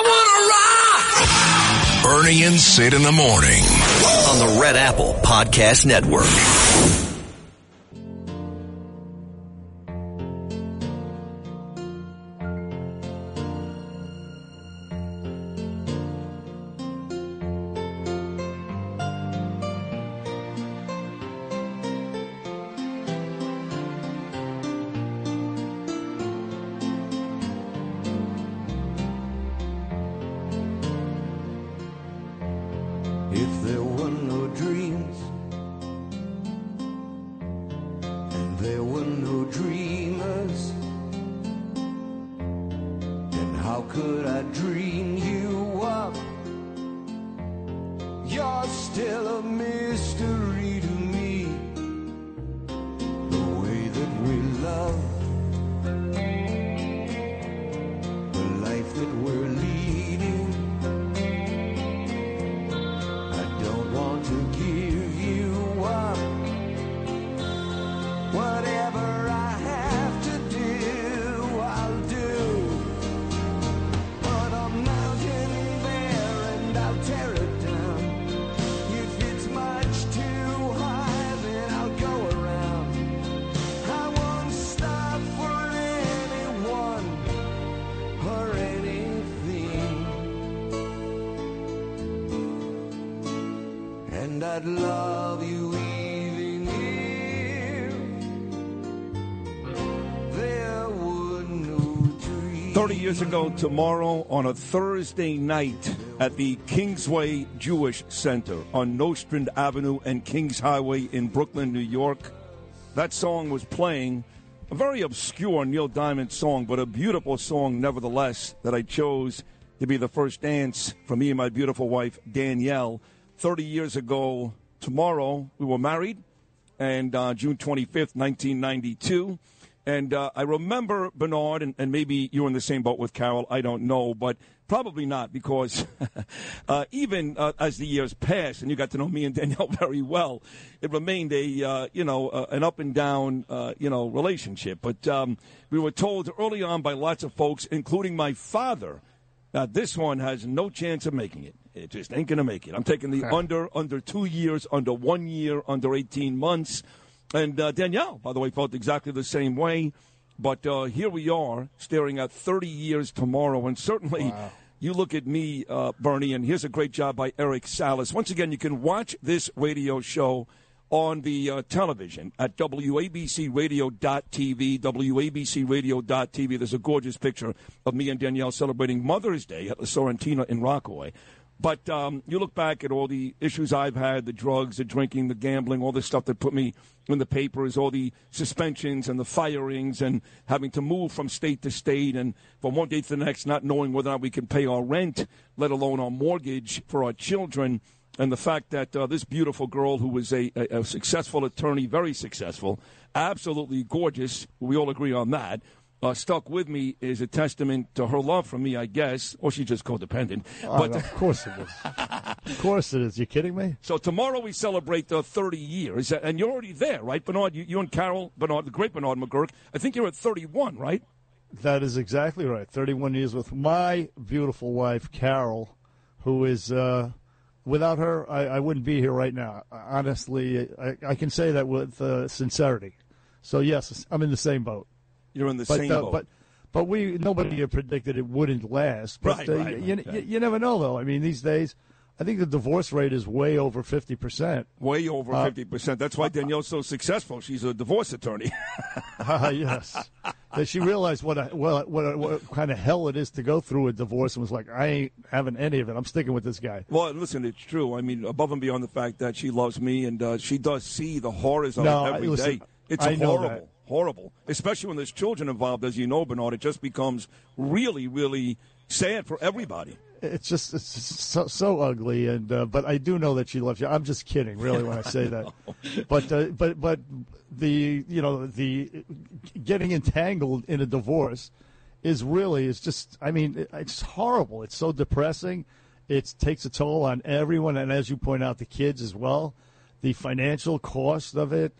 I want to rock! Bernie and Sid in the morning on the Red Apple Podcast Network. 30 years ago tomorrow on a Thursday night at the Kingsway Jewish Center on Nostrand Avenue and Kings Highway in Brooklyn, New York. That song was playing. A very obscure Neil Diamond song, but a beautiful song nevertheless that I chose to be the first dance for me and my beautiful wife, Danielle. 30 years ago tomorrow, we were married, and uh, June 25th, 1992. And uh, I remember Bernard, and, and maybe you're in the same boat with Carol. I don't know, but probably not because uh, even uh, as the years passed, and you got to know me and Danielle very well, it remained a uh, you know uh, an up and down uh, you know relationship. But um, we were told early on by lots of folks, including my father, that this one has no chance of making it. It just ain't gonna make it. I'm taking the under under two years, under one year, under 18 months. And uh, Danielle, by the way, felt exactly the same way. But uh, here we are, staring at 30 years tomorrow. And certainly, you look at me, uh, Bernie, and here's a great job by Eric Salas. Once again, you can watch this radio show on the uh, television at WABCRadio.tv, WABCRadio.tv. There's a gorgeous picture of me and Danielle celebrating Mother's Day at La Sorrentina in Rockaway. But um, you look back at all the issues I've had the drugs, the drinking, the gambling, all the stuff that put me in the papers, all the suspensions and the firings, and having to move from state to state and from one day to the next, not knowing whether or not we can pay our rent, let alone our mortgage for our children. And the fact that uh, this beautiful girl, who was a, a, a successful attorney, very successful, absolutely gorgeous, we all agree on that, uh, stuck with me is a testament to her love for me, I guess, or she's just codependent. Oh, but no, of course it is. of course it is. You kidding me? so tomorrow we celebrate the 30 years, and you're already there, right, Bernard? You, you and Carol Bernard, the great Bernard McGurk. I think you're at 31, right? That is exactly right. 31 years with my beautiful wife, Carol, who is, uh, without her, I, I wouldn't be here right now. Honestly, I, I can say that with uh, sincerity. So, yes, I'm in the same boat. You're in the But, same uh, boat. but, but we nobody had predicted it wouldn't last. But Right, uh, right, you, you, you never know, though. I mean, these days, I think the divorce rate is way over 50%. Way over Uh, 50%. That's why Danielle's so successful. She's a divorce attorney. Ah, yes. That she realized what a, what, what, a, what kind of hell it is to go through a divorce and was like, I ain't having any of it. I'm sticking with this guy. well, listen, it's true. I mean, above and beyond the fact that she loves me and uh, she does see the horrors of No, it every day. listen, It's I horrible. Horrible. Especially when there's children involved, as you know, Bernard. It just becomes really, really sad for everybody. It's just it's just so, so ugly, and uh, but I do know that she loves you. I'm just kidding, really, when I say that. But uh, but but the you know the getting entangled in a divorce is really is just. I mean, it's horrible. It's so depressing. It takes a toll on everyone, and as you point out, the kids as well. The financial cost of it,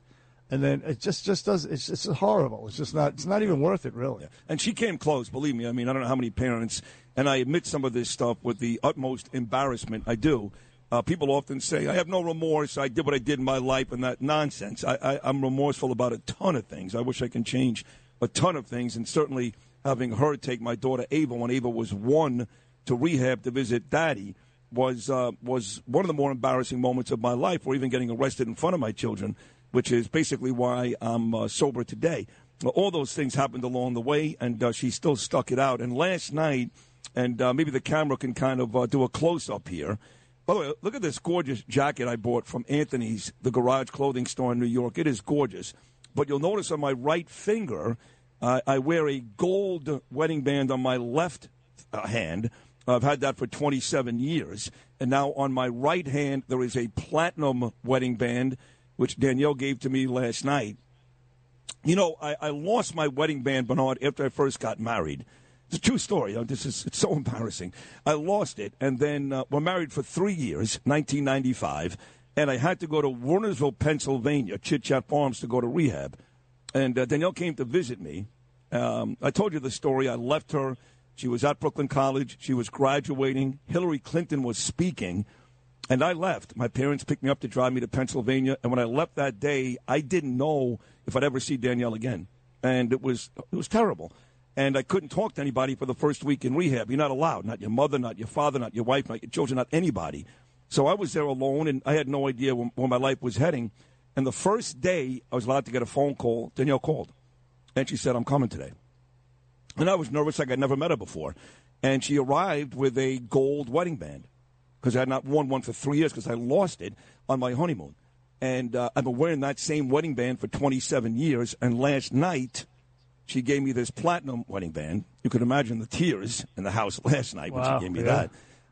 and then it just just does. It's just horrible. It's just not. It's not even worth it, really. And she came close, believe me. I mean, I don't know how many parents, and I admit some of this stuff with the utmost embarrassment. I do. Uh, people often say, I have no remorse. I did what I did in my life, and that nonsense. I, I, I'm remorseful about a ton of things. I wish I can change a ton of things, and certainly having her take my daughter Ava when Ava was one to rehab to visit daddy was uh, was one of the more embarrassing moments of my life, or even getting arrested in front of my children, which is basically why I'm uh, sober today. All those things happened along the way, and uh, she still stuck it out. And last night, and uh, maybe the camera can kind of uh, do a close up here. By the way, look at this gorgeous jacket I bought from Anthony's, the garage clothing store in New York. It is gorgeous. But you'll notice on my right finger, I wear a gold wedding band on my left uh, hand. I've had that for 27 years. And now on my right hand, there is a platinum wedding band, which Danielle gave to me last night. You know, I, I lost my wedding band, Bernard, after I first got married. It's a true story. This is it's so embarrassing. I lost it, and then uh, we're married for three years, 1995, and I had to go to Wernersville, Pennsylvania, Chit Chat Farms, to go to rehab. And uh, Danielle came to visit me. Um, I told you the story. I left her. She was at Brooklyn College. She was graduating. Hillary Clinton was speaking. And I left. My parents picked me up to drive me to Pennsylvania. And when I left that day, I didn't know if I'd ever see Danielle again. And it was it was terrible. And I couldn't talk to anybody for the first week in rehab. You're not allowed. Not your mother, not your father, not your wife, not your children, not anybody. So I was there alone, and I had no idea where, where my life was heading. And the first day I was allowed to get a phone call, Danielle called. And she said, I'm coming today. And I was nervous like I'd never met her before. And she arrived with a gold wedding band because I had not worn one for three years because I lost it on my honeymoon. And uh, I've been wearing that same wedding band for 27 years. And last night, she gave me this platinum wedding band. You could imagine the tears in the house last night when Wow, she gave me yeah. that.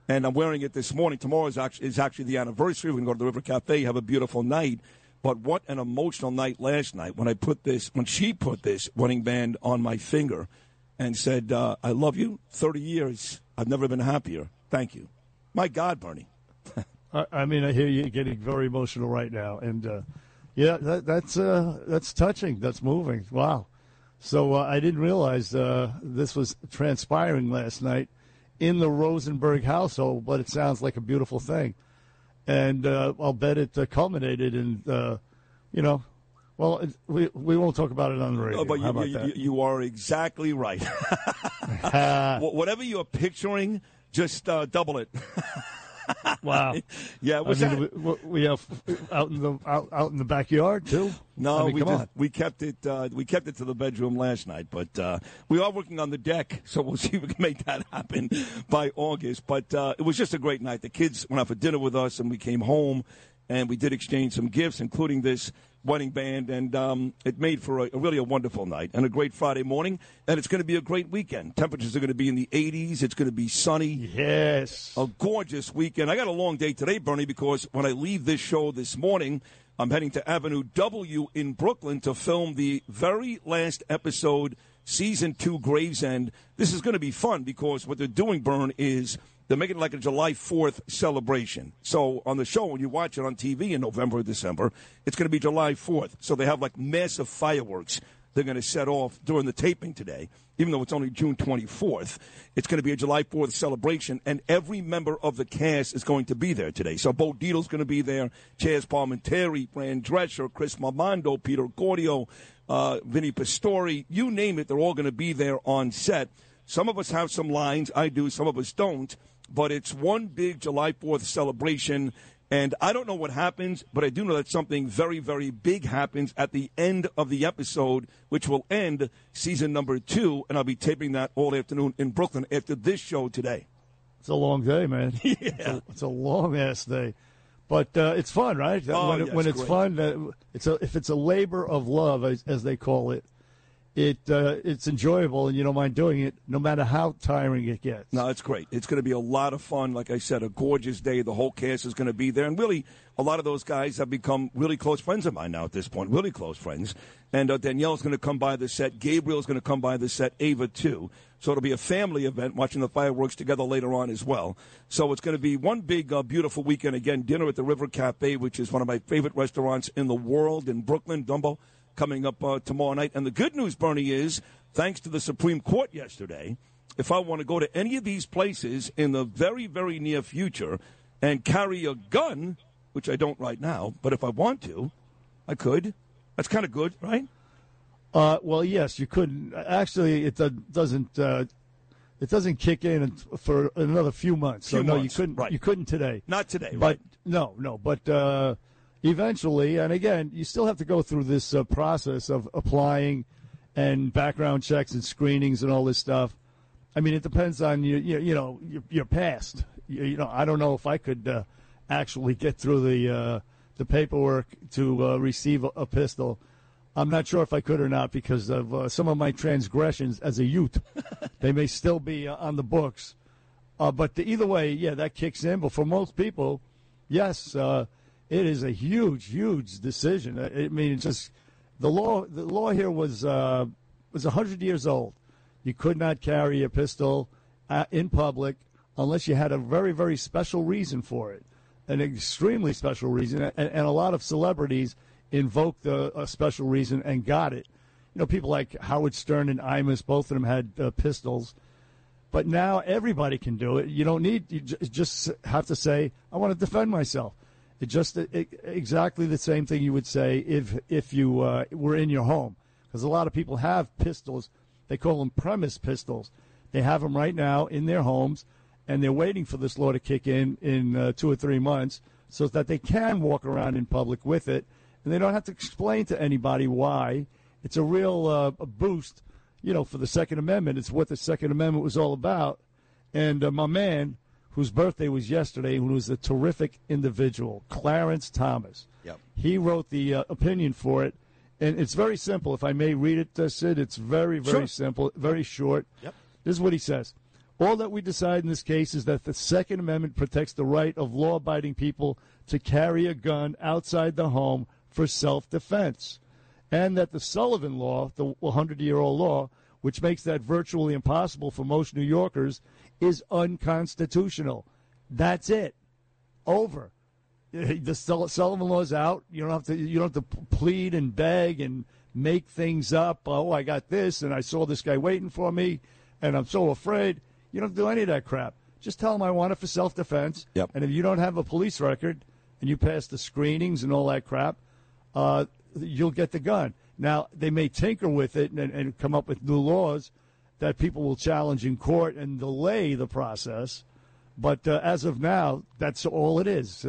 And I'm wearing it this morning. Tomorrow is actually, is actually the anniversary. We can go to the River Cafe, have a beautiful night. But what an emotional night last night when I put this, when she put this wedding band on my finger and said, uh, I love you. 30 years. I've never been happier. Thank you. My God, Bernie. I, I mean, I hear you getting very emotional right now, and uh, yeah, that, that's uh, that's touching. That's moving. Wow. So uh, I didn't realize uh, this was transpiring last night in the Rosenberg household, but it sounds like a beautiful thing, and uh, I'll bet it uh, culminated in, uh, you know, well, it, we we won't talk about it on the radio. Oh, but you, about you, that? you- you are exactly right. Whatever you're picturing, just uh, double it. wow. Yeah, I mean, we, we have out in the out, out in the backyard too. No, I mean, we just, on. we kept it uh, we kept it to the bedroom last night, but uh, we are working on the deck, so we'll see if we can make that happen by August. But uh, it was just a great night. The kids went out for dinner with us, and we came home, and we did exchange some gifts, including this wedding band, and um, it made for a, a really a wonderful night and a great Friday morning. And it's going to be a great weekend. Temperatures are going to be in the 80s. It's going to be sunny Yes. a gorgeous weekend. I got a long day today, Bernie, because when I leave this show this morning, I'm heading to Avenue W in Brooklyn to film the very last episode, season two, Gravesend. This is going to be fun because what they're doing, Bern, is they're making it like a July 4th celebration. So on the show, when you watch it on TV in November or December, it's going to be July 4th. So they have like massive fireworks they're going to set off during the taping today, even though it's only June 24th. It's going to be a July 4th celebration, and every member of the cast is going to be there today. So Bo Dietl's going to be there, Chazz Palminteri, Fran Drescher, Chris Marmondo, Peter Gordio, uh, Vinny Pastore, you name it, they're all going to be there on set. Some of us have some lines, I do, some of us don't, but it's one big July 4th celebration. And I don't know what happens, but I do know that something very, very big happens at the end of the episode, which will end season number two. And I'll be taping that all afternoon in Brooklyn after this show today. It's a long day, man. yeah. It's a, it's a long ass day. But uh, it's fun, right? Oh, when yeah, when it's it's fun, uh, it's a if it's a labor of love, as, as they call it, it uh, it's enjoyable and you don't mind doing it, no matter how tiring it gets. No, it's great. It's going to be a lot of fun. Like I said, a gorgeous day. The whole cast is going to be there. And really, a lot of those guys have become really close friends of mine now at this point, really close friends. And uh, Danielle's going to come by the set. Gabriel's going to come by the set. Ava, too. So it'll be a family event, watching the fireworks together later on as well. So it's going to be one big, uh, beautiful weekend. Again, dinner at the River Cafe, which is one of my favorite restaurants in the world in Brooklyn, Dumbo coming up uh, tomorrow night. And the good news, Bernie, is thanks to the Supreme Court yesterday, if I want to go to any of these places in the very, very near future and carry a gun, which I don't right now, but if I want to, I could. That's kind of good, right? Uh, well, yes, you could. Actually, it do- doesn't. Uh, it doesn't kick in for another few months. So no, months, you couldn't. right. You couldn't today. Not today, But right? no, no. But uh, eventually, and again, you still have to go through this uh, process of applying and background checks and screenings and all this stuff. I mean, it depends on you. You, you know, your, your past. You, you know, I don't know if I could uh, actually get through the uh, the paperwork to uh, receive a, a pistol. I'm not sure if I could or not because of uh, some of my transgressions as a youth. they may still be uh, on the books. Uh, but the, either way, yeah, that kicks in. But for most people, yes, uh, it is a huge, huge decision. I, mean, just the law. The law here was uh, was hundred years old. You could not carry a pistol uh, in public unless you had a very, very special reason for it, an extremely special reason. And, and a lot of celebrities invoked a, a special reason and got it. You know, people like Howard Stern and Imus, both of them had uh, pistols. But now everybody can do it. You don't need, you ju- just have to say, I want to defend myself. It just it, exactly the same thing you would say if, if you uh, were in your home. Because a lot of people have pistols. They call them premise pistols. They have them right now in their homes, and they're waiting for this law to kick in in uh, two or three months so that they can walk around in public with it, and they don't have to explain to anybody why. It's a real uh, a boost, you know, for the Second Amendment. It's what the Second Amendment was all about. And uh, my man, whose birthday was yesterday, who was a terrific individual, Clarence Thomas. Yep. He wrote the uh, opinion for it, and it's very simple. If I may read it, uh, Sid, it's very, very Sure. simple, very short. Yep. This is what he says. All that we decide in this case is that the Second Amendment protects the right of law abiding people to carry a gun outside the home for self defense. And that the Sullivan Law, the 100 year old law, which makes that virtually impossible for most New Yorkers, is unconstitutional. That's it. Over. The Sull- Sullivan Law's out. You don't have to. You don't have to plead and beg and make things up. Oh, I got this, and I saw this guy waiting for me, and I'm so afraid. You don't do any of that crap. Just tell them I want it for self-defense. Yep. And if you don't have a police record and you pass the screenings and all that crap, uh, you'll get the gun. Now they may tinker with it and, and come up with new laws that people will challenge in court and delay the process. But uh, as of now, that's all it is.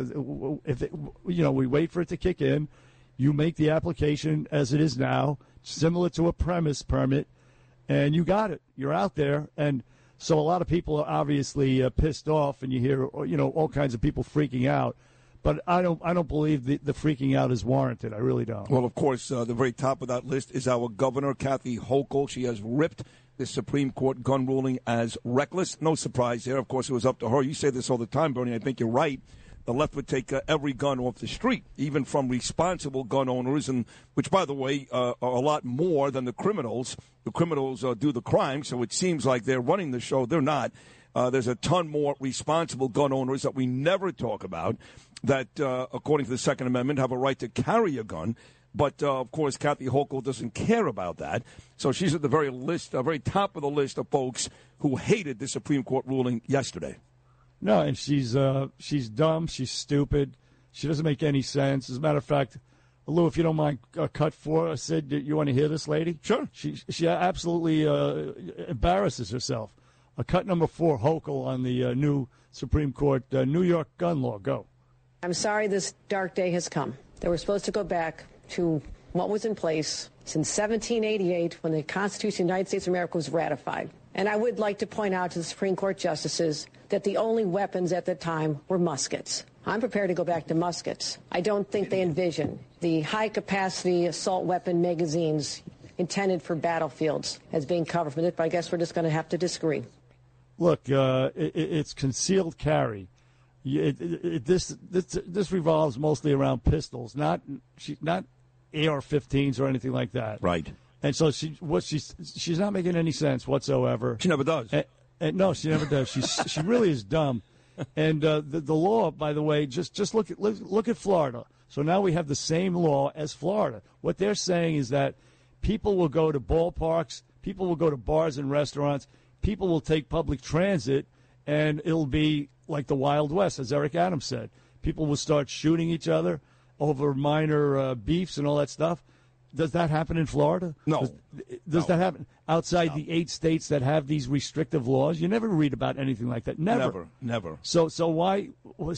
If it, you know, we wait for it to kick in, you make the application as it is now, similar to a premise permit, and you got it. You're out there, and so a lot of people are obviously uh, pissed off, and you hear you know all kinds of people freaking out. But I don't, I don't believe the, the freaking out is warranted. I really don't. Well, of course, uh, the very top of that list is our governor, Kathy Hochul. She has ripped the Supreme Court gun ruling as reckless. No surprise there. Of course, it was up to her. You say this all the time, Bernie. I think you're right. The left would take uh, every gun off the street, even from responsible gun owners, and which, by the way, uh, are a lot more than the criminals. The criminals uh, do the crime, so it seems like they're running the show. They're not. Uh, there's a ton more responsible gun owners that we never talk about that, uh, according to the Second Amendment, have a right to carry a gun. But uh, of course, Kathy Hochul doesn't care about that. So she's at the very list, uh, very top of the list of folks who hated the Supreme Court ruling yesterday. No, and she's uh, she's dumb. She's stupid. She doesn't make any sense. As a matter of fact, Lou, if you don't mind, uh, cut four. Sid, you want to hear this lady? Sure. She she absolutely uh, embarrasses herself. Uh, cut number four, Hochul on the uh, new Supreme Court uh, New York gun law. Go. I'm sorry this dark day has come. That we're supposed to go back to what was in place since 1788 when the Constitution of the United States of America was ratified. And I would like to point out to the Supreme Court justices that the only weapons at the time were muskets. I'm prepared to go back to muskets. I don't think they envision the high capacity assault weapon magazines intended for battlefields as being covered from it, but I guess we're just going to have to disagree. Look, uh, it, it's concealed carry. It, it, this, this this revolves mostly around pistols, not not AR-15s or anything like that. Right. And so she what she's she's not making any sense whatsoever. She never does. And, and no, she never does. She's she really is dumb. And uh, the the law, by the way, just just look at look, look at Florida. So now we have the same law as Florida. What they're saying is that people will go to ballparks, people will go to bars and restaurants, people will take public transit, and it'll be like the Wild West, as Eric Adams said. People will start shooting each other over minor uh, beefs and all that stuff. Does that happen in Florida? No. Does, does that happen outside the eight states that have these restrictive laws? You never read about anything like that. Never. Never. Never. So, so why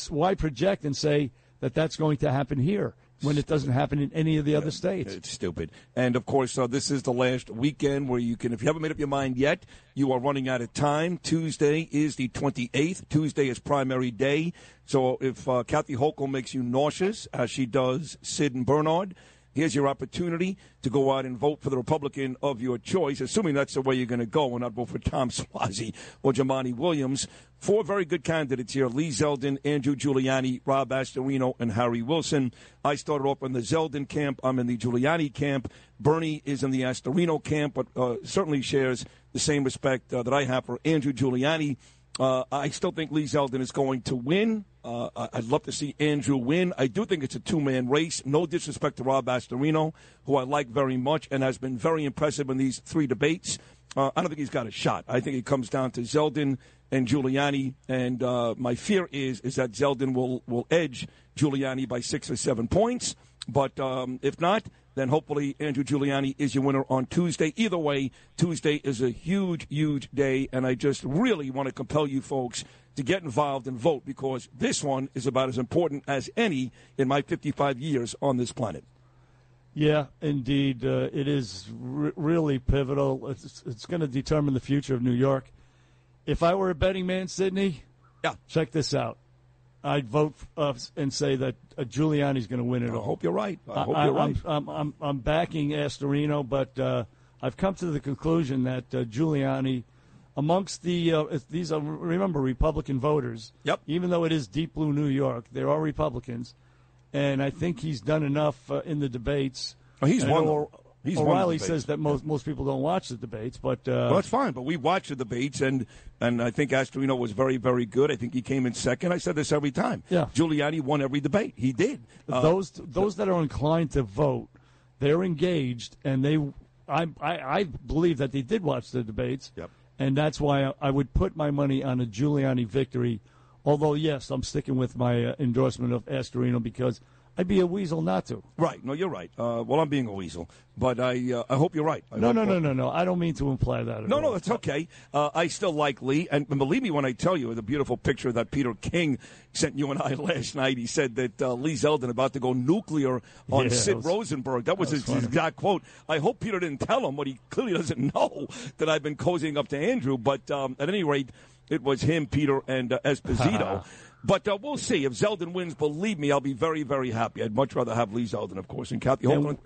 why project and say that that's going to happen here when it doesn't happen in any of the other states? It's stupid. And of course, uh, this is the last weekend where you can, if you haven't made up your mind yet, you are running out of time. Tuesday is the 28th. Tuesday is primary day. So if uh, Kathy Hochul makes you nauseous, as she does Sid and Bernard, here's your opportunity to go out and vote for the Republican of your choice, assuming that's the way you're going to go and not vote for Tom Suozzi or Jumaane Williams. Four very good candidates here Lee Zeldin, Andrew Giuliani, Rob Astorino, and Harry Wilson. I started off in the Zeldin camp. I'm in the Giuliani camp. Bernie is in the Astorino camp, but uh, certainly shares the same respect uh, that I have for Andrew Giuliani. Uh, I still think Lee Zeldin is going to win. Uh, I'd love to see Andrew win. I do think it's a two man race. No disrespect to Rob Astorino, who I like very much and has been very impressive in these three debates. Uh, I don't think he's got a shot. I think it comes down to Zeldin and Giuliani, and uh, my fear is is that Zeldin will will edge Giuliani by six or seven points. But um, if not, then hopefully Andrew Giuliani is your winner on Tuesday. Either way, Tuesday is a huge, huge day, and I just really want to compel you folks to get involved and vote because this one is about as important as any in my 55 years on this planet. Yeah, indeed, uh, it is r- really pivotal. It's, it's going to determine the future of New York. If I were a betting man, Sydney, Yeah. check this out. I'd vote uh, and say that uh, Giuliani's going to win it I all. hope you're right. I hope you're right. I'm I'm, I'm, I'm backing Astorino, but uh, I've come to the conclusion that uh, Giuliani, amongst the uh, these are remember Republican voters. Yep. Even though it is deep blue New York, there are Republicans, and I think he's done enough uh, in the debates. Oh, he's I won know them. O- He's O'Reilly says that most most people don't watch the debates, but uh, Well, that's fine, but we watched the debates, and and I think Astorino was very, very good. I think he came in second. I said this every time. Yeah. Giuliani won every debate. He did. Uh, those those that are inclined to vote, they're engaged, and they I I, I believe that they did watch the debates. Yep. And that's why I, I would put my money on a Giuliani victory. Although yes, I'm sticking with my uh, endorsement of Astorino because I'd be a weasel not to. right. No, you're right. Uh, well, I'm being a weasel, but I uh, I hope you're right. I No, no, no, no, no. I don't mean to imply that. At No, all. no, it's okay. Uh, I still like Lee, and believe me when I tell you the beautiful picture that Peter King sent you and I last night. He said that uh, Lee Zeldin about to go nuclear on Yeah, Sid was- Rosenberg. That was, that was his, his funny. exact quote. I hope Peter didn't tell him what he clearly doesn't know that I've been cozying up to Andrew. But um, at any rate, it was him, Peter, and uh, Esposito. But uh, we'll see. If Zeldin wins, believe me, I'll be very, very happy. I'd much rather have Lee Zeldin, of course, and Kathy Hochul.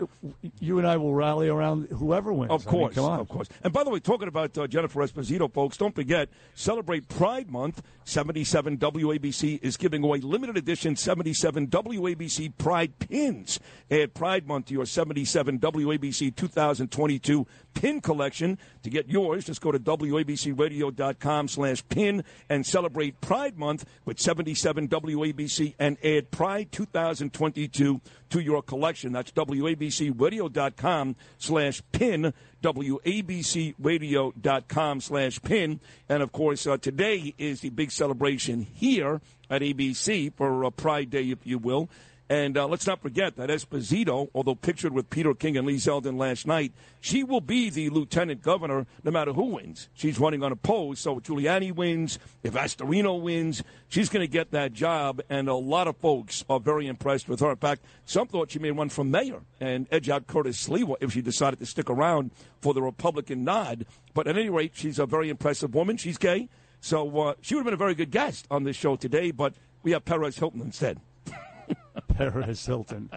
You and I will rally around whoever wins. Of I mean, course, come on. of course. And by the way, talking about uh, Jennifer Esposito, folks, don't forget, celebrate Pride Month. 77 WABC is giving away limited edition 77 WABC Pride pins. Add Pride Month to your 77 WABC 2022 pin collection. To get yours, just go to WABCRadio.com slash pin and celebrate Pride Month with 77 WABC and add Pride 2022 to your collection. That's WABCRadio.com slash pin, WABCRadio.com slash pin. And of course, uh, today is the big celebration here at ABC for uh, Pride Day, if you will. And uh, let's not forget that Esposito, although pictured with Peter King and Lee Zeldin last night, she will be the lieutenant governor no matter who wins. She's running unopposed, so if Giuliani wins, if Astorino wins, she's going to get that job. And a lot of folks are very impressed with her. In fact, some thought she may run for mayor and edge out Curtis Sliwa if she decided to stick around for the Republican nod. But at any rate, she's a very impressive woman. She's gay, so uh, she would have been a very good guest on this show today. But we have Perez Hilton instead. Perez Hilton.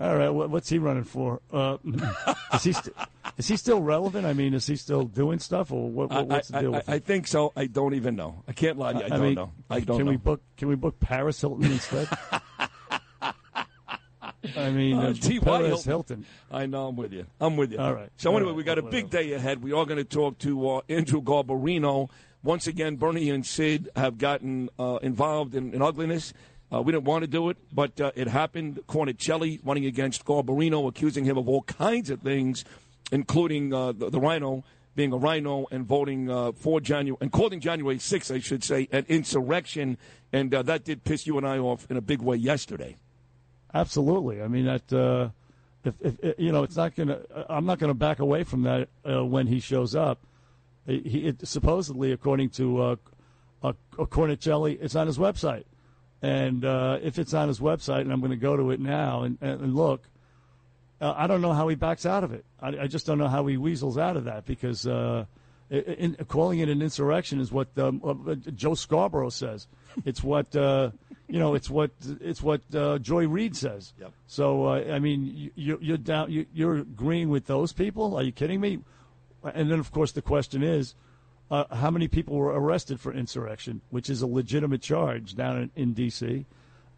All right, what, what's he running for? Uh, does he st- Is he still relevant? I mean, is he still doing stuff, or what, what- what's the I, deal I, with I, him? think so. I don't even know. I can't lie to you. I, don't mean, know. I don't can know. we book? Can we book Paris Hilton instead? I mean, Uh, uh, T.Y. Paris Hilton. Hilton. I know. I'm with you. I'm with you. All right. So anyway, right. we got a big day ahead. We are going to talk to uh, Andrew Garbarino. Once again, Bernie and Sid have gotten uh, involved in, in ugliness. Uh, we didn't want to do it, but uh, it happened. Cornicelli running against Garbarino, accusing him of all kinds of things, including uh, the, the rhino being a rhino and voting uh, for January and calling January 6th, I should say, an insurrection. And uh, that did piss you and I off in a big way yesterday. Absolutely. I mean that. Uh, if, if you know, it's not gonna. I'm not gonna back away from that when he shows up. He, it, supposedly, according to uh, Cornicelli, it's on his website. And uh, if it's on his website, and I'm going to go to it now and, and, look, uh, I don't know how he backs out of it. I, I just don't know how he weasels out of that because uh, in, in, calling it an insurrection is what um, uh, Joe Scarborough says. It's what uh, you know. It's what it's what uh, Joy Reid says. Yep. So uh, I mean, you, you're down. You, you're agreeing with those people? Are you kidding me? And then, of course, the question is, uh, how many people were arrested for insurrection, which is a legitimate charge down in, in D.C.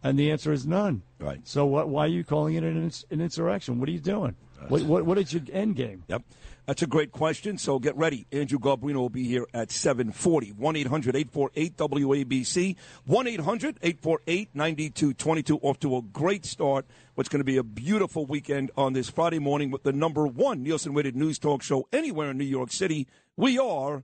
And the answer is none. Right. So what, why are you calling it an, ins- an insurrection? What are you doing? What, what, what is your end game? Yep. That's a great question. So get ready. Andrew Garbarino will be here at 740. 1-800-848-WABC. 1-800-848-9222. Off to a great start. What's going to be a beautiful weekend on this Friday morning with the number one Nielsen-rated news talk show anywhere in New York City. We are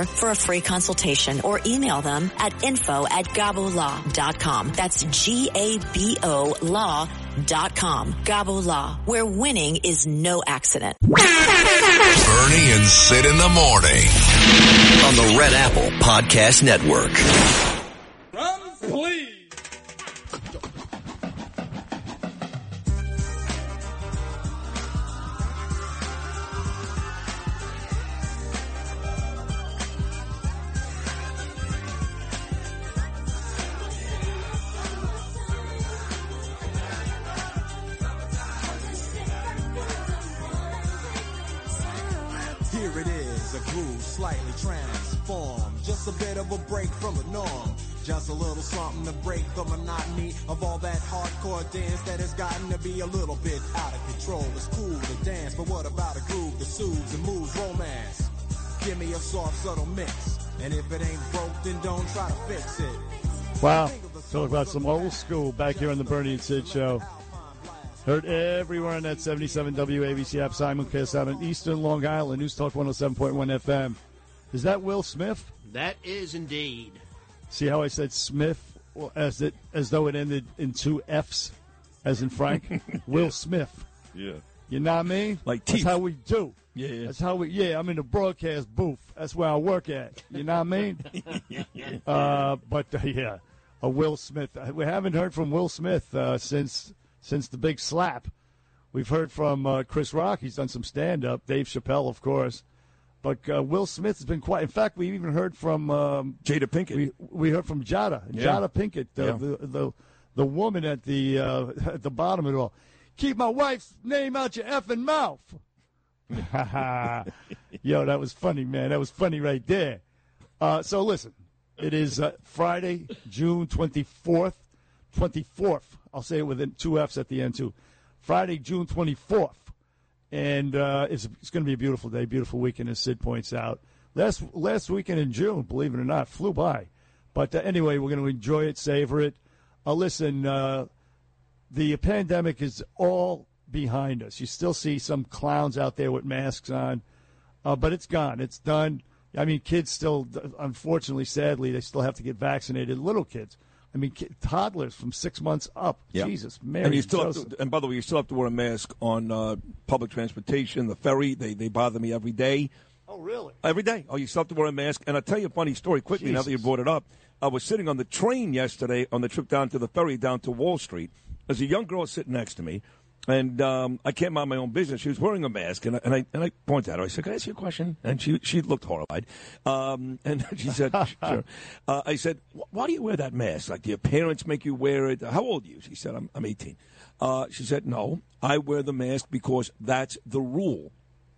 800-560-0214 for a free consultation or email them at info at gabolaw.com. That's G-A-B-O law.com. Gabo Law, where winning is no accident. Bernie and Sid in the morning. on the Red Apple Podcast Network. Here Just a bit of a break from the norm. Just a little something to break the monotony of all that hardcore dance that has gotten to be a little bit out of control. It's cool to dance, but what about a groove that soothes and moves romance? Give me a soft, subtle mix. And if it ain't broke, then don't try to fix it. Wow. Talk about some old school back here on the Bernie and Sid show. Heard everywhere on that 77 WABC app, simulcast out in Eastern Long Island, News Talk 107.1 FM. Is that Will Smith? That is indeed. See how I said Smith as it as though it ended in two F's, as in Frank? Will Smith. Yeah. You know what I mean? Like That's how we do. Yeah, yeah. That's how we. Yeah, I'm in the broadcast booth. That's where I work at. You know what I mean? uh, but uh, yeah, a Will Smith. Uh, We haven't heard from Will Smith uh, since since the big slap. We've heard from uh, Chris Rock. He's done some stand up. Dave Chappelle, of course. But uh, Will Smith has been quiet. In fact, we even heard from um, Jada Pinkett. we we heard from Jada, Yeah. Jada Pinkett, the, Yeah. the the the woman at the uh, at the bottom of it all. Keep my wife's name out your effing mouth. Yo, that was funny, man. That was funny right there. Uh, so listen, it is uh, Friday, June twenty fourth, twenty fourth. I'll say it with two F's at the end too. Friday, June twenty fourth, and uh, it's it's going to be a beautiful day, beautiful weekend, as Sid points out. Last last weekend in June, believe it or not, flew by. But uh, anyway, we're going to enjoy it, savor it. Uh, listen, uh, the pandemic is all behind us. You still see some clowns out there with masks on, uh, but it's gone. It's done. I mean, kids still, unfortunately, sadly, they still have to get vaccinated. Little kids, I mean, toddlers from six months up. Yeah. Jesus, Mary, and you still have to, and by the way, you still have to wear a mask on uh, public transportation, the ferry. They they bother me every day. Oh, really? Every day. Oh, you still have to wear a mask. And I'll tell you a funny story quickly now that you brought it up. I was sitting on the train yesterday on the trip down to the ferry down to Wall Street. There's a young girl sitting next to me, and um, I can't mind my own business. She was wearing a mask, and I, and I, and I pointed at her. I said, Can I ask you a question? And she, she looked horrified. Um, and she said, Sure. Uh, I said, Why do you wear that mask? Like, do your parents make you wear it? How old are you? She said, I'm, I'm 18. Uh, she said, No, I wear the mask because that's the rule.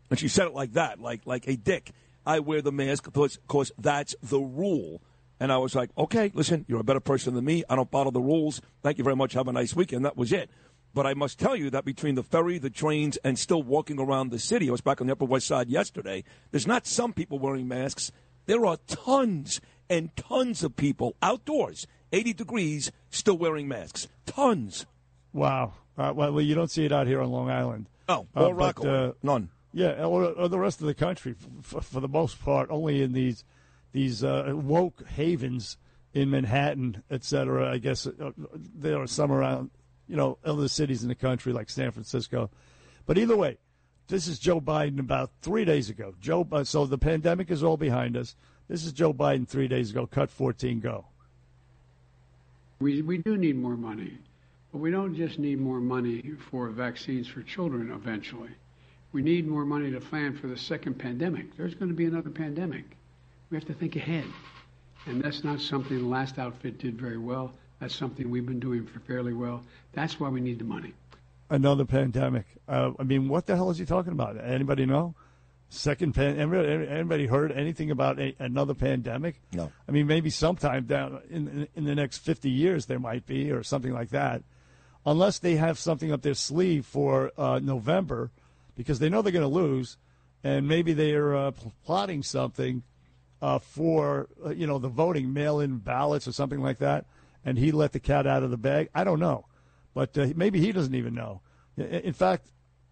And she said it like that, like like a dick. I wear the mask because, because that's the rule. And I was like, okay, listen, you're a better person than me. I don't follow the rules. Thank you very much. Have a nice weekend. That was it. But I must tell you that between the ferry, the trains, and still walking around the city, I was back on the Upper West Side yesterday. There's not some people wearing masks. There are tons and tons of people outdoors, 80 degrees, still wearing masks. Tons. Wow. Uh, well, you don't see it out here on Long Island. Oh, Uh, or but, uh, None. Yeah, or, or the rest of the country, for, for the most part, only in these these uh, woke havens in Manhattan, et cetera. I guess uh, there are some around, you know, other cities in the country like San Francisco. But either way, this is Joe Biden about three days ago. Joe, uh, so the pandemic is all behind us. This is Joe Biden three days ago. Cut 14, go. We, we do need more money, but we don't just need more money for vaccines for children eventually. We need more money to plan for the second pandemic. There's going to be another pandemic. We have to think ahead. And that's not something the last outfit did very well. That's something we've been doing for fairly well. That's why we need the money. Another pandemic. Uh, I mean, what the hell is he talking about? Anybody know? Second pan. Anybody, anybody heard anything about a, another pandemic? No. I mean, maybe sometime down in, in in the next fifty years there might be, or something like that, unless they have something up their sleeve for uh, November, because they know they're going to lose, and maybe they're uh, plotting something uh, for uh, you know the voting mail-in ballots or something like that, and he let the cat out of the bag. I don't know, but uh, maybe he doesn't even know. In fact,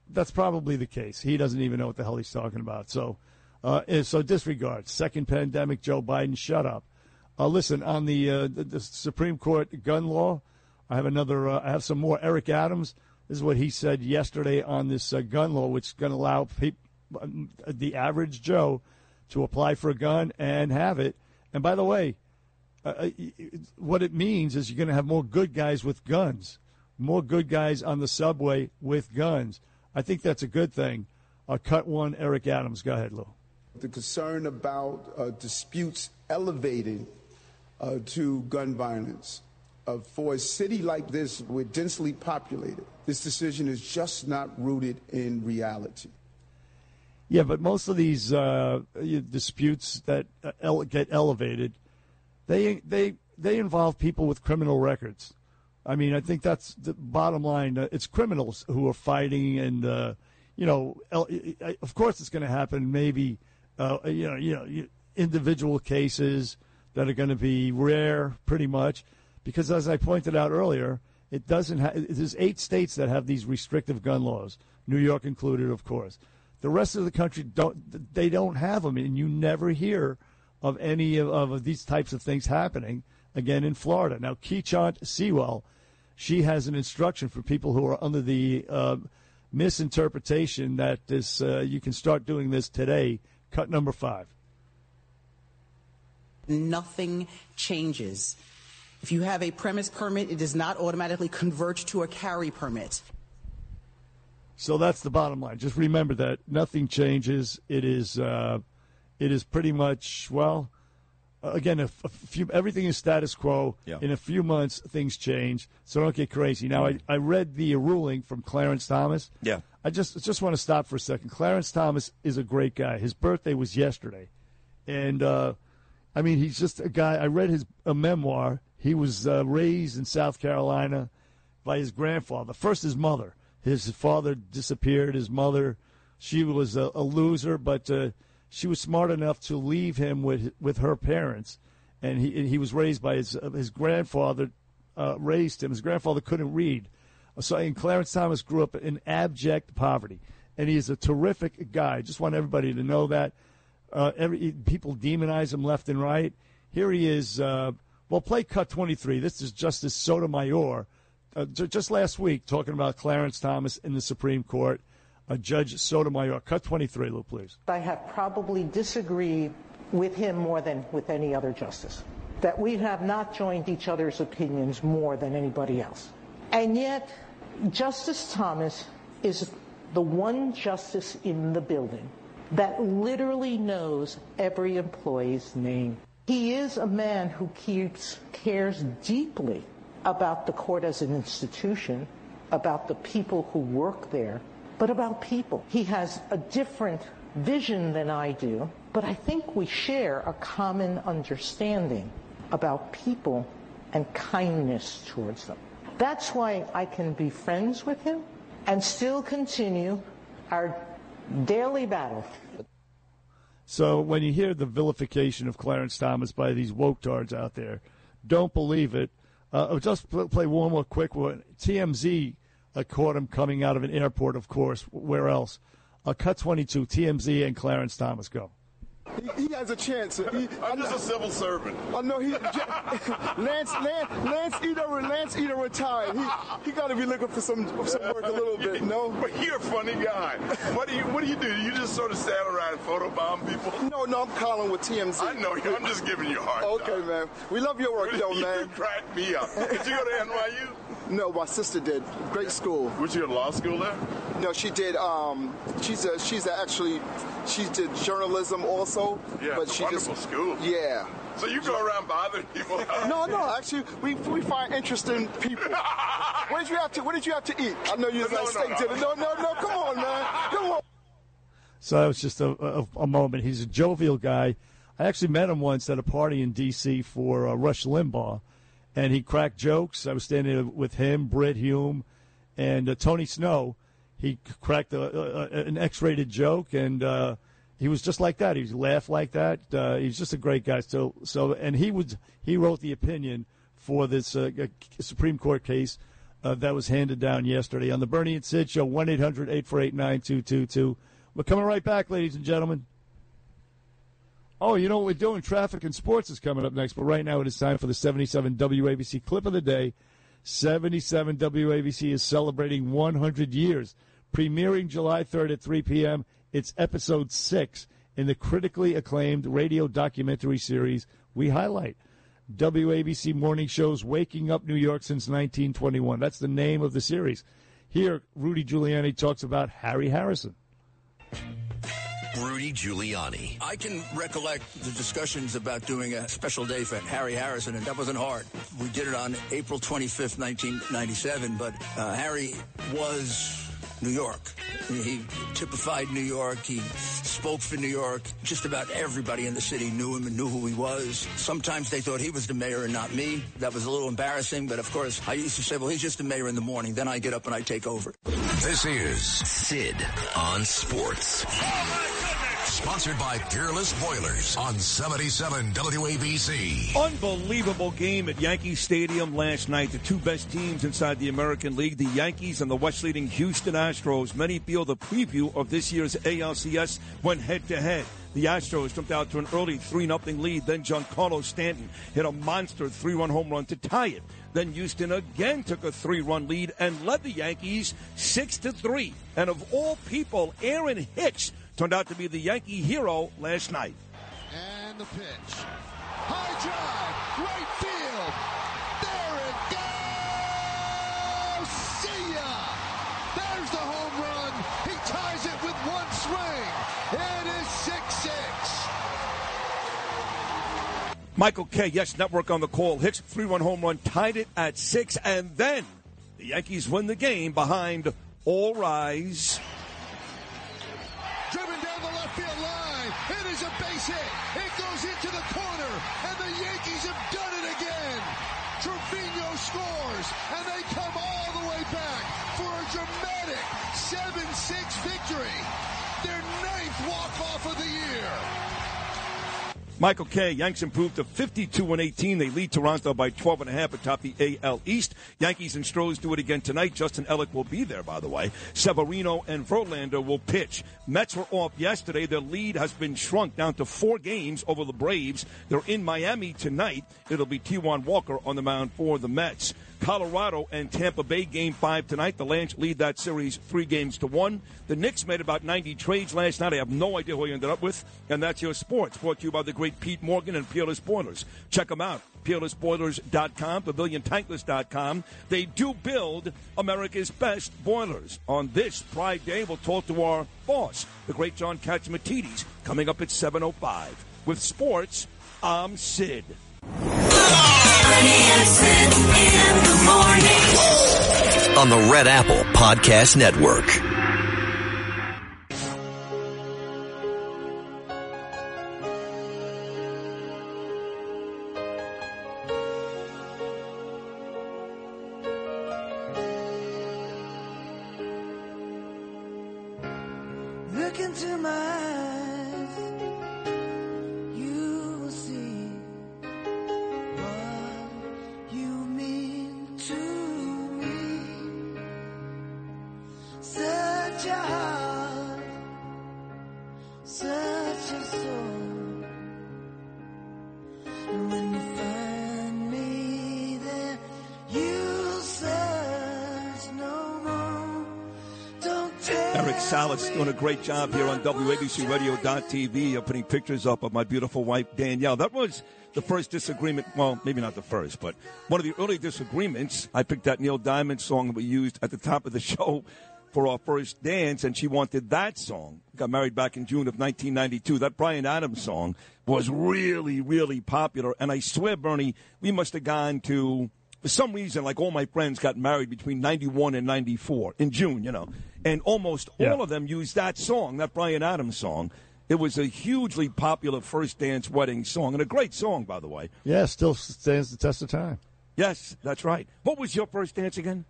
that's probably the case. He doesn't even know what the hell he's talking about. So, uh, so disregard. Second pandemic, Joe Biden, shut up. Uh, listen, on the, uh, the the Supreme Court gun law, I have another. Uh, I have some more. Eric Adams. This is what he said yesterday on this uh, gun law, which is going to allow peop the average Joe to apply for a gun and have it. And by the way, uh, what it means is you're going to have more good guys with guns, more good guys on the subway with guns. I think that's a good thing. Uh, cut one, Eric Adams. Go ahead, Lou. The concern about uh, disputes elevating uh, to gun violence. Uh, for a city like this, we're densely populated. This decision is just not rooted in reality. Yeah, but most of these uh, disputes that uh, ele- get elevated, they they they involve people with criminal records. I mean, I think that's the bottom line. Uh, it's criminals who are fighting, and uh, you know, of course, it's going to happen. Maybe uh, you know, you know, individual cases that are going to be rare, pretty much, because as I pointed out earlier, it doesn't. Ha- there's eight states that have these restrictive gun laws, New York included, of course. The rest of the country don't. They don't have them, and you never hear of any of, of these types of things happening again in Florida. Now, Keechant Sewell, she has an instruction for people who are under the uh, misinterpretation that this uh, you can start doing this today. Cut number five. Nothing changes. If you have a premise permit, it does not automatically convert to a carry permit. So that's the bottom line. Just remember that nothing changes. It is, uh, it is pretty much well. Again, a, a few, everything is status quo. Yeah. In a few months, things change. So don't get crazy. Now, I, I read the ruling from Clarence Thomas. Yeah. I just just want to stop for a second. Clarence Thomas is a great guy. His birthday was yesterday, and uh, I mean he's just a guy. I read his a memoir. He was uh, raised in South Carolina by his grandfather. First, his mother. His father disappeared. His mother, she was a, a loser, but uh, she was smart enough to leave him with with her parents, and he and he was raised by his his grandfather. Uh, raised him. His grandfather couldn't read. So, and Clarence Thomas grew up in abject poverty, and he is a terrific guy. Just want everybody to know that. Uh, every people demonize him left and right. Here he is uh, Well, play cut 23. This is Justice Sotomayor. Uh, just last week, talking about Clarence Thomas in the Supreme Court. Uh, Judge Sotomayor. Cut 23, Lou, please. I have probably disagreed with him more than with any other justice. That we have not joined each other's opinions more than anybody else. And yet, Justice Thomas is the one justice in the building that literally knows every employee's name. He is a man who keeps cares deeply about the court as an institution, about the people who work there, but about people. He has a different vision than I do, but I think we share a common understanding about people and kindness towards them. That's why I can be friends with him and still continue our daily battle. So when you hear the vilification of Clarence Thomas by these woke tards out there, don't believe it. Uh, I'll just play one more quick one. TMZ uh, caught him coming out of an airport, of course. Where else? Uh, cut 22, TMZ and Clarence Thomas go. He, he has a chance. He, I'm just a civil servant. I know he. Lance, Lance, Lance Eder, Lance Eder retired. He, he got to be looking for some some work a little bit. No. But you're a funny guy. What do you What do you do? You just sort of stand around and photobomb people? No, no, I'm calling with TMZ. I know you. I'm just giving you a hard Okay, time. man. We love your work, though, you man. crack me up. Did you go to NYU? No, my sister did. Great school. Was you at law school there? No, she did. Um, she's a she's a actually she did journalism also. Yeah, but it's a she wonderful just school. yeah. So you go around bothering people? No, no. Actually, we, we find interesting people. what did you have to What did you have to eat? I know you was No, like no, steak no. dinner. No, no, no. Come on, man. Come on. So that was just a, a, a moment. He's a jovial guy. I actually met him once at a party in D.C. for uh, Rush Limbaugh, and he cracked jokes. I was standing with him, Brit Hume, and uh, Tony Snow. He c- cracked a, a, an X-rated joke, and uh, he was just like that. He laughed like that. Uh, he's just a great guy. So, so, and he was he wrote the opinion for this uh, Supreme Court case uh, that was handed down yesterday on the Bernie and Sid show. One 888 We're coming right back, ladies and gentlemen. Oh, you know what we're doing? Traffic and sports is coming up next, but right now it is time for the 77 WABC clip of the day. 77 WABC is celebrating 100 years. Premiering July 3rd at 3 p.m., it's episode 6 in the critically acclaimed radio documentary series we highlight. WABC morning shows Waking Up New York since 1921. That's the name of the series. Here, Rudy Giuliani talks about Harry Harrison. Rudy Giuliani. I can recollect the discussions about doing a special day for Harry Harrison, and that wasn't hard. We did it on April 25th, 1997, but uh, Harry was New York. He typified New York. He spoke for New York. Just about everybody in the city knew him and knew who he was. Sometimes they thought he was the mayor and not me. That was a little embarrassing, but of course, I used to say, well, he's just the mayor in the morning. Then I get up and I take over. This is Sid on Sports. Sponsored by Peerless Boilers on 77 WABC. Unbelievable game at Yankee Stadium last night. The two best teams inside the American League, the Yankees and the West leading Houston Astros. Many feel the preview of this year's ALCS went head to head. The Astros jumped out to an early 3 0 lead. Then Giancarlo Stanton hit a monster 3 run home run to tie it. Then Houston again took a 3 run lead and led the Yankees 6 to 3. And of all people, Aaron Hicks turned out to be the Yankee hero last night. And the pitch. High drive, right field. There it goes. See ya. There's the home run. He ties it with one swing. It is 6 6. Michael Kay. Yes, network on the call. Hicks three run home run tied it at six, and then the Yankees win the game behind All Rise. Driven down the left field line. It is a base hit. Michael Kay. Yanks improved to 52 and 18. They lead Toronto by 12 and a half atop the AL East. Yankees and Stros do it again tonight. Justin Ellick will be there, by the way. Severino and Verlander will pitch. Mets were off yesterday. Their lead has been shrunk down to four games over the Braves. They're in Miami tonight. It'll be Taijuan Walker on the mound for the Mets. Colorado and Tampa Bay game five tonight. The Lance lead that series three games to one. The Knicks made about 90 trades last night. I have no idea who you ended up with. And that's your sports. Brought to you by the great Pete Morgan and Peerless Boilers. Check them out. PeerlessBoilers.com, PavilionTankless.com. They do build America's best boilers. On this Pride Day, we'll talk to our boss, the great John Catsimatidis, coming up at 7.05. With sports, I'm Sid. On the Red Apple Podcast Network. Salas doing a great job here on WABCRadio.tv of putting pictures up of my beautiful wife, Danielle. That was the first disagreement. Well, maybe not the first, but one of the early disagreements. I picked that Neil Diamond song that we used at the top of the show for our first dance, and she wanted that song. Got married back in June of 1992. That Bryan Adams song was really, really popular. And I swear, Bernie, we must have gone to for some reason, like all my friends got married between 91 and 94 in June, you know. And almost Yeah. all of them used that song, that Bryan Adams song. It was a hugely popular first dance wedding song, and a great song, by the way. Yeah, still stands the test of time. Yes, that's right. What was your first dance again?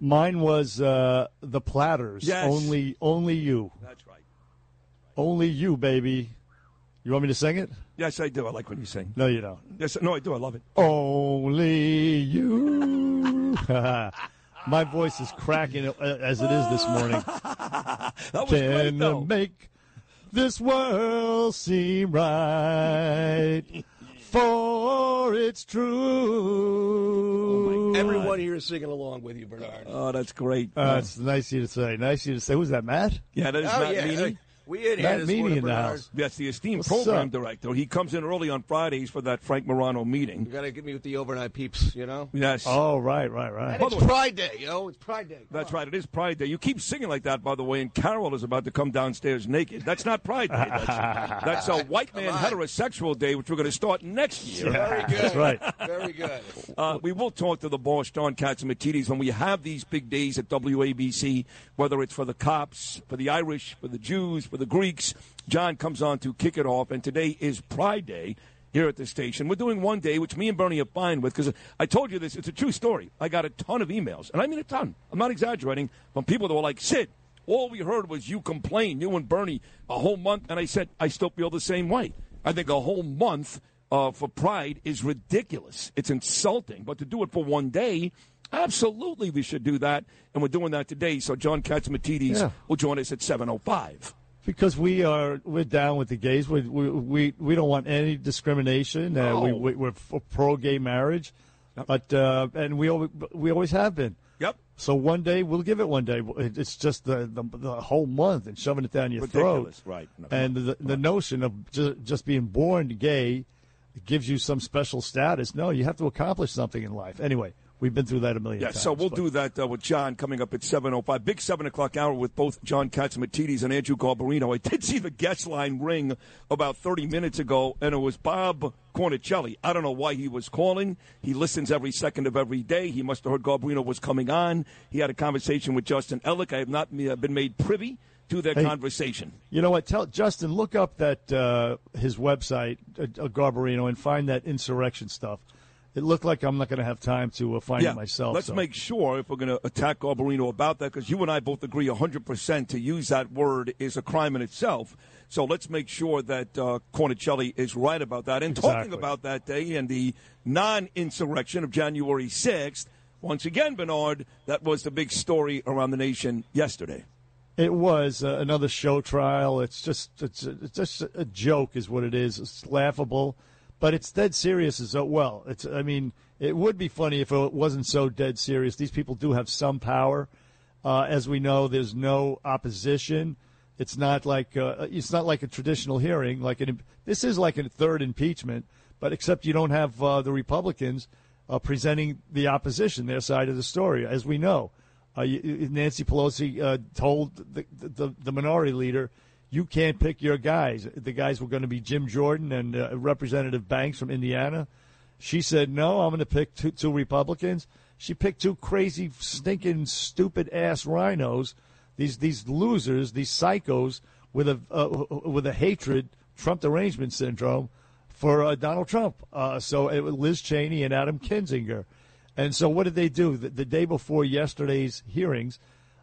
Mine was uh, the Platters. Yes. Only, only you. That's right. Only you, baby. You want me to sing it? Yes, I do. I like when you sing. No, you don't. Yes, no, I do. I love it. Only you. My voice is cracking uh, as it is this morning. That was Can great, though. make this world seem right, for it's true. Everyone here is singing along with you, Bernard. Oh, that's great. Uh, it's nice of you to say. Nice of you to say. Who's that, Matt? Yeah, that is Oh, Matt yeah. Meany. We in here Matt this Meany in the house. That's the esteemed What's program up? director. He comes in early on Fridays for that Frank Morano meeting. You got to get me with the overnight peeps, you know? Yes. Oh, right, right, right. And it's Pride Day, yo. It's Pride Day. That's right. It is Pride Day. You keep singing like that, by the way, and Carol is about to come downstairs naked. That's not Pride Day. That's, that's a white man heterosexual day, which we're going to start next year. Very good. That's right. Very good. Uh, we will talk to the boss, John Catsimatidis, when we have these big days at WABC, whether it's for the cops, for the Irish, for the Jews, for the Greeks. John comes on to kick it off, and today is Pride Day here at the station. We're doing one day, which me and Bernie are fine with, because I told you this. It's a true story. I got a ton of emails, and I mean a ton. I'm not exaggerating, from people that were like, Sid, all we heard was you complain, you and Bernie, a whole month. And I said, I still feel the same way. I think a whole month uh, for Pride is ridiculous. It's insulting. But to do it for one day, absolutely we should do that. And we're doing that today. So John Catsimatidis Yeah. will join us at 7.05. Because we are we're down with the gays. We we we, we don't want any discrimination. Uh, we, we we're for pro gay marriage, but uh, and we always we always have been. Yep. So one day we'll give it one day. It's just the the, the whole month and shoving it down your Ridiculous, throat. right. No, And the the notion of just, just being born gay gives you some special status. No, you have to accomplish something in life. Anyway, we've been through that a million Yeah, times. so we'll but- do that uh, with John coming up at 7.05. Big 7 o'clock hour with both John Catsimatidis and Andrew Garbarino. I did see the guest line ring about 30 minutes ago, and it was Bob Cornicelli. I don't know why he was calling. He listens every second of every day. He must have heard Garbarino was coming on. He had a conversation with Justin Ellick. I have not uh, been made privy to their Hey. conversation. You know what? Tell Justin, look up that uh, his website, uh, Garbarino, and find that insurrection stuff. It looked like I'm not going to have time to uh, find yeah, it myself. Let's so. make sure if we're going to attack Garbarino about that, because you and I both agree 100% to use that word is a crime in itself. So let's make sure that uh, Cornicelli is right about that. And talking about that day and the non insurrection of January 6th, once again, Bernard, that was the big story around the nation yesterday. It was uh, another show trial. It's just it's, it's just a joke, is what it is. It's laughable, but it's dead serious as well. It's I mean, it would be funny if it wasn't so dead serious. These people do have some power, uh, as we know. There's no opposition. It's not like uh, it's not like a traditional hearing. Like an, this is like a third impeachment, but except you don't have uh, the Republicans uh, presenting the opposition, their side of the story, as we know. Uh, Nancy Pelosi uh, told the, the, the minority leader, "You can't pick your guys." The guys were going to be Jim Jordan and uh, Representative Banks from Indiana. She said, "No, I'm going to pick two, two Republicans." She picked two crazy, stinking, stupid ass rhinos. These these losers, these psychos with a uh, with a hatred, Trump derangement syndrome for uh, Donald Trump. Uh, so it was Liz Cheney and Adam Kinzinger. And so what did they do? The, the day before yesterday's hearings,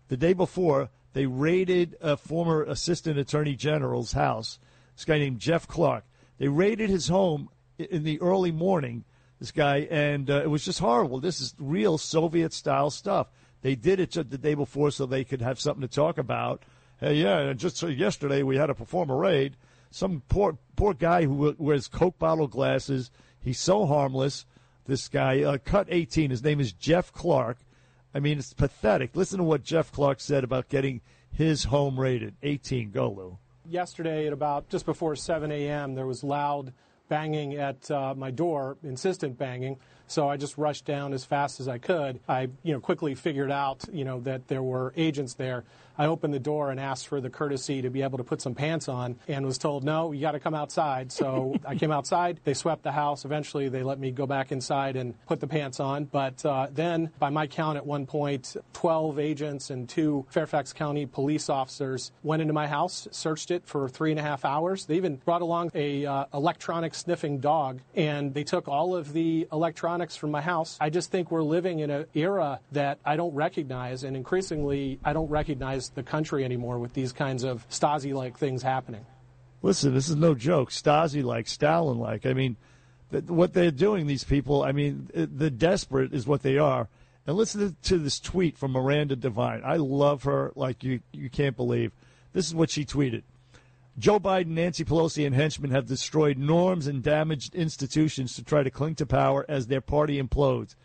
the day before, they raided a former Assistant Attorney General's house, this guy named Jeff Clark. They raided his home in the early morning, this guy, and uh, it was just horrible. This is real Soviet style stuff. They did it the day before so they could have something to talk about. Hey, yeah, and just so yesterday we had to perform a raid. Some poor poor guy who wears Coke bottle glasses. He's so harmless. This guy, uh, cut 18. His name is Jeff Clark. I mean, it's pathetic. Listen to what Jeff Clark said about getting his home raided. 18. Go, Lou. Yesterday, at about just before 7 a.m., there was loud banging at uh, my door, insistent banging. So I just rushed down as fast as I could. I, you know, quickly figured out, you know, that there were agents there. I opened the door and asked for the courtesy to be able to put some pants on, and was told, "No, you got to come outside." So I came outside. They swept the house. Eventually, they let me go back inside and put the pants on. But uh, then, by my count, at one point, 12 agents and two Fairfax County police officers went into my house, searched it for three and a half hours. They even brought along a uh, electronic sniffing dog, and they took all of the electronics from my house. I just think we're living in an era that I don't recognize, and increasingly, I don't recognize the country anymore with these kinds of Stasi-like things happening. Listen, this is no joke. Stasi like, Stalin like. I mean, th- what they're doing, these people, I mean, the desperate is what they are. And listen to this tweet from Miranda Devine. I love her like you, you can't believe. This is what she tweeted. Joe Biden, Nancy Pelosi, and henchmen have destroyed norms and damaged institutions to try to cling to power as their party implodes.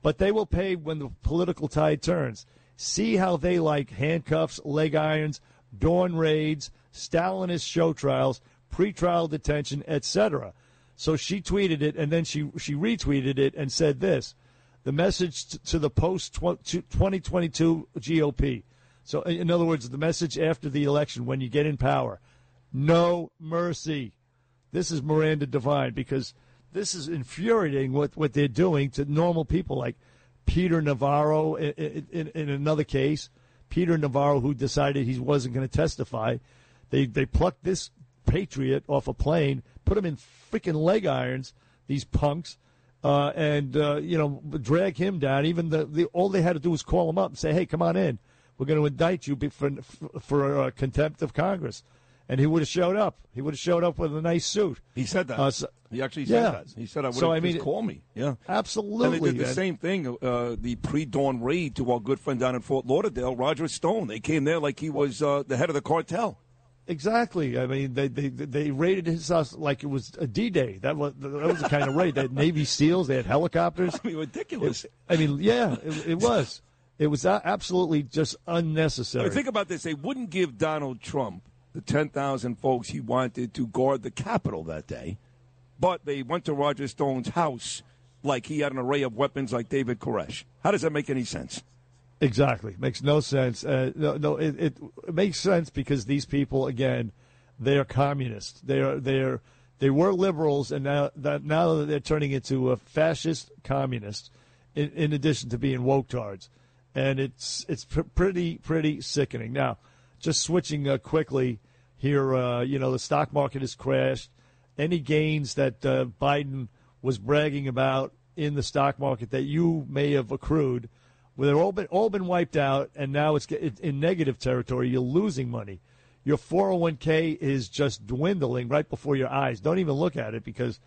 But they will pay when the political tide turns. See how they like handcuffs, leg irons, dawn raids, Stalinist show trials, pretrial detention, etc. So she tweeted it, and then she she retweeted it and said this: the message to the post 2022 GOP. So, in other words, the message after the election when you get in power, no mercy. This is Miranda Devine because this is infuriating what, what they're doing to normal people like Peter Navarro in, in, in another case. Peter Navarro, who decided he wasn't going to testify, they they plucked this patriot off a plane, put him in freaking leg irons. These punks, uh, and uh, you know drag him down. Even the, the all they had to do was call him up and say, "Hey, come on in. We're going to indict you for for uh, contempt of Congress." And he would have showed up. He would have showed up with a nice suit. He said that. Uh, so- he actually said yeah. that. He said, "I would So, I mean, just call me." Yeah, Absolutely. And they did the same thing. Uh, the pre-dawn raid to our good friend down in Fort Lauderdale, Roger Stone. They came there like he was uh, the head of the cartel. Exactly. I mean, they they they raided his house like it was a D Day. That was that was the kind of raid. They had Navy SEALs. They had helicopters. I mean, ridiculous. It- I mean, yeah, it, it was. It was absolutely just unnecessary. Think about this. They wouldn't give Donald Trump the 10,000 folks he wanted to guard the Capitol that day, but they went to Roger Stone's house like he had an array of weapons like David Koresh. How does that make any sense? Exactly. Makes no sense. Uh, no, no it, it, it makes sense because these people, again, they are communists. They are they are they were liberals, and now that now that they're turning into a fascist communist, in, in addition to being woke tards, and it's it's pr- pretty pretty sickening. Now, just switching uh, quickly here, uh, you know, the stock market has crashed. Any gains that uh, Biden was bragging about in the stock market that you may have accrued, where they've all been all been wiped out, and now it's in negative territory. You're losing money. Your 401k is just dwindling right before your eyes. Don't even look at it because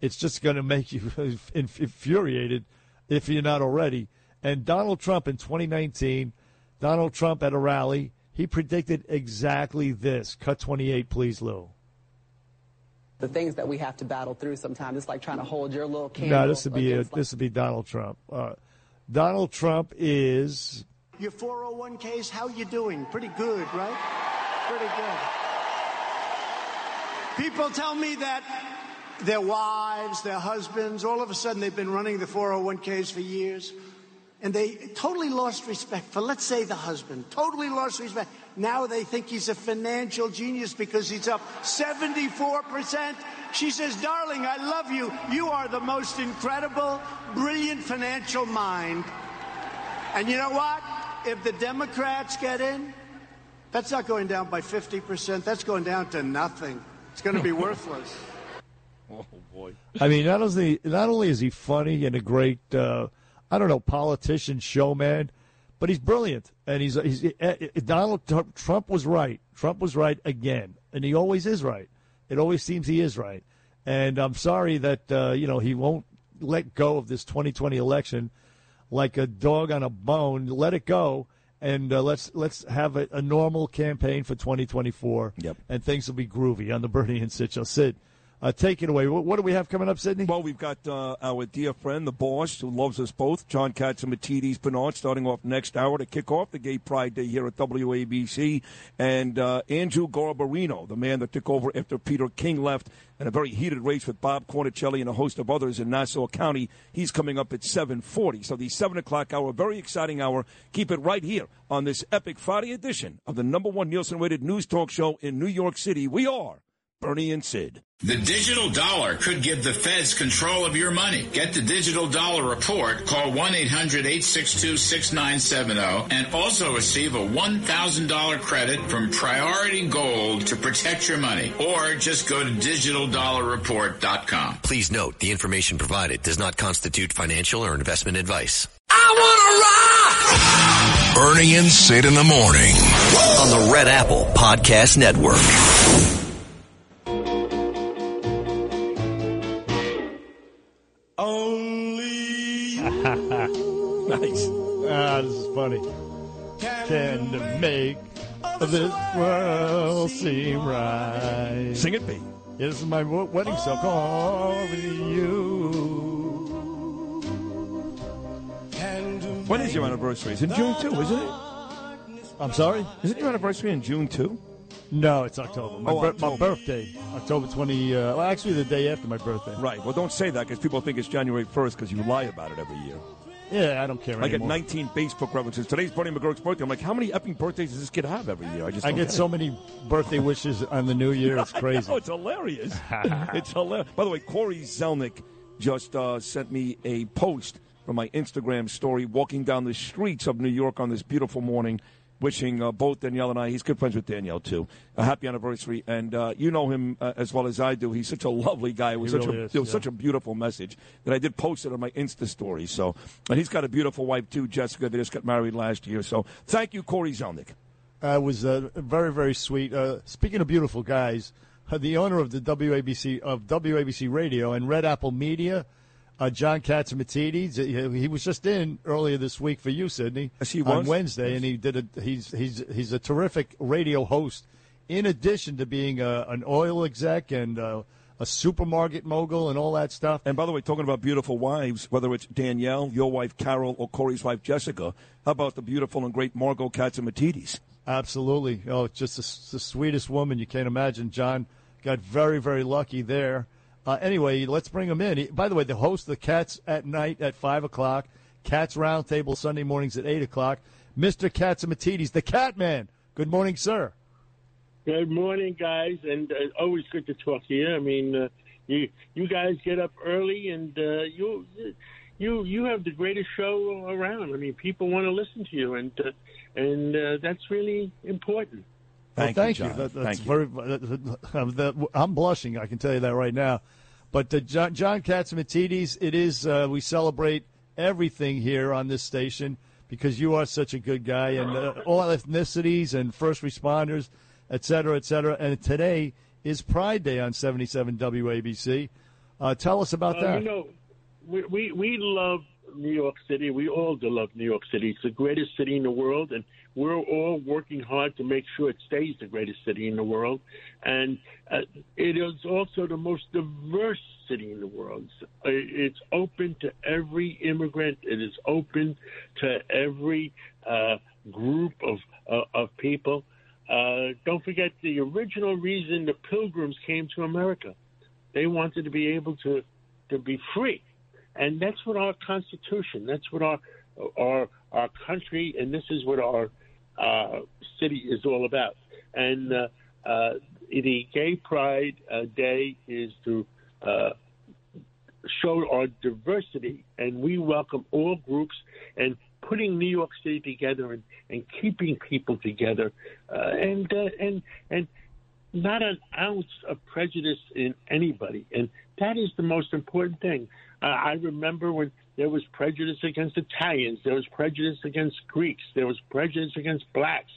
it's just going to make you infuriated if you're not already. And Donald Trump in 2019, Donald Trump at a rally, he predicted exactly this. Cut 28, please, Lou. The things that we have to battle through sometimes, it's like trying to hold your little candle. No, this would be against, like, this would be Donald Trump. Uh, Donald Trump is Your 401ks, how you doing? Pretty good, right? Pretty good. People tell me that their wives, their husbands, all of a sudden they've been running the 401ks for years, and they totally lost respect for, let's say, the husband. Totally lost respect. Now they think he's a financial genius because he's up 74%. She says, darling, I love you. You are the most incredible, brilliant financial mind. And you know what? If the Democrats get in, that's not going down by 50%. That's going down to nothing. It's going to be worthless. Oh boy. I mean, not only not only is he funny and a great, uh, I don't know, politician, showman, but he's brilliant. And he's he's uh, Donald Trump was right. Trump was right again, and he always is right. It always seems he is right. And I'm sorry that uh, you know he won't let go of this 2020 election like a dog on a bone. Let it go. And uh, let's let's have a, a normal campaign for 2024. Yep. And things will be groovy on the Bernie and Sid show. Sid, uh, take it away. What, what do we have coming up, Sydney? Well, we've got uh, our dear friend, the boss, who loves us both, John Catsimatidis Bernard, starting off next hour to kick off the Gay Pride Day here at WABC. And uh, Andrew Garbarino, the man that took over after Peter King left in a very heated race with Bob Cornicelli and a host of others in Nassau County. He's coming up at 7.40. So the 7 o'clock hour, very exciting hour. Keep it right here on this epic Friday edition of the number one Nielsen-rated news talk show in New York City. We are Bernie and Sid. The digital dollar could give the feds control of your money. Get the digital dollar report. Call 1-800-862-6970 and also receive a $1,000 credit from Priority Gold to protect your money. Or just go to digitaldollarreport.com. Please note the information provided does not constitute financial or investment advice. Bernie and Sid in the morning. On the Red Apple Podcast Network. nice. Ah, this is funny. Can make this world seem right. Sing it, Pete. Yeah, this is my wedding song. Call me you. When is your anniversary? It's in June too, isn't it? I'm sorry? Isn't your anniversary in June too? No, it's October. My, Oh, bir- October. my birthday, October 20. Uh, well, actually, the day after my birthday. Right. Well, don't say that because people think it's January 1st because you lie about it every year. Yeah, I don't care I get anymore. 19 Facebook references. Today's Bernie McGuirk's birthday. I'm like, how many effing birthdays does this kid have every year? I just I get it. so many birthday wishes on the new year. It's crazy. Oh, it's hilarious. it's hilarious. By the way, Corey Zelnick just uh, sent me a post from my Instagram story walking down the streets of New York on this beautiful morning, wishing uh, both Danielle and I, he's good friends with Danielle too, a happy anniversary. And uh, you know him uh, as well as I do. He's such a lovely guy. It was, He such, really a, is, it was yeah. such a beautiful message that I did post it on my Insta story. So, and he's got a beautiful wife too, Jessica. They just got married last year. So, thank you, Corey Zelnick. Uh, it was uh, very, very sweet. Uh, speaking of beautiful guys, uh, the owner of the WABC of WABC Radio and Red Apple Media, uh, John Catsimatidis, uh, he, he was just in earlier this week for you, Sydney, Yes, he on was. Wednesday, and he did a. He's he's he's a terrific radio host. In addition to being a, an oil exec and uh, a supermarket mogul and all that stuff. And by the way, talking about beautiful wives, whether it's Danielle, your wife Carol, or Corey's wife Jessica, how about the beautiful and great Margo Catsimatidis? Absolutely. Oh, just the, the sweetest woman you can't imagine. John got very, very lucky there. Uh, anyway, let's bring him in. He, by the way, the host of the Cats at Night at 5 o'clock, Cats Roundtable Sunday mornings at 8 o'clock, Mr. Catsimatidis, the Cat Man. Good morning, sir. Good morning, guys, and uh, always good to talk to you. I mean, uh, you you guys get up early, and uh, you you you have the greatest show around. I mean, people want to listen to you, and uh, and uh, that's really important. Thank well, you, thank you. John. That- that's Thank you. very. that- I'm blushing. I can tell you that right now. But uh, John, John Catsimatidis, it is uh, we celebrate everything here on this station because you are such a good guy, and uh, all ethnicities and first responders, et cetera, et cetera. And today is Pride Day on 77 WABC. Uh, tell us about Uh, that. You know, we, we we love New York City. We all do love New York City. It's the greatest city in the world, and we're all working hard to make sure it stays the greatest city in the world. And uh, it is also the most diverse city in the world. It's, uh, open to every immigrant. It is open to every uh, group of uh, of people. Uh, don't forget the original reason the Pilgrims came to America. They wanted to be able to to be free, and that's what our Constitution. That's what our our our country, and this is what our uh, city is all about. And uh, uh, the Gay Pride uh, Day is to uh, show our diversity, and we welcome all groups and putting New York City together and, and keeping people together, uh, and uh, and and not an ounce of prejudice in anybody, and that is the most important thing. Uh, I remember when there was prejudice against Italians, there was prejudice against Greeks, there was prejudice against blacks,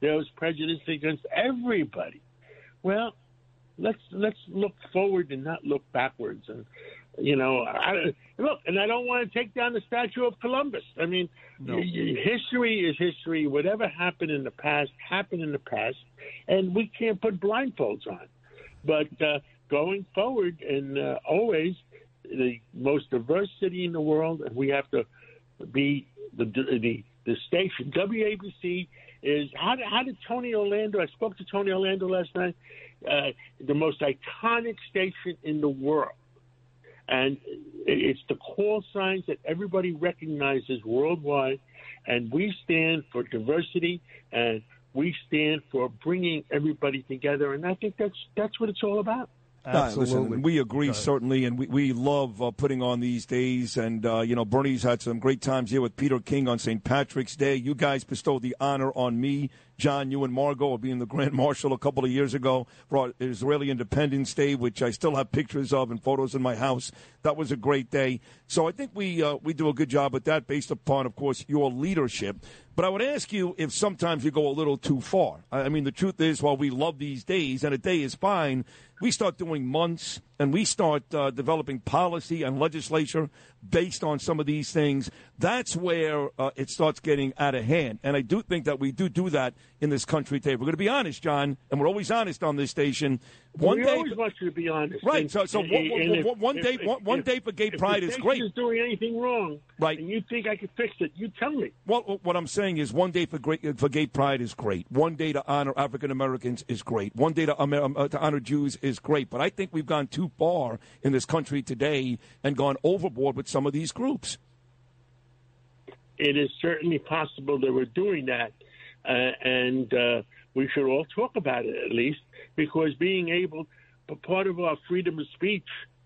there was prejudice against everybody. Well, let's let's look forward and not look backwards. And you know, I, look, and I don't want to take down the statue of Columbus. I mean, No. history is history. Whatever happened in the past happened in the past, and we can't put blindfolds on. But uh, going forward, and uh, always the most diverse city in the world, and we have to be the the the station. WABC is how did, how did Tony Orlando? I spoke to Tony Orlando last night. Uh, the most iconic station in the world, and it's the call signs that everybody recognizes worldwide. And we stand for diversity, and we stand for bringing everybody together. And I think that's that's what it's all about. No, listen, we agree certainly, and we, we love uh, putting on these days. And uh, you know, Bernie's had some great times here with Peter King on St. Patrick's Day. You guys bestowed the honor on me, John, you and Margo, of being the Grand Marshal a couple of years ago for Israeli Independence Day, which I still have pictures of and photos in my house. That was a great day. So I think we uh, we do a good job with that, based upon, of course, your leadership. But I would ask you if sometimes you go a little too far. I I mean, the truth is, while we love these days, and a day is fine, we start doing months and we start uh, developing policy and legislature based on some of these things. That's where uh, it starts getting out of hand. And I do think that we do do that in this country today. We're going to be honest, John, and we're always honest on this station. One we day, always want you to be honest. Right, And- so- so and- one- and one- if- one- one if- day- if- one- one if- day for gay pride is great. Is doing anything wrong, Right. And you think I can fix it? You tell me. Well, what I'm saying is, one day for great for gay pride is great. One day to honor African Americans is great. One day to, um, uh, to honor Jews is great. But I think we've gone too far in this country today and gone overboard with some of these groups. It is certainly possible that we're doing that, and uh, we should all talk about it at least, because being able, part of our freedom of speech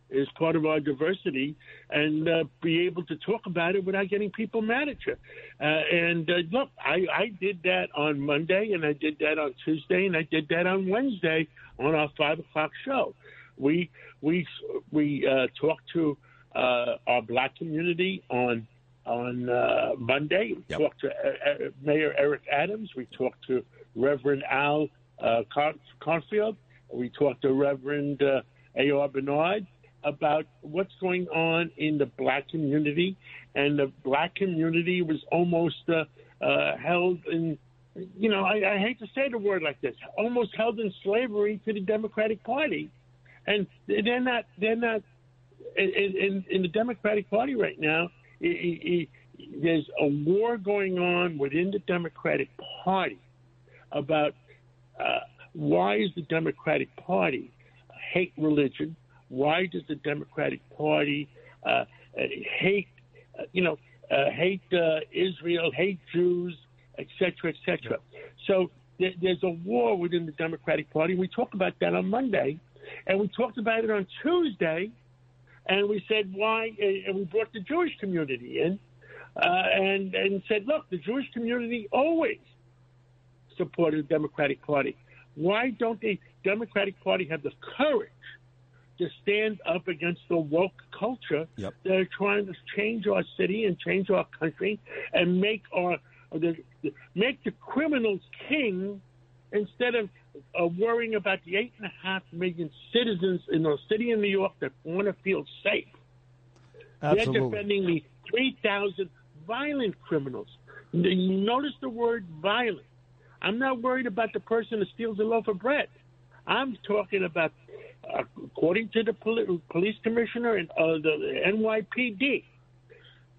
is part of our diversity, and uh, be able to talk about it without getting people mad at you. Uh, and uh, look, I, I did that on Monday, and I did that on Tuesday, and I did that on Wednesday on our five o'clock show. We we we uh, talked to uh, our black community on on uh, Monday. We talked to uh, uh, Mayor Eric Adams. We talked to Reverend Al uh, Car- Carfield. We talked to Reverend uh, A.R. Bernard about what's going on in the black community. And the black community was almost uh, uh, held in, you know, I, I hate to say the word like this, almost held in slavery to the Democratic Party. And they're not, they're not, in, in, in the Democratic Party right now, there's a war going on within the Democratic Party about uh, why is the Democratic Party hate religion? Why does the Democratic Party uh, uh, hate, uh, you know, uh, hate uh, Israel, hate Jews, et cetera, et cetera? So there, there's a war within the Democratic Party. We talked about that on Monday, and we talked about it on Tuesday and we said why, and we brought the Jewish community in, uh, and and said, look, the Jewish community always supported the Democratic Party. Why don't the Democratic Party have the courage to stand up against the woke culture Yep. that are trying to change our city and change our country and make our the, the- make the criminals king instead of uh, worrying about the eight and a half million citizens in the city of New York that want to feel safe. They're Absolutely. defending the 3,000 violent criminals. You notice the word violent. I'm not worried about the person that steals a loaf of bread. I'm talking about, uh, according to the poli- police commissioner and uh, the NYPD,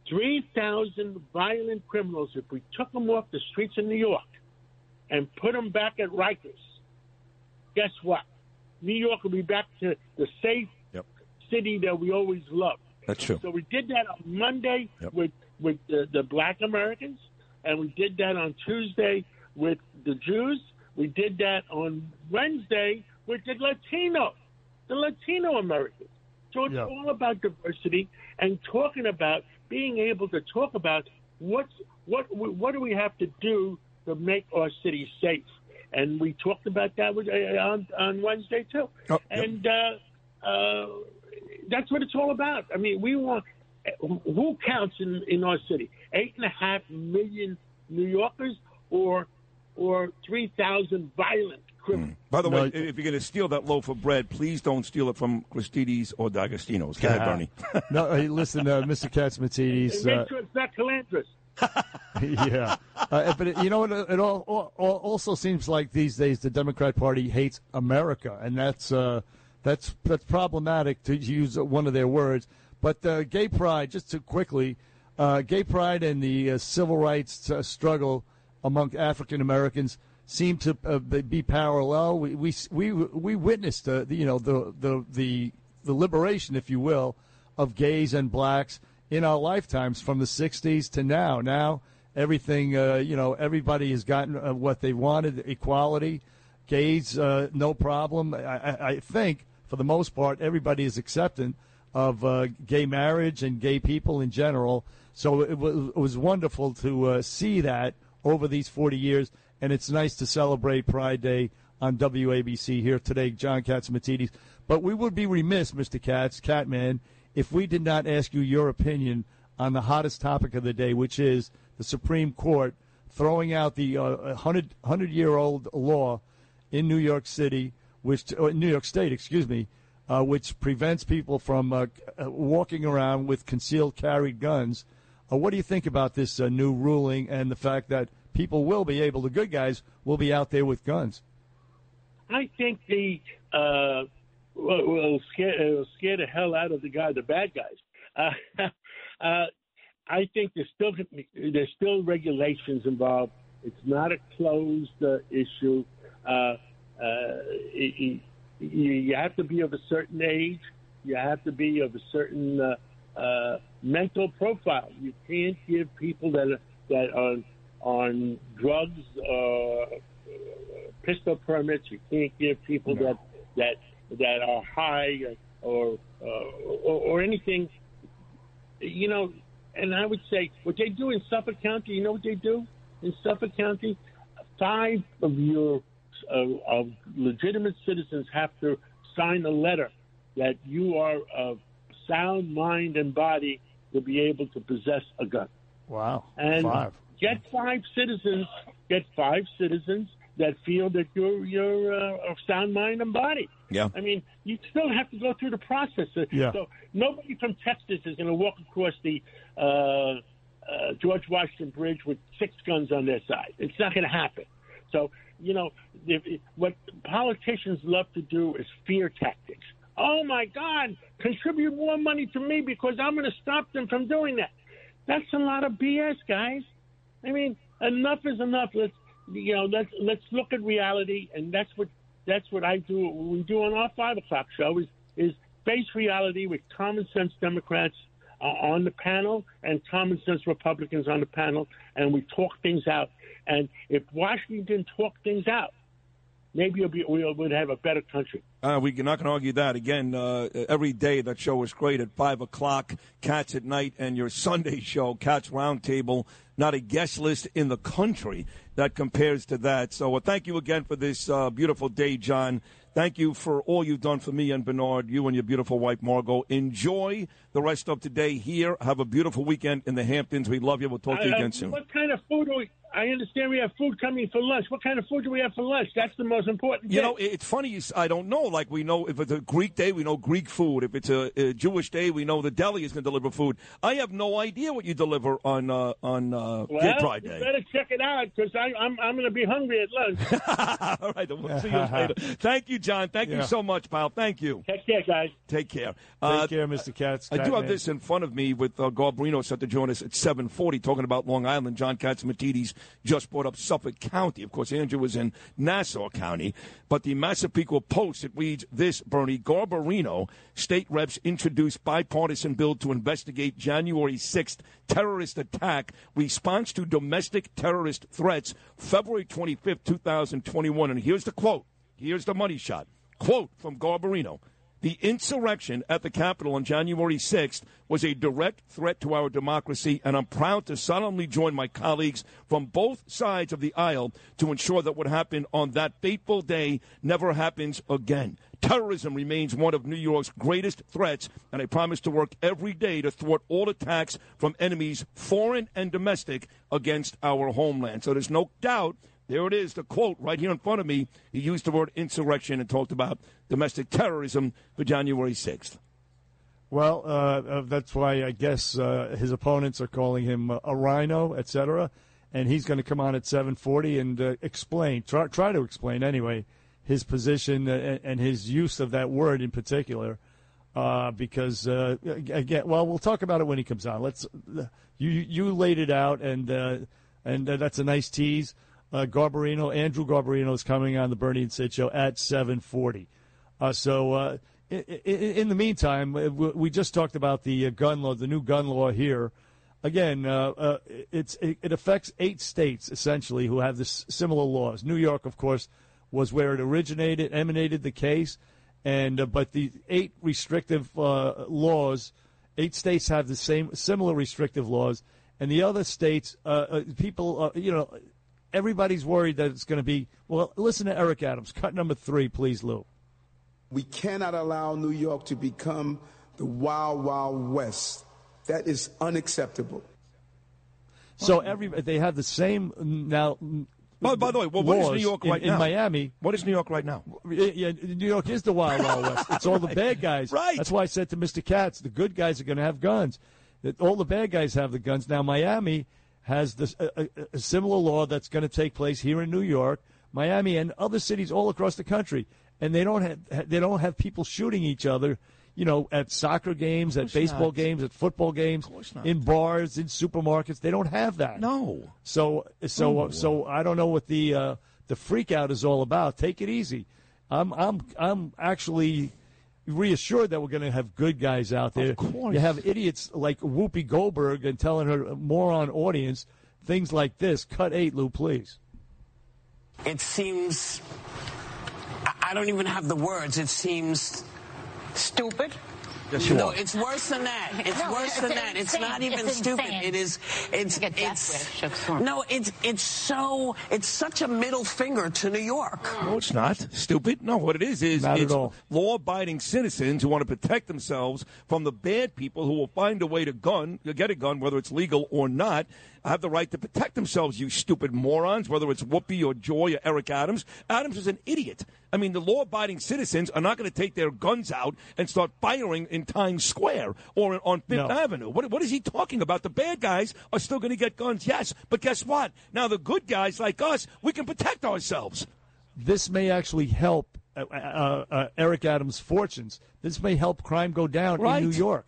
3,000 violent criminals. If we took them off the streets of New York and put them back at Rikers, guess what? New York will be back to the safe city that we always loved. That's true. So we did that on Monday with with the, the Black Americans, and we did that on Tuesday with the Jews. We did that on Wednesday with the Latino, the Latino Americans. So it's all about diversity and talking about being able to talk about what's what what do we have to do to make our city safe. And we talked about that with, uh, on on Wednesday too. and uh, uh, that's what it's all about. I mean, we want who counts in in our city? Eight and a half million New Yorkers, or or three thousand violent criminals. By the way, if you're going to steal that loaf of bread, please don't steal it from Gristedes or D'Agostino's. Go ahead, Bernie. no, hey, listen, uh, Mr. Catsimatidis. And make Uh, sure it's not Calandris. yeah, uh, but it, you know what? It all, all, all also seems like these days the Democrat Party hates America, and that's uh, that's that's problematic to use one of their words. But uh, gay pride, just to quickly, uh, gay pride and the uh, civil rights uh, struggle among African Americans seem to be parallel. We we we, we witnessed the, you know the, the the the liberation, if you will, of gays and blacks in our lifetimes from the 60s to now. Now everything, uh, you know, everybody has gotten uh, what they wanted, equality. Gays, uh, no problem. I, I, think, for the most part, everybody is accepting of uh, gay marriage and gay people in general. So it was, it was wonderful to uh, see that over these 40 years, and it's nice to celebrate Pride Day on WABC here today, John Catsimatidis. But we would be remiss, Mr. Katz, Catman, if we did not ask you your opinion on the hottest topic of the day, which is the Supreme Court throwing out the uh, 100, 100 year old law in New York City, which uh, New York State, excuse me, uh, which prevents people from uh, uh, walking around with concealed carried guns. Uh, what do you think about this uh, new ruling and the fact that people will be able, the good guys will be out there with guns? I think the uh, will, will scare will scare the hell out of the guy, the bad guys. Uh, uh, I think there's still there's still regulations involved. It's not a closed uh, issue. Uh, uh, it, it, you, have to be of a certain age. You have to be of a certain uh, uh, mental profile. You can't give people that are, that are on drugs uh, pistol permits. You can't give people that that that are high or, uh, or or anything. You know, and I would say what they do in Suffolk County. You know what they do in Suffolk County? Five of your uh, of legitimate citizens have to sign a letter that you are of sound mind and body to be able to possess a gun. Wow. And Five. get five citizens, get five citizens that feel that you're you're uh, of sound mind and body. Yeah. I mean, you still have to go through the process. Uh, Yeah. So nobody from Texas is going to walk across the uh, uh, George Washington Bridge with six guns on their side. It's not going to happen. So you know, if, if- what politicians love to do is fear tactics. Oh my God! Contribute more money to me because I'm going to stop them from doing that. That's a lot of BS, guys. I mean, enough is enough. Let's you know, let's let's look at reality, and that's what that's what I do. What we do on our five o'clock show is is face reality with common sense Democrats uh, on the panel and common sense Republicans on the panel, and we talk things out. And if Washington talked things out, maybe we'll, we'll have a better country. Uh, we're not going to argue that. Again, uh, every day that show is great at 5 o'clock, Cats at Night, and your Sunday show, Cats Roundtable. Not a guest list in the country that compares to that. So uh, thank you again for this uh, beautiful day, John. Thank you for all you've done for me and Bernard, you and your beautiful wife, Margo. Enjoy the rest of today here. Have a beautiful weekend in the Hamptons. We love you. We'll talk to you again soon. What kind of food do we? I understand we have food coming for lunch. What kind of food do we have for lunch? That's the most important. Thing. You thing. know, it's funny. I don't know. Like we know if it's a Greek day, we know Greek food. If it's a, a Jewish day, we know the deli is going to deliver food. I have no idea what you deliver on uh, on uh, well, Good Pride you Day. better check it out because I'm I'm going to be hungry at lunch. All right, we'll see you later. Thank you, John. Thank Yeah. you so much, pal. Thank you. Take care, guys. Take care. Take care, Mr. Katz. I do have Catman. this in front of me with uh, Garbarino set to join us at 740 talking about Long Island. John Catsimatidis just brought up Suffolk County. Of course, Andrew was in Nassau County. But the Massapequa Post, it reads this, Bernie, Garbarino, state reps introduced bipartisan bill to investigate January 6th terrorist attack, response to domestic terrorist threats, February 25th, 2021. And here's the quote. Here's the money shot. Quote from Garbarino. The insurrection at the Capitol on January 6th was a direct threat to our democracy, and I'm proud to solemnly join my colleagues from both sides of the aisle to ensure that what happened on that fateful day never happens again. Terrorism remains one of New York's greatest threats, and I promise to work every day to thwart all attacks from enemies, foreign and domestic, against our homeland. So there's no doubt there it is, the quote right here in front of me. He used the word insurrection and talked about domestic terrorism for January 6th. Well, uh, uh, that's why I guess uh, his opponents are calling him a rhino, et cetera. And he's going to come on at 7:40 and uh, explain, try, try to explain anyway, his position uh, and, and his use of that word in particular. Uh, because again, well, we'll talk about it when he comes on. Let's you you laid it out, and and that's a nice tease. Uh, Garbarino, Andrew Garbarino is coming on the Bernie and Sid show at 7:40. Uh, so, uh, in, in the meantime, uh, we just talked about the uh, gun law, the new gun law here. Again, uh, it's it, affects eight states essentially who have this similar laws. New York, of course, was where it originated, emanated the case, and but the eight restrictive laws, eight states have the same similar restrictive laws, and the other states, people, you know, everybody's worried that it's going to be. Well, listen to Eric Adams, cut number three, please, Lou. We cannot allow New York to become the wild, wild west. That is unacceptable. So every they have the same now. By, by the way, well, what is New York in- right in, now? Miami? What is New York right now? Yeah, New York is the wild, wild west. It's all the bad guys. Right. That's why I said to Mr. Katz, the good guys are going to have guns. That all the bad guys have the guns. Now Miami has this a, a, a similar law that's going to take place here in New York, Miami, and other cities all across the country, and they don't have they don't have people shooting each other. You know, at soccer games, at baseball not. games, at football games, in bars, in supermarkets. They don't have that. No. So so No. so I don't know what the uh, the freak out is all about. Take it easy. I'm I'm I'm actually reassured that we're going to have good guys out there. Of course. You have idiots like Whoopi Goldberg and telling her moron audience things like this. Cut eight, Lou, please. It seems. I- I don't even have the words. It seems stupid. Yes, you no, are. it's worse than that. It's No, worse it's than that. It's not even It's stupid. insane. It is. It's. Like it's. wish of sorts. No, it's. It's so. It's such a middle finger to New York. No, it's not. Stupid. No, what it is is Not at it's all. law abiding citizens who want to protect themselves from the bad people who will find a way to gun, get a gun, whether it's legal or not, have the right to protect themselves, you stupid morons, whether it's Whoopi or Joy or Eric Adams. Adams is an idiot. I mean, the law abiding citizens are not going to take their guns out and start firing in Times Square or on Fifth No. Avenue. What, what is he talking about? The bad guys are still going to get guns, yes. But guess what? Now, the good guys like us, we can protect ourselves. This may actually help uh, uh, uh, Eric Adams' fortunes. This may help crime go down Right. in New York.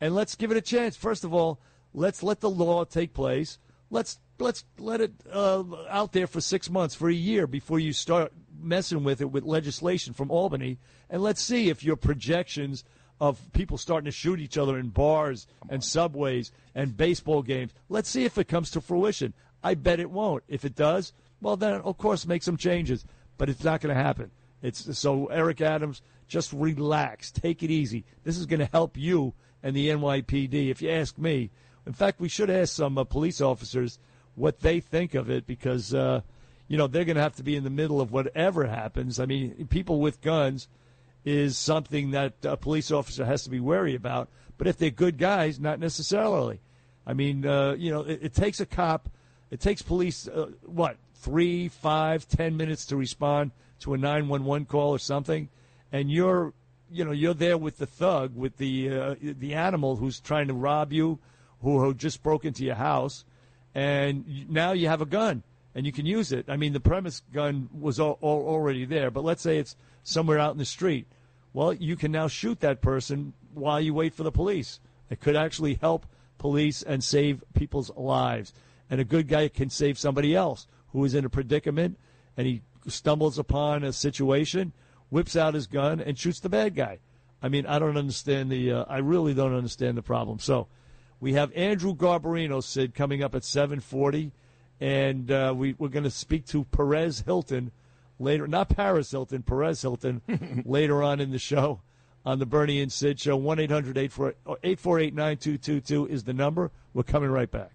And let's give it a chance. First of all, let's let the law take place. Let's let's let it uh, out there for six months, for a year, before you start messing with it with legislation from Albany. And let's see if your projections of people starting to shoot each other in bars and subways and baseball games. Let's see if it comes to fruition. I bet it won't. If it does, well, then of course make some changes. but it's not going to happen. It's so Eric Adams, just relax, take it easy. This is going to help you and the NYPD. If you ask me, in fact, we should ask some uh, police officers what they think of it because uh, you know they're going to have to be in the middle of whatever happens. I mean, people with guns is something that a police officer has to be wary about. But if they're good guys, not necessarily. I mean, uh, you know, it, it takes a cop, it takes police, uh, what, three, five, ten minutes to respond to a 911 call or something, and you're, you know, you're there with the thug, with the uh, the animal who's trying to rob you, who, who just broke into your house, and now you have a gun and you can use it. I mean, the premise gun was al- al- already there, but let's say it's somewhere out in the street. Well, you can now shoot that person while you wait for the police. It could actually help police and save people's lives. And a good guy can save somebody else who is in a predicament and he stumbles upon a situation, whips out his gun, and shoots the bad guy. I mean, I don't understand the. Uh, I really don't understand the problem. So, we have Andrew Garbarino, Sid, coming up at 7:40, and uh, we, we're going to speak to Perez Hilton later. Not Paris Hilton, Perez Hilton, later on in the show on the Bernie and Sid show. One 848 9222 is the number. We're coming right back.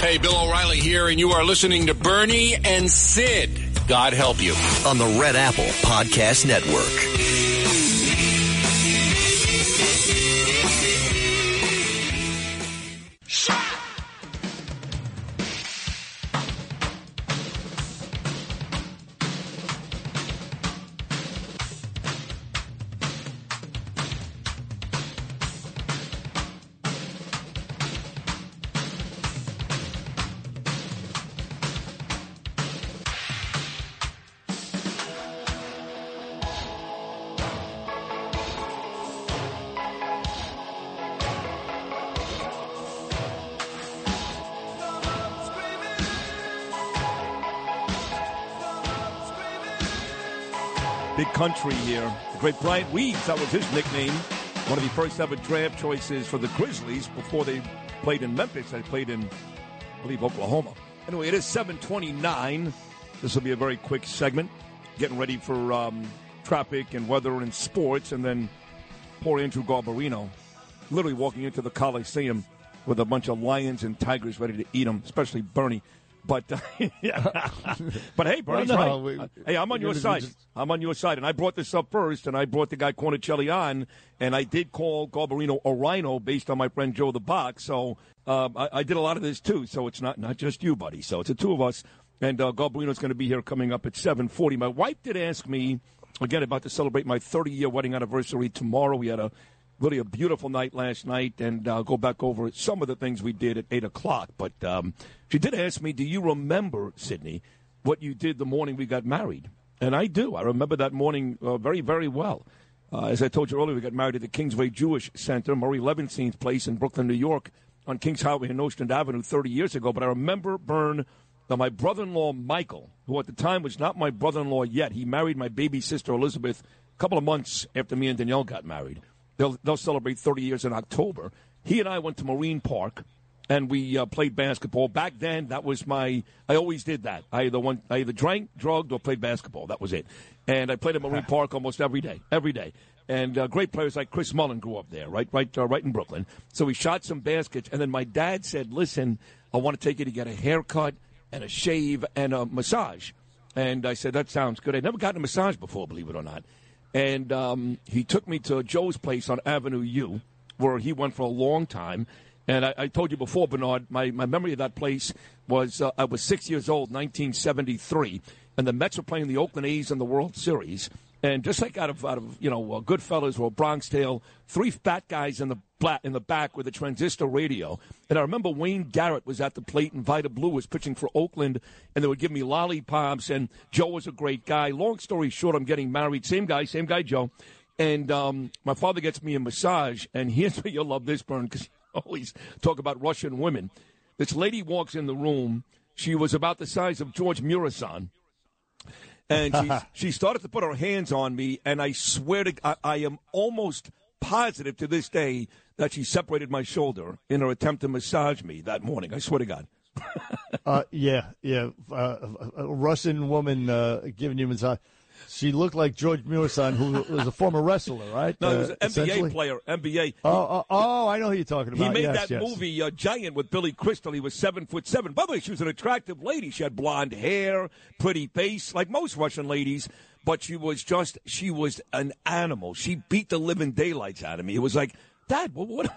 Hey, Bill O'Reilly here, and you are listening to Bernie and Sid. God help you. On the Red Apple Podcast Network. Country here. The great Bryant Reeves, that was his nickname. One of the first ever draft choices for the Grizzlies before they played in Memphis. They played in, I believe, Oklahoma. Anyway, it is 729. This will be a very quick segment. Getting ready for um, traffic and weather and sports. And then poor Andrew Garbarino literally walking into the Coliseum with a bunch of lions and tigers ready to eat him, especially Bernie. But uh, yeah. but hey, Bernie's Well, no, right. we- Uh, hey, I'm on your side. just- I'm on your side, and I brought this up first, and I brought the guy Cornicelli on, and I did call Garbarino a rhino based on my friend Joe the Box. So um, I, I did a lot of this too. So it's not not just you, buddy. So it's the two of us, and uh, Garbarino's going to be here coming up at 7:40. My wife did ask me again about to celebrate my 30 year wedding anniversary tomorrow. We had a really a beautiful night last night, and I'll go back over some of the things we did at eight o'clock. But um, she did ask me, "Do you remember, Sydney, what you did the morning we got married?" And I do. I remember that morning uh, very, very well. Uh, as I told you earlier, we got married at the Kingsway Jewish Center, Murray Levinstein's place in Brooklyn, New York, on Kings Highway and Ocean Avenue 30 years ago. But I remember, Bern, that my brother in law, Michael, who at the time was not my brother in law yet, he married my baby sister, Elizabeth, a couple of months after me and Danielle got married. They'll, they'll celebrate 30 years in October. He and I went to Marine Park and we uh, played basketball. Back then, that was my. I always did that. I either went, I either drank, drugged, or played basketball. That was it. And I played at Marine Park almost every day, every day. And uh, great players like Chris Mullin grew up there, right, right, uh, right in Brooklyn. So we shot some baskets, and then my dad said, "Listen, I want to take you to get a haircut and a shave and a massage." And I said, "That sounds good." I'd never gotten a massage before, believe it or not. And um, he took me to Joe's place on Avenue U, where he went for a long time. And I, I told you before, Bernard, my, my memory of that place was uh, I was six years old, 1973, and the Mets were playing the Oakland A's in the World Series. And just like out of out of you know uh, Goodfellas or Bronx Tale, three fat guys in the black in the back with a transistor radio. And I remember Wayne Garrett was at the plate, and Vida Blue was pitching for Oakland, and they would give me lollipops. And Joe was a great guy. Long story short, I'm getting married. Same guy, same guy, Joe. And um, my father gets me a massage, and here's where you'll love this, Bern, because always talk about Russian women. This lady walks in the room. She was about the size of George Muresan and she she started to put her hands on me, and I swear to I, I am almost positive to this day that she separated my shoulder in her attempt to massage me that morning. I swear to God. Uh, yeah, yeah. Uh, a, Russian woman uh, giving you massage. She looked like George Muresan, who was a former wrestler, right? No, he Uh, was an essentially? NBA player. NBA. Oh, oh, oh, I know who you're talking about. He made Yes, that yes. movie uh, Giant with Billy Crystal. He was seven foot seven. By the way, she was an attractive lady. She had blonde hair, pretty face, like most Russian ladies. But she was just, she was an animal. She beat the living daylights out of me. It was like, Dad, what, what,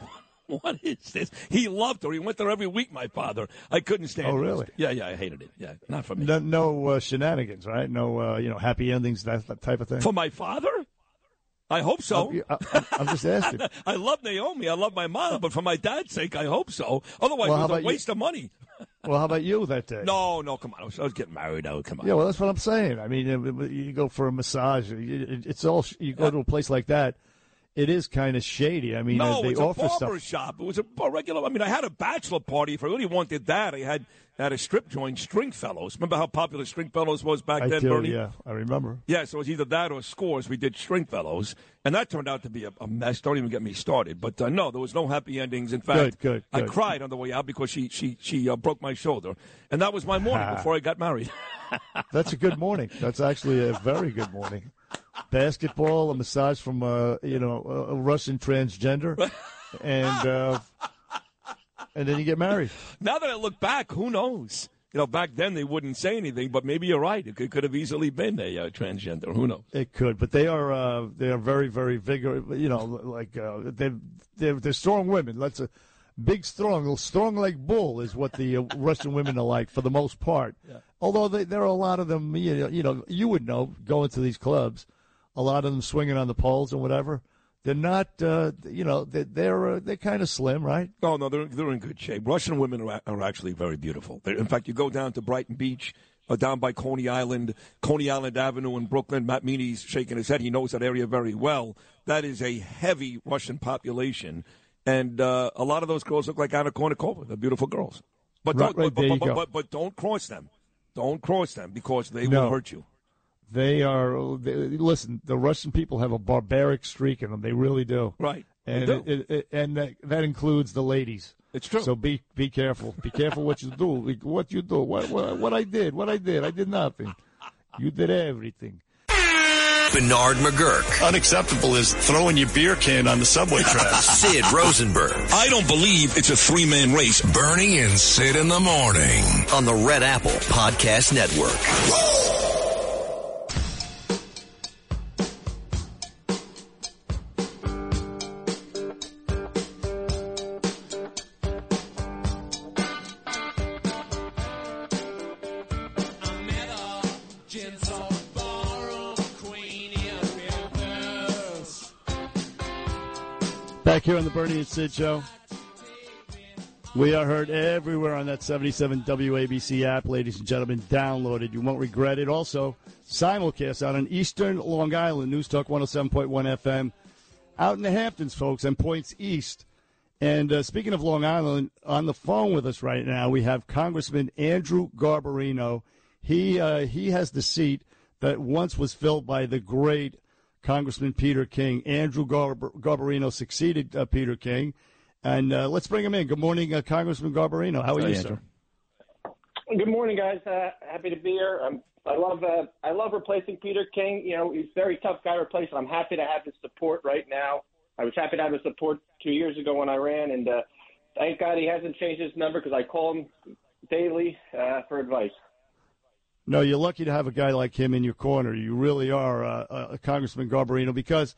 what is this? He loved her. He went there every week, my father. I couldn't stand Oh, it. really? Yeah, yeah, I hated it. Yeah, not for me. No, no uh, shenanigans, right? No, uh, you know, happy endings, that, that type of thing. For my father? I hope so. I, am just asking. I love Naomi. I love my mother, but for my dad's sake, I hope so. Otherwise, Well, it was a you? waste of money. Well, how about you that day? No, no, come on. I was, I was getting married. Oh, come on. Yeah, well, that's what I'm saying. I mean, uh, you go for a massage. It's all you go to a place like that. It is kind of shady. I mean, no, uh, they it's offer a stuff. barber shop. It was a, regular. I mean, I had a bachelor party. If I really wanted that, I had had a strip joint, Stringfellows. Remember how popular Stringfellows was back I then, do, Bernie? yeah, I remember. Yeah, so it was either that or Scores. We did Stringfellows, and that turned out to be a, a mess. Don't even get me started. But uh, no, there was no happy endings. In fact, Good, good, I good. cried on the way out because she she she uh, broke my shoulder, and that was my morning before I got married. That's a good morning. That's actually a very good morning. Basketball, a massage from uh, you know a a Russian transgender, and uh, and then you get married. now that I look back, who knows? You know, back then they wouldn't say anything, but maybe you're right. It could, could have easily been a uh, transgender. Who knows? It could, but they are uh, they are very very vigorous. You know, like uh, they're, they're they're strong women. Let's uh, big strong strong like bull is what the uh, Russian women are like for the most part. Although they, there are a lot of them. You know, you know, you would know going to these clubs, a lot of them swinging on the poles and whatever. They're not, uh, you know, they're they're, uh, they're kind of slim, right? Oh no, they're they're in good shape. Russian women are, are actually very beautiful. They're, in fact, you go down to Brighton Beach, uh, down by Coney Island, Coney Island Avenue in Brooklyn. Matt Meany's shaking his head. He knows that area very well. That is a heavy Russian population, and uh, a lot of those girls look like Anna Kournikova. They're beautiful girls, but don't right, but, but, but, but, but don't cross them. Don't cross them because they No. will hurt you. They are. They, listen, the Russian people have a barbaric streak in them. They really do. Right. And do. it, it, and that, that includes the ladies. It's true. So be be careful. Be careful what you do. What you do. What, what what I did. What I did. I did nothing. You did everything. Bernard McGuirk. Unacceptable is throwing your beer can on the subway track. Sid Rosenberg. I don't believe it's a three man race. Bernie and Sid in the morning. On the Red Apple Podcast Network. The Bernie and Sid show. We are heard everywhere on that 77 WABC app, ladies and gentlemen. Downloaded. You won't regret it. Also, simulcast out on Eastern Long Island, News Talk 107.1 FM. Out in the Hamptons, folks, and points east. And uh, speaking of Long Island, on the phone with us right now, we have Congressman Andrew Garbarino. He uh, he has the seat that once was filled by the great Congressman Peter King. Andrew Garbar- Garbarino succeeded uh, Peter King. And uh, let's bring him in. Good morning, uh, Congressman Garbarino. How are Hi, you, Andrew. sir? Good morning, guys. Uh, happy to be here. Um, I love uh, I love replacing Peter King. You know, he's a very tough guy to replace. And I'm happy to have his support right now. I was happy to have his support two years ago when I ran, and uh, thank God he hasn't changed his number because I call him daily uh, for advice. No, you're lucky to have a guy like him in your corner. You really are, uh, uh, Congressman Garbarino, because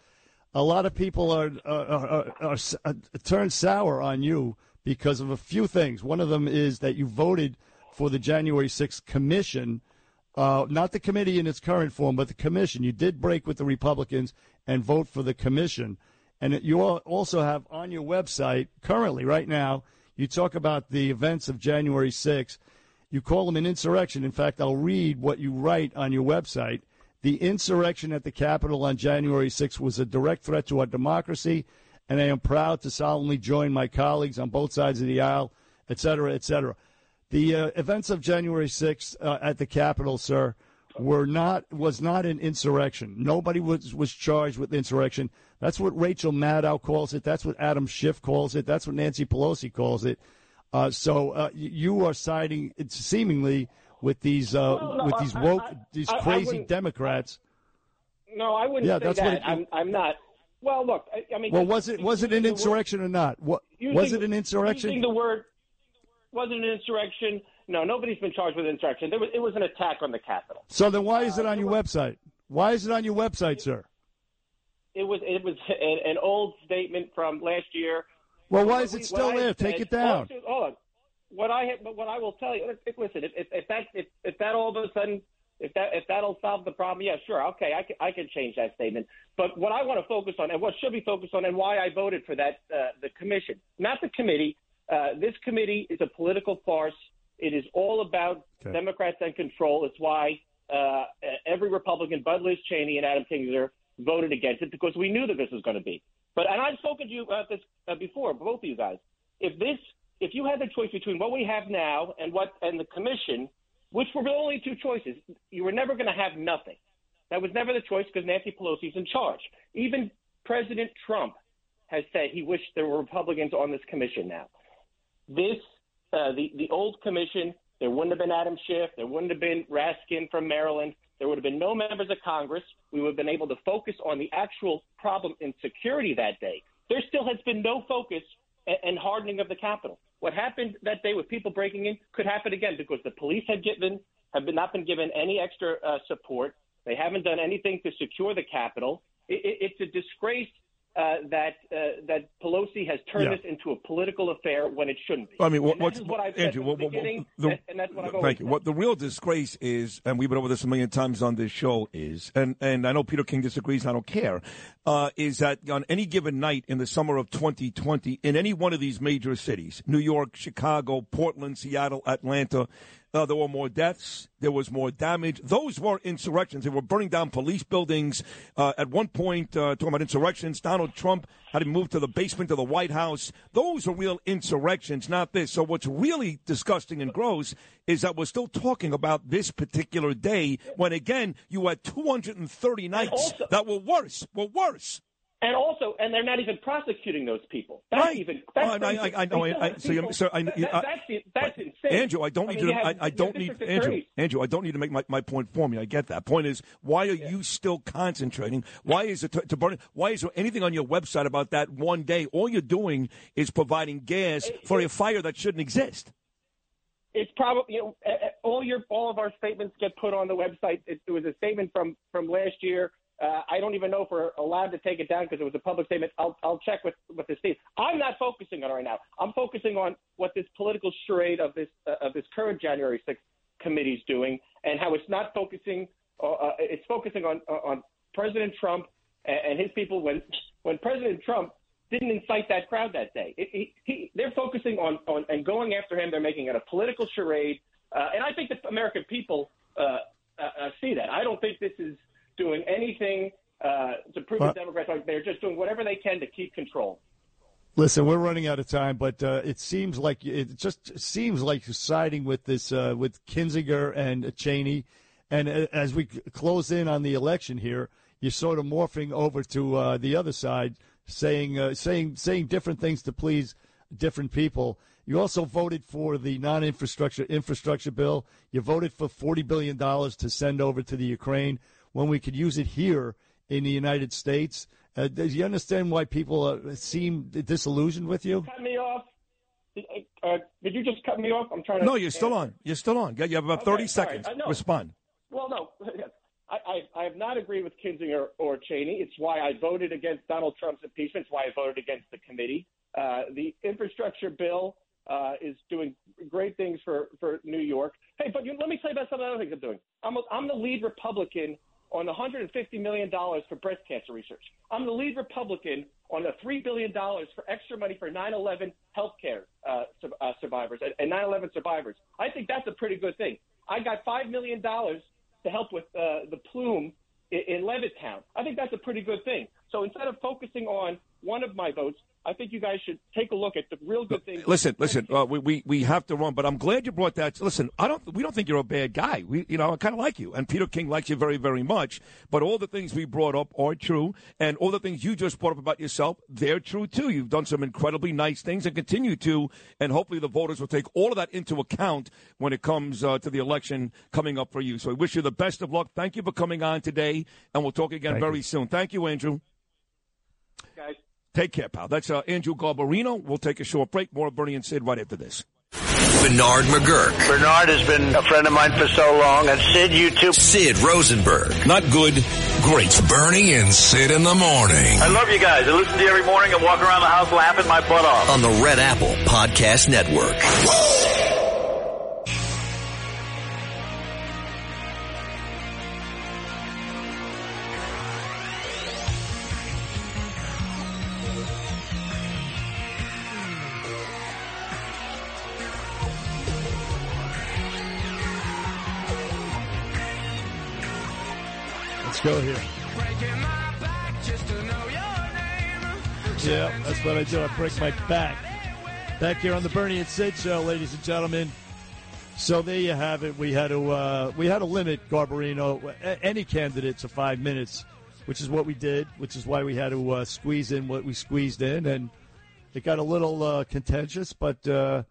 a lot of people are, are, are, are, are turned sour on you because of a few things. One of them is that you voted for the January 6th commission, uh, not the committee in its current form, but the commission. You did break with the Republicans and vote for the commission. And you also have on your website currently, right now, you talk about the events of January 6th. You call them an insurrection. In fact, I'll read what you write on your website. The insurrection at the Capitol on January 6th was a direct threat to our democracy, and I am proud to solemnly join my colleagues on both sides of the aisle, et cetera, et cetera. The uh, events of January 6th uh, at the Capitol, sir, were not was not an insurrection. Nobody was was charged with insurrection. That's what Rachel Maddow calls it. That's what Adam Schiff calls it. That's what Nancy Pelosi calls it. Uh, so uh, you are siding, it's seemingly, with these uh, no, with these woke, I- these I- I crazy wouldn't- Democrats. No, I wouldn't Yeah, that's that. what it- I'm, I'm not. Well, look, I, I mean, Well, was it was it an the word- insurrection or not? What using- was it an insurrection? Using the word wasn't an insurrection. No, nobody's been charged with insurrection. There was, it was an attack on the Capitol. So then, why is it on your website? Why is it on your website, sir? It was it was an, an old statement from last year. Well, why is it still there? Take said- it down. Hold on, hold. What I have, but what I will tell you, listen, if, if, if that if, if that all of a sudden if that if that'll solve the problem, yeah, sure, okay, I can I can change that statement. But what I want to focus on and what should be focused on and why I voted for that uh, the commission, not the committee. Uh, this committee is a political farce. It is all about Democrats and control. It's why uh, every Republican, Bud Liz Cheney and Adam Kinzinger, voted against it because we knew that this was going to be. But and I've spoken to you about this uh, before, both of you guys. If this, if you had the choice between what we have now and what and the commission, which were the only two choices, you were never going to have nothing. That was never the choice because Nancy Pelosi's in charge. Even President Trump has said he wished there were Republicans on this commission now. This, uh, the the old commission, there wouldn't have been Adam Schiff, there wouldn't have been Raskin from Maryland, there would have been no members of Congress. We would have been able to focus on the actual problem in security that day. There still has been no focus and hardening of the Capitol. What happened that day with people breaking in could happen again because the police had given have been, not been given any extra uh, support. They haven't done anything to secure the Capitol. It, it, it's a disgrace uh, that uh, that Pelosi has turned Yeah. this into a political affair when it shouldn't be. I mean, what, what's is what I've Andrew? What, the what, beginning, the- and- that's what I've thank you. said. What the real disgrace is, and we've been over this a million times on this show, is, and and I know Peter King disagrees. I don't care. Uh, is that on any given night in the summer of 2020, in any one of these major cities, New York, Chicago, Portland, Seattle, Atlanta. Uh, there were more deaths. There was more damage. Those were insurrections. They were burning down police buildings. Uh, at one point, uh, talking about insurrections, Donald Trump had to move to the basement of the White House. Those are real insurrections, not this. So what's really disgusting and gross is that we're still talking about this particular day when, again, you had 230 nights that were worse, were worse. And also, and they're not even prosecuting those people. That's Right. even. That's Oh, I- I- I- I know. I- I- so so I- that, I- that's that's insane. Andrew, I don't need mean, to. I, have- I don't need Andrew. Andrew, I don't need to make my, my point for me. I get that. Point is, why are you still concentrating? Why is it to, to burn? Why is there anything on your website about that one day? All you're doing is providing gas for a fire that shouldn't exist. It's probably you know all your all of our statements get put on the website. It, it was a statement from from last year. Uh, I don't even know if we're allowed to take it down because it was a public statement. I'll I'll check with with the state. I'm not focusing on it right now. I'm focusing on what this political charade of this uh, of this current January 6th committee is doing and how it's not focusing. Uh, uh, it's focusing on on President Trump and, and his people when when President Trump didn't incite that crowd that day. It, he, he, they're focusing on, on and going after him. They're making it a political charade, uh, and I think the American people uh, uh, uh, see that. I don't think this is doing anything uh, to prove Well- the Democrats are. They're just doing whatever they can to keep control. Listen, we're running out of time, but uh, it seems like it just seems like you're siding with this uh, with Kinzinger and Cheney, and uh, as we close in on the election here, you're sort of morphing over to uh, the other side, saying uh, saying saying different things to please different people. You also voted for the non-infrastructure infrastructure bill. You voted for forty billion dollars to send over to the Ukraine when we could use it here in the United States. Uh, do you understand why people uh, seem disillusioned with you? Cut me off. Uh, did you just cut me off? I'm trying to. No, you're still on. You're still on. You have about 30 Okay, sorry. seconds. Uh, no. Respond. Well, no, I, I, I have not agreed with Kinzinger or Cheney. It's why I voted against Donald Trump's impeachment. It's why I voted against the committee. Uh, the infrastructure bill uh, is doing great things for, for New York. Hey, but you, let me tell you about some of the other things I'm doing. I'm, a, I'm the lead Republican on $150 million for breast cancer research. I'm the lead Republican on the $3 billion for extra money for 9-11 healthcare uh, uh, survivors and, and 9-11 survivors. I think that's a pretty good thing. I got $5 million to help with uh, the plume in, in Levittown. I think that's a pretty good thing. So instead of focusing on one of my votes, I think you guys should take a look at the real good things. Listen, listen. Uh, we, we we have to run, but I'm glad you brought that. Listen, I don't. We don't think you're a bad guy. We, you know, I kind of like you, and Peter King likes you very, very much. But all the things we brought up are true, and all the things you just brought up about yourself, they're true too. You've done some incredibly nice things, and continue to, and hopefully the voters will take all of that into account when it comes uh, to the election coming up for you. So I wish you the best of luck. Thank you for coming on today, and we'll talk again Thank very you. soon. Thank you, Andrew. Guys. Take care, pal. That's uh, Andrew Garbarino. We'll take a short break. More of Bernie and Sid right after this. Bernard McGuirk. Bernard has been a friend of mine for so long, and Sid, you too. Sid Rosenberg. Not good, great. Bernie and Sid in the morning. I love you guys. I listen to you every morning and walk around the house laughing my butt off. On the Red Apple Podcast Network. Let's go here. Yeah, that's what I do. I break my back. Back here on the Bernie and Sid show, ladies and gentlemen. So there you have it. We had to uh, we had to limit Garbarino, any candidate, to five minutes, which is what we did. Which is why we had to uh, squeeze in what we squeezed in, and it got a little uh, contentious. But uh,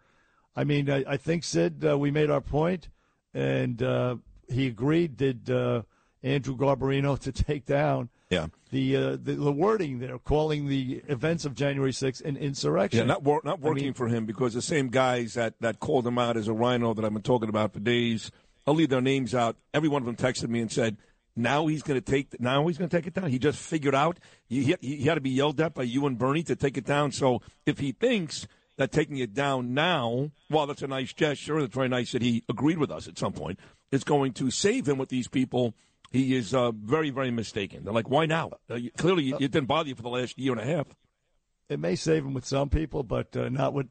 I mean, I, I think Sid, uh, we made our point, and uh, he agreed. Did uh, Andrew Garbarino to take down? Yeah. The, uh, the the wording there, calling the events of January 6th an insurrection. Yeah, not wor- not I working mean, for him because the same guys that, that called him out as a rhino that I've been talking about for days. I'll leave their names out. Every one of them texted me and said, "Now he's going to take. Now he's going to take it down. He just figured out he, he, he had to be yelled at by you and Bernie to take it down. So if he thinks that taking it down now, while that's a nice gesture, it's very nice that he agreed with us at some point, It's going to save him with these people." He is uh, very, very mistaken. They're like, "Why now? Uh, you- clearly, it didn't bother you for the last year and a half." it may save him with some people, but uh, not with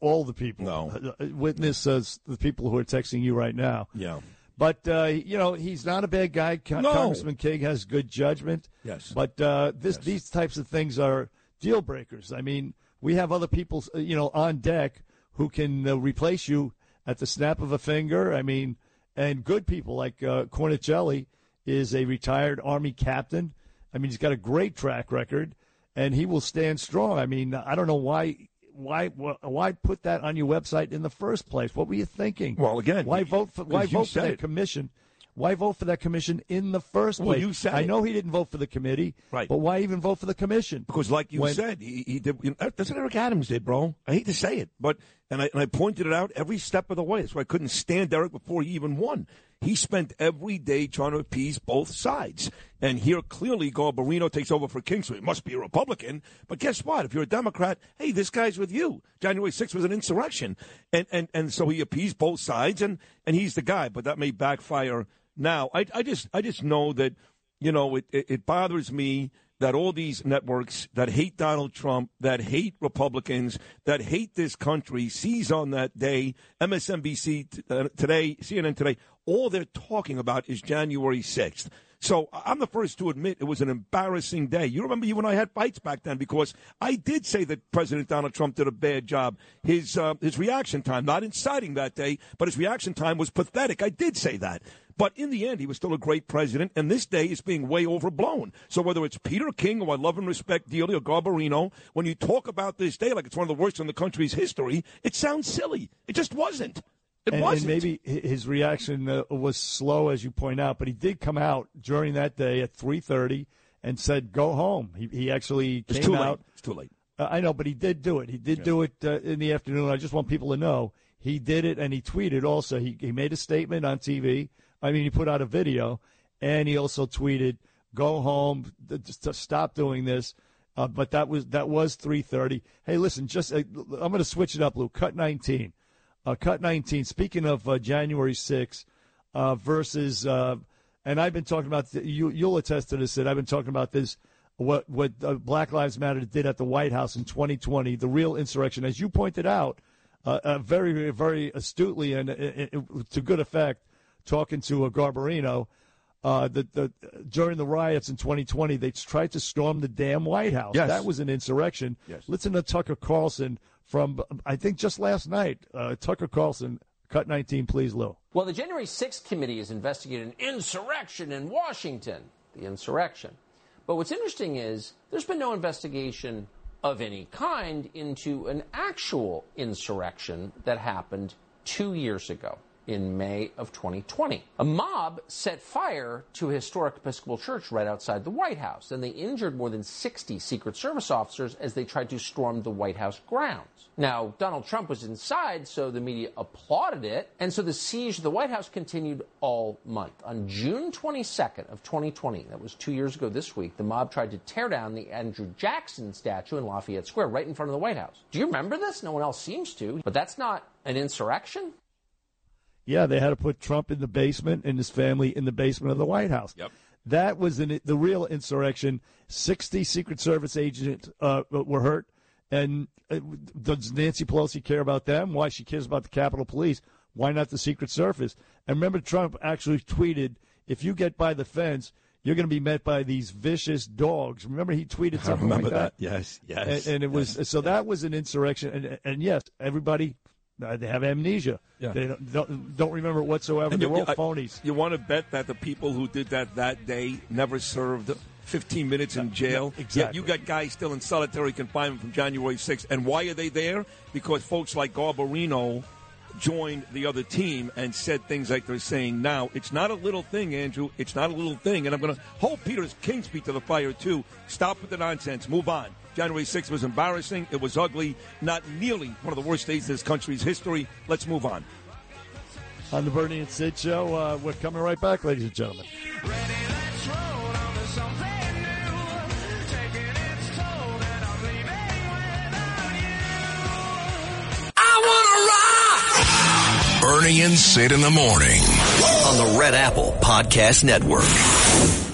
all the people. No. Uh, Witness as the people who are texting you right now. Yeah. But uh, you know he's not a bad guy. Con- No. Congressman King has good judgment. Yes. But uh, this these types of things are deal breakers. I mean, we have other people, uh, you know, on deck who can uh, replace you at the snap of a finger. I mean, and good people like uh, Cornicelli is a retired Army captain. I mean, he's got a great track record, and he will stand strong. I mean, I don't know why. Why why put that on your website in the first place? What were you thinking? Well, again, why vote for why vote for that it. commission? Why vote for that commission in the first Well, place? you said I it. know he didn't vote for the committee, Right. But why even vote for the commission? Because, like you When- said, he, he did. You know, that's what Eric Adams did, bro. I hate to say it, but and I and I pointed it out every step of the way. That's why I couldn't stand Eric before he even won. He spent every day trying to appease both sides, and here clearly Garbarino takes over for King, so he must be a Republican. But guess what? If you're a Democrat, hey, this guy's with you. January 6th was an insurrection, and and and so he appeased both sides, and and he's the guy. But that may backfire now. I I just I just know that you know, it, it, it bothers me that all these networks that hate Donald Trump, that hate Republicans, that hate this country, sees on that day, MSNBC t- uh, today, CNN today, all they're talking about is January 6th. So I'm the first to admit it was an embarrassing day. You remember you and I had fights back then because I did say that President Donald Trump did a bad job. His uh, his reaction time, not inciting that day, but his reaction time was pathetic. I did say that. But in the end, he was still a great president, and this day is being way overblown. So whether it's Peter King, who I love and respect dearly, or Garbarino, when you talk about this day like it's one of the worst in the country's history, it sounds silly. It just wasn't. It and, and wasn't. maybe his reaction uh, was slow, as you point out, but he did come out during that day at 3:30 and said, "Go home." He, he actually It's came too late. out. It's too late. Uh, I know, but he did do it. He did do it uh, in the afternoon. I just want people to know he did it, and he tweeted also. He he made a statement on TV. I mean, he put out a video, and he also tweeted, "Go home. stop doing this." Uh, but that was that was 3:30. Hey, listen, just uh, I'm going to switch it up, Lou. Cut 19. Uh, cut 19. Speaking of uh, January 6th uh, versus, uh, and I've been talking about you. You'll attest to this. That I've been talking about this. What what Black Lives Matter did at the White House in 2020, the real insurrection, as you pointed out, very very astutely and to good effect, talking to a Garbarino. uh, the, the during the riots in 2020, they tried to storm the damn White House. Yes. That was an insurrection. Yes. Listen to Tucker Carlson from I think just last night. Uh, Tucker Carlson, cut 19, please, Lou. Well, the January 6th committee is investigating an insurrection in Washington, the insurrection. But what's interesting is there's been no investigation of any kind into an actual insurrection that happened two years ago in May of 2020. A mob set fire to a historic Episcopal church right outside the White House, and they injured more than 60 Secret Service officers as they tried to storm the White House grounds. Now, Donald Trump was inside, so the media applauded it, and so the siege of the White House continued all month. On June 22nd of 2020, that was two years ago this week, the mob tried to tear down the Andrew Jackson statue in Lafayette Square right in front of the White House. Do you remember this? No one else seems to, but that's not an insurrection? Yeah, they had to put Trump in the basement and his family in the basement of the White House. Yep. That was an, the real insurrection. 60 Secret Service agents uh, were hurt. And uh, does Nancy Pelosi care about them? Why she cares about the Capitol Police? Why not the Secret Service? And remember, Trump actually tweeted, if you get by the fence, you're going to be met by these vicious dogs. Remember, he tweeted I something remember like that. that. Yes, yes, And, and it was so that was an insurrection. And, and yes, everybody uh, they have amnesia. Yeah. They don't, don't, don't remember it whatsoever. And They're you- all phonies. You want to bet that the people who did that that day never served 15 minutes in jail? exactly. Yet you got guys still in solitary confinement from January 6th. And why are they there? Because folks like Garbarino joined the other team and said things like they're saying now. It's not a little thing, Andrew. It's not a little thing. And I'm going to hold Peter's King's feet to the fire, too. Stop with the nonsense. Move on. January 6th was embarrassing. It was ugly. Not nearly one of the worst days in this country's history. Let's move on. On the Bernie and Sid show, uh, we're coming right back, ladies and gentlemen. Bernie and Sid in the morning. On the Red Apple Podcast Network.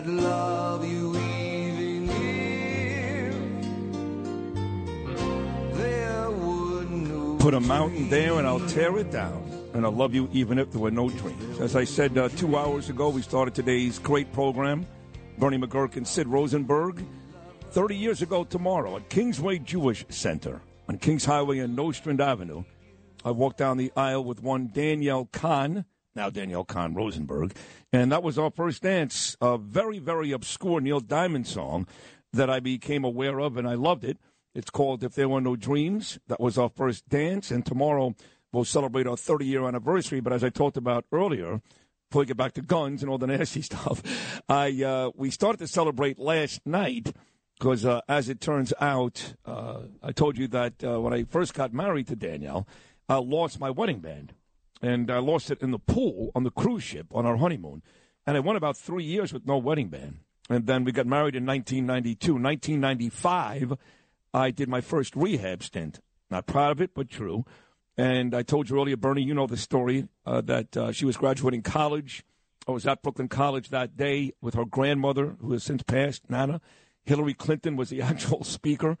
I'd love you even Put a mountain there and I'll tear it down. And I'll love you even if there were no dreams. As I said uh, two hours ago, we started today's great program. Bernie McGuirk and Sid Rosenberg. 30 years ago tomorrow at Kingsway Jewish Center on Kings Highway and Nostrand Avenue. I walked down the aisle with one Danielle Kahn, now Danielle Kahn Rosenberg, and that was our first dance. A very, very obscure Neil Diamond song that I became aware of, and I loved it. It's called If There Were No Dreams. That was our first dance, and tomorrow we'll celebrate our 30 year anniversary. But as I talked about earlier, before we get back to guns and all the nasty stuff, I uh, we started to celebrate last night because, uh, as it turns out, uh, I told you that uh, when I first got married to Danielle, I lost my wedding band, and I lost it in the pool on the cruise ship on our honeymoon, and I went about three years with no wedding band, and then we got married in 1992. 1995, I did my first rehab stint. Not proud of it, but true. And I told you earlier, Bernie, you know the story uh, that uh, she was graduating college. I was at Brooklyn College that day with her grandmother, who has since passed, Nana, Hillary Clinton was the actual speaker,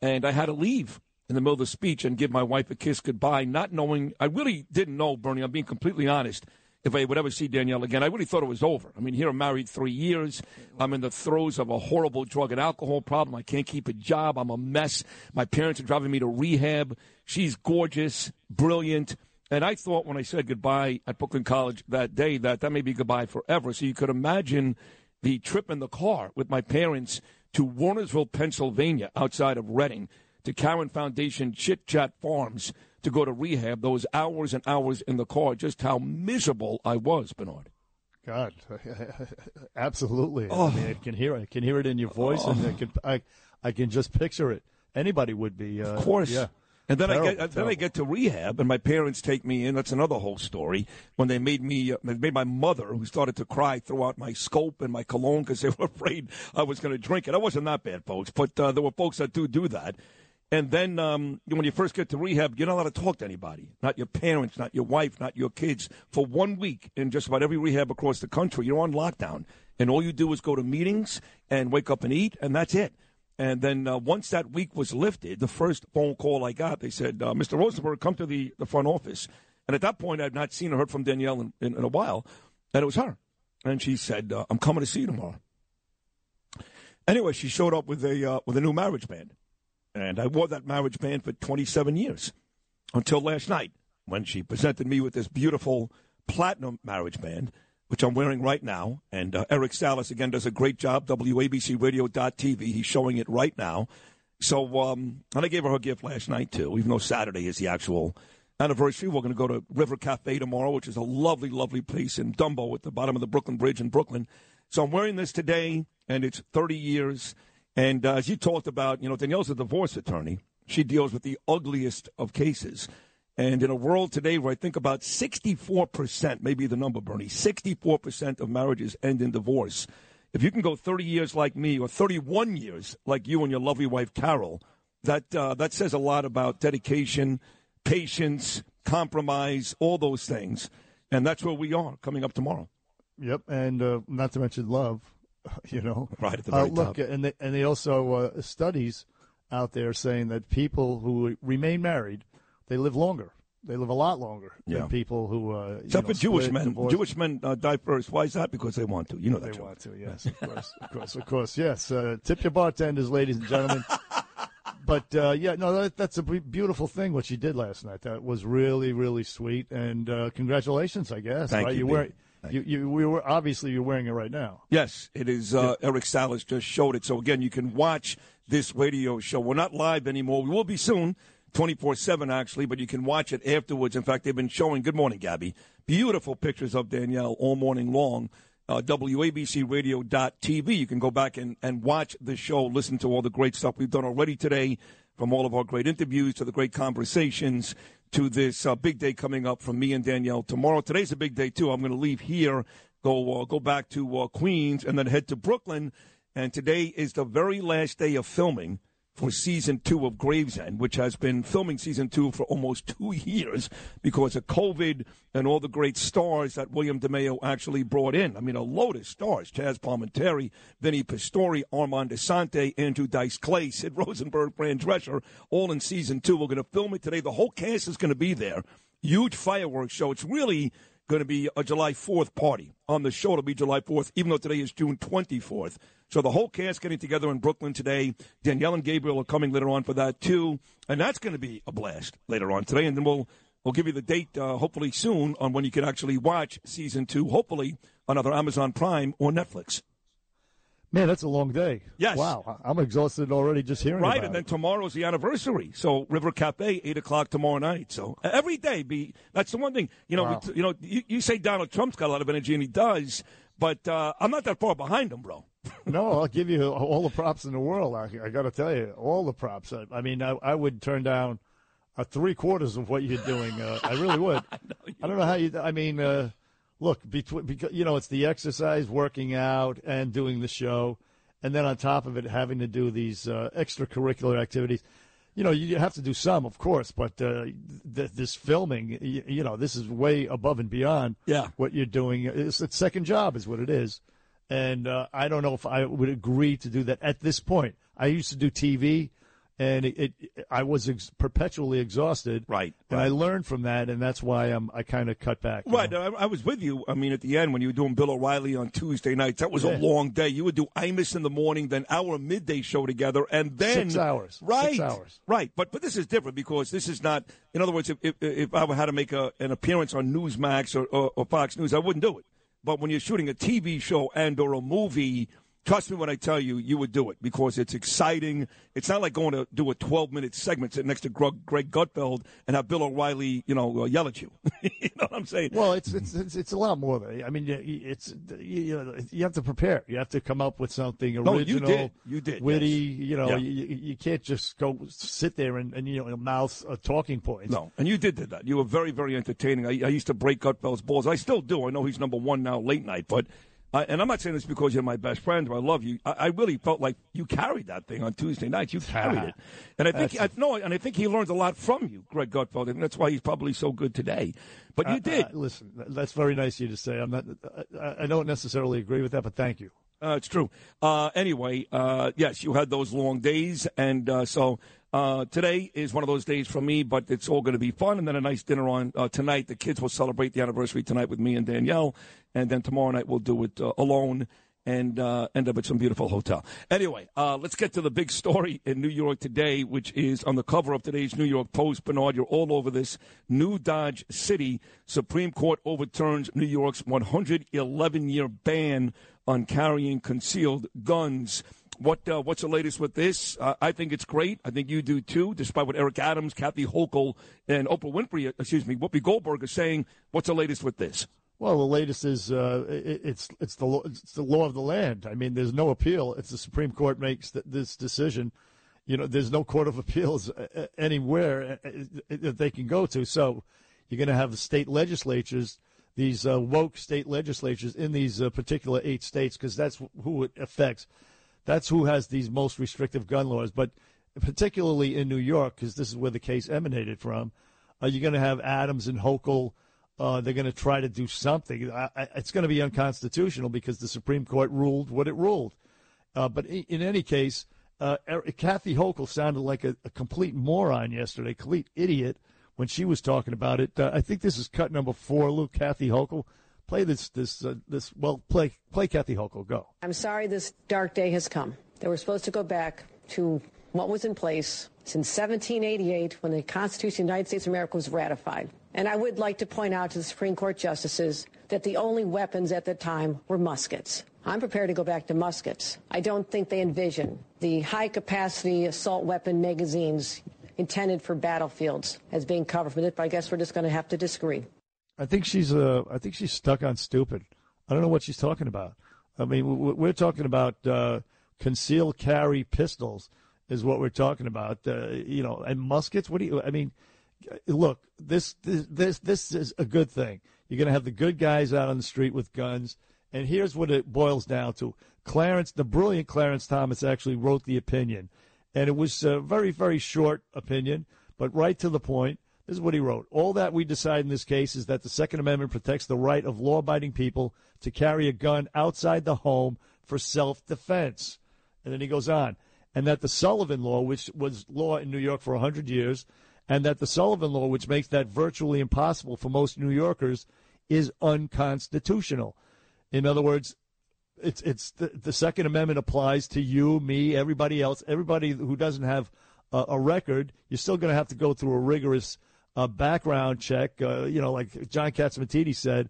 and I had to leave in the middle of the speech and give my wife a kiss goodbye, not knowing. I really didn't know, Bernie. I'm being completely honest. If I would ever see Danielle again, I really thought it was over. I mean, here I'm married three years. I'm in the throes of a horrible drug and alcohol problem. I can't keep a job. I'm a mess. My parents are driving me to rehab. She's gorgeous, brilliant. And I thought when I said goodbye at Brooklyn College that day that that may be goodbye forever. So you could imagine the trip in the car with my parents to Wernersville, Pennsylvania, outside of Reading, to Caron Foundation Chit Chat Farms to go to rehab. Those hours and hours in the car, just how miserable I was, Bernard. God, absolutely. Oh. I mean, I can hear it. I can hear it in your voice, and I can I, I can just picture it. Anybody would be. Uh, Of course. Yeah. And then I Terrible, get then I get to rehab, and my parents take me in. That's another whole story. When they made me, uh, they made my mother, who started to cry, throw out my scope and my cologne because they were afraid I was going to drink it. I wasn't that bad, folks, but uh, there were folks that do do that. And then um, when you first get to rehab, you're not allowed to talk to anybody, not your parents, not your wife, not your kids, for one week in just about every rehab across the country. You're on lockdown, and all you do is go to meetings and wake up and eat, and that's it. And then uh, once that week was lifted, the first phone call I got, they said, uh, Mr. Rosenberg, come to the, the front office. And at that point, I'd not seen or heard from Danielle in, in, in a while, and it was her. And she said, uh, I'm coming to see you tomorrow. Anyway, she showed up with a, uh, with a new marriage band. And I wore that marriage band for 27 years until last night when she presented me with this beautiful platinum marriage band, which I'm wearing right now. And uh, Eric Salas, again, does a great job, WABCRadio.tv. He's showing it right now. So, um, and I gave her her gift last night, too, even though Saturday is the actual anniversary. We're going to go to River Cafe tomorrow, which is a lovely, lovely place in Dumbo at the bottom of the Brooklyn Bridge in Brooklyn. So I'm wearing this today, and it's 30 years. And uh, as you talked about, you know, Danielle's a divorce attorney. She deals with the ugliest of cases. And in a world today where I think about 64%, maybe the number, Bernie, 64% of marriages end in divorce. If you can go 30 years like me or 31 years like you and your lovely wife, Carol, that, uh, that says a lot about dedication, patience, compromise, all those things. And that's where we are coming up tomorrow. Yep, and uh, not to mention love, you know. Right at the Uh, look, top. and they, and they also uh, studies out there saying that people who remain married, they live longer. They live a lot longer Yeah. than people who. Uh, you Except know, for Jewish men. divorce. Jewish men uh, die first. Why is that? Because they want to. You know that. They Joe. want to, yes, of course, of course, of course, yes. Uh, tip your bartenders, ladies and gentlemen. but uh, yeah, no, that, that's a beautiful thing what she did last night. That was really, really sweet, and uh, congratulations, I guess. Thank right? you, B. you, you, we were obviously you're wearing it right now. Yes, it is. Uh, Eric Salas just showed it. So again, you can watch this radio show. We're not live anymore. We will be soon, twenty four seven actually, but you can watch it afterwards. In fact, they've been showing. Good morning, Gabby. Beautiful pictures of Danielle all morning long. Uh, WABCRadio.tv. You can go back and, and watch the show, listen to all the great stuff we've done already today, from all of our great interviews to the great conversations to this uh, big day coming up from me and Danielle tomorrow. Today's a big day too. I'm going to leave here, go uh, go back to uh, Queens, and then head to Brooklyn. And today is the very last day of filming for season two of Gravesend, which has been filming season two for almost two years because of COVID and all the great stars that William DeMeo actually brought in. I mean, a load of stars: Chazz Palminteri, Vinny Pastore, Armand Assante, Andrew Dice Clay, Sid Rosenberg, Fran Drescher, all in season two. We're going to film it today. The whole cast is going to be there. Huge fireworks show. It's really going to be a July 4th party. On the show, it'll be July 4th, even though today is June 24th. So the whole cast getting together in Brooklyn today. Danielle and Gabriel are coming later on for that, too. And that's going to be a blast later on today. And then we'll, we'll give you the date, uh, hopefully soon, on when you can actually watch season two, hopefully on either Amazon Prime or Netflix. Man, that's a long day. Yes. Wow, I'm exhausted already just hearing Right, and then it. tomorrow's the anniversary. So River Cafe, eight o'clock tomorrow night. So every day, be that's the one thing. You know, Wow. we, you know, you, you say Donald Trump's got a lot of energy, and he does. But uh, I'm not that far behind him, bro. no, I'll give you all the props in the world. I, I got to tell you, all the props. I, I mean, I, I would turn down uh, three quarters of what you're doing. Uh, I really would. I don't know how you. I mean, uh, look, between because you know it's the exercise, working out, and doing the show, and then on top of it, having to do these uh, extracurricular activities. You know, you have to do some, of course, but uh, th- this filming, you, you know, this is way above and beyond Yeah. what you're doing. It's a second job, is what it is and uh, I don't know if I would agree to do that at this point. I used to do TV, and it, it I was ex- perpetually exhausted. Right, And right. I learned from that, and that's why I'm I kind of cut back. Right. I, I was with you. I mean, at the end when you were doing Bill O'Reilly on Tuesday nights, that was Yeah. a long day. You would do Imus in the morning, then our midday show together, and then Six hours. Right, Six hours. Right, but but this is different because this is not. In other words, if if, if I had to make a, an appearance on Newsmax or, or, or Fox News, I wouldn't do it. But when you're shooting a TV show and or a movie. Trust me when I tell you, you would do it because it's exciting. It's not like going to do a 12 minute segment sitting next to Greg, Greg Gutfeld and have Bill O'Reilly, you know, uh, yell at you. you know what I'm saying? Well, it's it's it's, it's a lot more. Than, I mean, you- it's you, you know, you have to prepare. You have to come up with something original, No, you did. You did, witty. yes. You know, Yeah. you, you can't just go sit there and, and you know mouth uh, talking points. No, and you did do that. You were very, very entertaining. I, I used to break Gutfeld's balls. I still do. I know he's number one now, late night, but. Uh, and I'm not saying this because you're my best friend or I love you. I, I really felt like you carried that thing on Tuesday nights. You carried it, and I think I, no, and I think he learned a lot from you, Greg Gutfeld, and that's why he's probably so good today. But you Uh, did. uh, listen, that's very nice of you to say. I'm not. I, I don't necessarily agree with that, but thank you. Uh, it's true. Uh, anyway, uh, yes, you had those long days, and uh, so uh, today is one of those days for me. But it's all going to be fun, and then a nice dinner on uh, tonight. The kids will celebrate the anniversary tonight with me and Danielle, and then tomorrow night we'll do it alone and end up at some beautiful hotel. Anyway, let's get to the big story in New York today, which is on the cover of today's New York Post. Bernard, you're all over this. New Dodge City Supreme Court overturns New York's 111 year ban on carrying concealed guns. What uh, what's the latest with this? Uh, I think it's great. I think you do too. Despite what Eric Adams, Kathy Hochul, and Oprah Winfrey, excuse me, Whoopi Goldberg are saying, what's the latest with this? Well, the latest is uh, it, it's it's the law, it's the law of the land. I mean, there's no appeal. If the Supreme Court makes th- this decision, you know, there's no court of appeals uh, uh, anywhere uh, uh, that they can go to. So you're going to have state legislatures, these uh, woke state legislatures in these uh, particular eight states, because that's who it affects. That's who has these most restrictive gun laws. But particularly in New York, because this is where the case emanated from, uh, you're going to have Adams and Hochul. Uh, they're going to try to do something. I, I, it's going to be unconstitutional because the Supreme Court ruled what it ruled. Uh, but in, in any case, Kathy Hochul sounded like a, a complete moron yesterday, complete idiot when she was talking about it. Uh, I think this is cut number four. Luke, Kathy Hochul, play this. This uh, this. Well, play play Kathy Hochul. Go. I'm sorry this dark day has come. They were supposed to go back to what was in place since 1788 when the Constitution of the United States of America was ratified. And I would like to point out to the Supreme Court justices that the only weapons at the time were muskets. I'm prepared to go back to muskets. I don't think they envision the high capacity assault weapon magazines intended for battlefields as being covered for this, but I guess we're just going to have to disagree. I think she's uh, I think she's stuck on stupid. I don't know what she's talking about. I mean, we're talking about uh, concealed carry pistols, is what we're talking about. Uh, you know, and muskets. What do you? I mean, look, this this this, this is a good thing. You're going to have the good guys out on the street with guns, and here's what it boils down to: Clarence, the brilliant Clarence Thomas, actually wrote the opinion, and it was a very very short opinion, but right to the point. This is what he wrote. All that we decide in this case is that the Second Amendment protects the right of law abiding people to carry a gun outside the home for self defense. And then he goes on. And that the Sullivan Law, which was law in New York for 100 years, and that the Sullivan Law, which makes that virtually impossible for most New Yorkers, is unconstitutional. In other words, it's it's the, the Second Amendment applies to you, me, everybody else, everybody who doesn't have a, a record. You're still going to have to go through a rigorous uh, background check. Uh, you know, like John Catsimatidis said,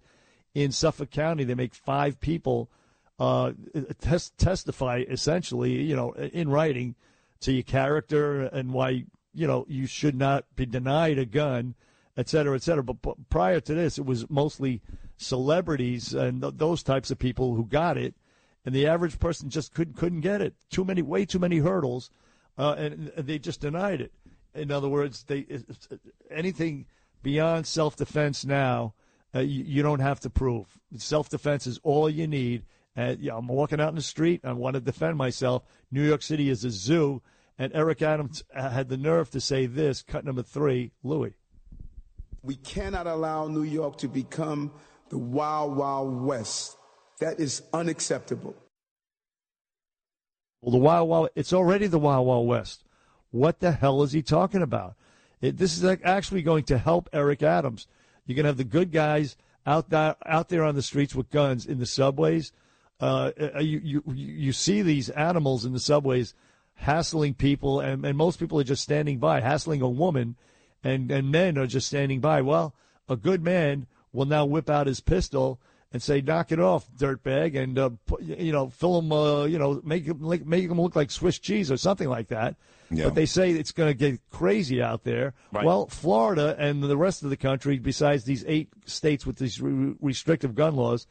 in Suffolk County, they make five people uh, tes- testify essentially, you know, in writing to your character and why you know you should not be denied a gun, et cetera, et cetera. But, but prior to this, it was mostly celebrities and th- those types of people who got it, and the average person just couldn't couldn't get it. Too many, way too many hurdles, uh, and, and they just denied it. In other words, they anything beyond self defense now, uh, you, you don't have to prove. Self defense is all you need. Yeah, I'm walking out in the street. I want to defend myself. New York City is a zoo. And Eric Adams had the nerve to say this. Cut number three, Louis. We cannot allow New York to become the wild, wild west That is unacceptable. Well, the Wild Wild, it's already the Wild Wild West. What the hell is he talking about? It, this is actually going to help Eric Adams. You're going to have the good guys out there, out there on the streets with guns in the subways. Uh, you, you, you see these animals in the subways hassling people, and, and most people are just standing by, hassling a woman, and, and men are just standing by. Well, a good man will now whip out his pistol and say, "Knock it off, dirtbag," and uh, put, you know, fill them, uh, you know, make them like, make him look like Swiss cheese or something like that. Yeah. But they say it's going to get crazy out there. Right. Well, Florida and the rest of the country, besides these eight states with these re- restrictive gun laws,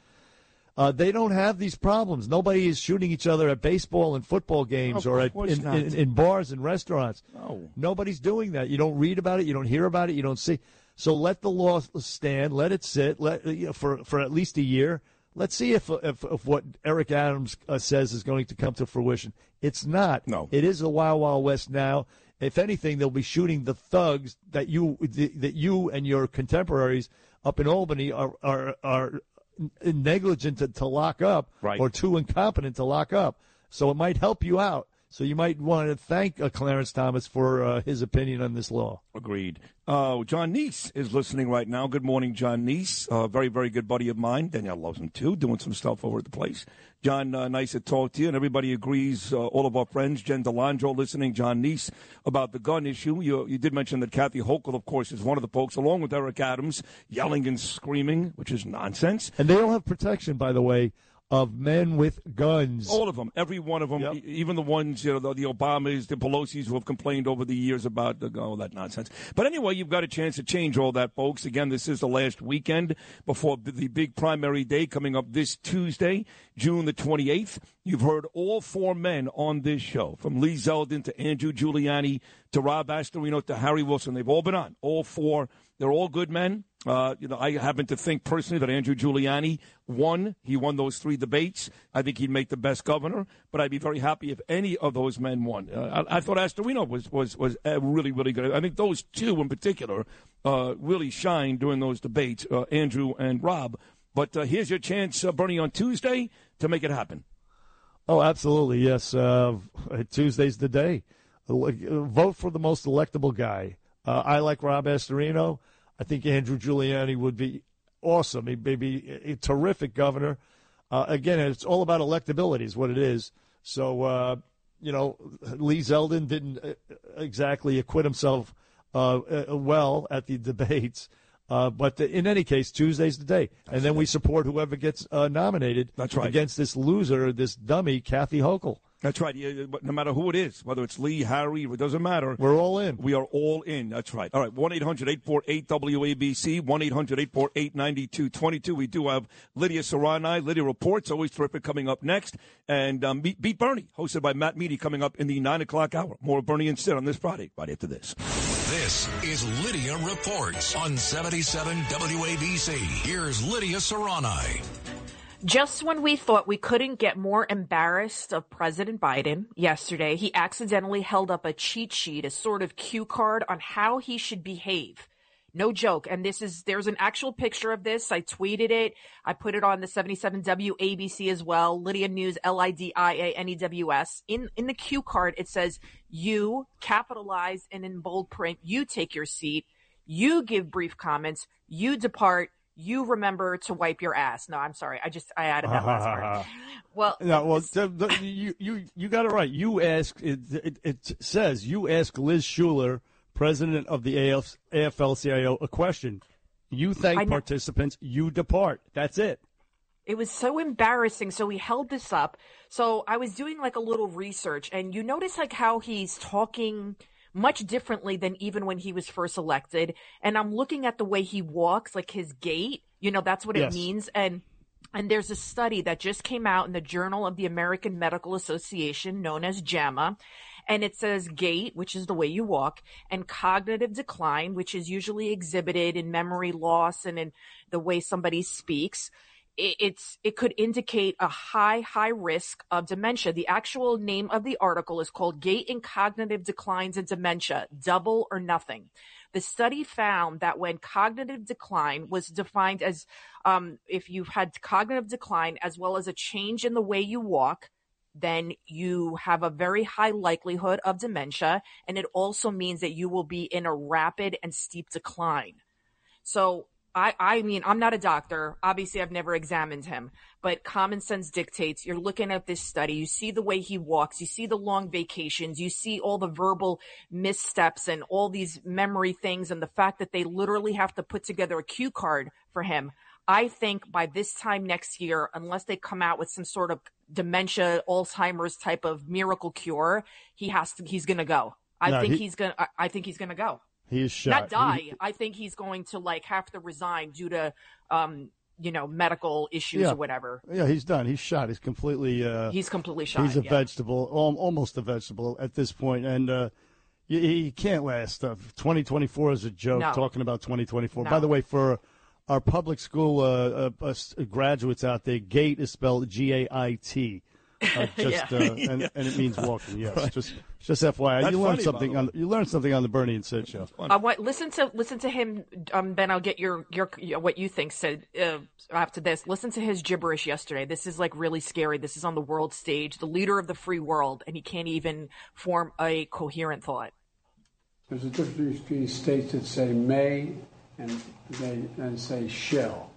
uh, they don't have these problems. Nobody is shooting each other at baseball and football games Of or at, in, in, in bars and restaurants. No. Nobody's doing that. You don't read about it. You don't hear about it. You don't see. So let the law stand. Let it sit. Let you know, for for at least a year. Let's see if if, if what Eric Adams uh, says is going to come to fruition. It's not. No. It is the Wild Wild West now. If anything, they'll be shooting the thugs that you that you and your contemporaries up in Albany are are are negligent to, to lock up Right. or too incompetent to lock up. So it might help you out. So you might want to thank uh, Clarence Thomas for uh, his opinion on this law. Agreed. Uh, John Neese is listening right now. Good morning, John Neese. A very, very good buddy of mine. Danielle loves him too, doing some stuff over at the place. John, uh, nice to talk to you. And everybody agrees, uh, all of our friends, Jen DeLandro listening, John Neese, about the gun issue. You, you did mention that Kathy Hochul, of course, is one of the folks, along with Eric Adams, yelling and screaming, which is nonsense. And they don't have protection, by the way, of men with guns. All of them, every one of them, e- even the ones, you know, the, the Obamas, the Pelosi's who have complained over the years about the, all that nonsense. But anyway, you've got a chance to change all that, folks. Again, this is the last weekend before the big primary day coming up this Tuesday, June the 28th. You've heard all four men on this show, from Lee Zeldin to Andrew Giuliani to Rob Astorino to Harry Wilson. They've all been on. All four. They're all good men. Uh, you know, I happen to think personally that Andrew Giuliani won. He won those three debates. I think he'd make the best governor. But I'd be very happy if any of those men won. Uh, I, I thought Astorino was was was really really good. I think those two in particular uh, really shined during those debates, uh, Andrew and Rob. But uh, here's your chance, uh, Bernie, on Tuesday to make it happen. Oh, absolutely. Yes. Tuesday's the day. Vote for the most electable guy. I like Rob Astorino. I think Andrew Giuliani would be awesome. He may be a terrific governor. Uh, again, it's all about electability, is what it is. So, uh, you know, Lee Zeldin didn't uh, exactly acquit himself uh, uh, well at the debates. Uh, but in any case, Tuesday's the day, and then we support whoever gets uh, nominated. That's right. against this loser, this dummy, Kathy Hochul. That's right. No matter who it is, whether it's Lee, Harry, it doesn't matter. We're all in. We are all in. That's right. All right. 1 800 848 WABC, 1 800 848 9222. We do have Lydia Serrani. Lydia Reports, always terrific, coming up next. And um, Beat, Beat Bernie, hosted by Matt Meady, coming up in the 9 o'clock hour. More of Bernie and Sid on this Friday, right after this. This is Lydia Reports on 77 WABC. Here's Lydia Serrani. Just when we thought we couldn't get more embarrassed of President Biden yesterday, he accidentally held up a cheat sheet, a sort of cue card on how he should behave. No joke. And this is, there's an actual picture of this. I tweeted it. I put it on the 77 WABC as well. Lydia News, L-I-D-I-A-N-E-W-S. In, in the cue card, it says, you capitalized and in bold print, you take your seat. You give brief comments. You depart. You remember to wipe your ass. No, I'm sorry. I just, I added that last part. Well, no, well, the, the, you you you got it right. You ask it, it. It says you ask Liz Schuler, president of the AF, AFL-CIO, a question. You thank participants. You depart. That's it. It was so embarrassing. So we held this up. So I was doing like a little research and you notice like how he's talking much differently than even when he was first elected. And I'm looking at the way he walks, like his gait, you know, that's what Yes. it means. And and there's a study that just came out in the Journal of the American Medical Association, known as JAMA. And it says gait, which is the way you walk, and cognitive decline, which is usually exhibited in memory loss and in the way somebody speaks, it's it could indicate a high high risk of dementia. The actual name of the article is called "Gait and Cognitive Declines in Dementia: Double or Nothing." The study found that when cognitive decline was defined as um, if you've had cognitive decline as well as a change in the way you walk, then you have a very high likelihood of dementia. And it also means that you will be in a rapid and steep decline. So I, I mean, I'm not a doctor. Obviously, I've never examined him, but common sense dictates you're looking at this study. You see the way he walks. You see the long vacations. You see all the verbal missteps and all these memory things and the fact that they literally have to put together a cue card for him. I think by this time next year, unless they come out with some sort of dementia, Alzheimer's type of miracle cure, he has to, he's going to go. I No, think he- he's going to, I think he's going to go. He is shot. Not die. He- I think he's going to like have to resign due to, um, you know, medical issues yeah. or whatever. Yeah, he's done. He's shot. He's completely. Uh, He's completely shot, He's a yeah. vegetable, almost a vegetable at this point, and uh, he, can't last. Uh, 2024 is a joke. No. Talking about 2024. No. By the way, for our public school uh, uh, uh, graduates out there, GATE is spelled G A I T. Uh, just Yeah. uh, and, and it means walking. Yes, just just FYI, That's you learn funny, something on you learn something on the Bernie and Sid show. I want listen to listen to him. Um, Ben, I'll get your your what you think. Said uh, after this, listen to his gibberish yesterday. This is like really scary. This is on the world stage, the leader of the free world, and he can't even form a coherent thought. There's a difference between states that say may and they and say shall.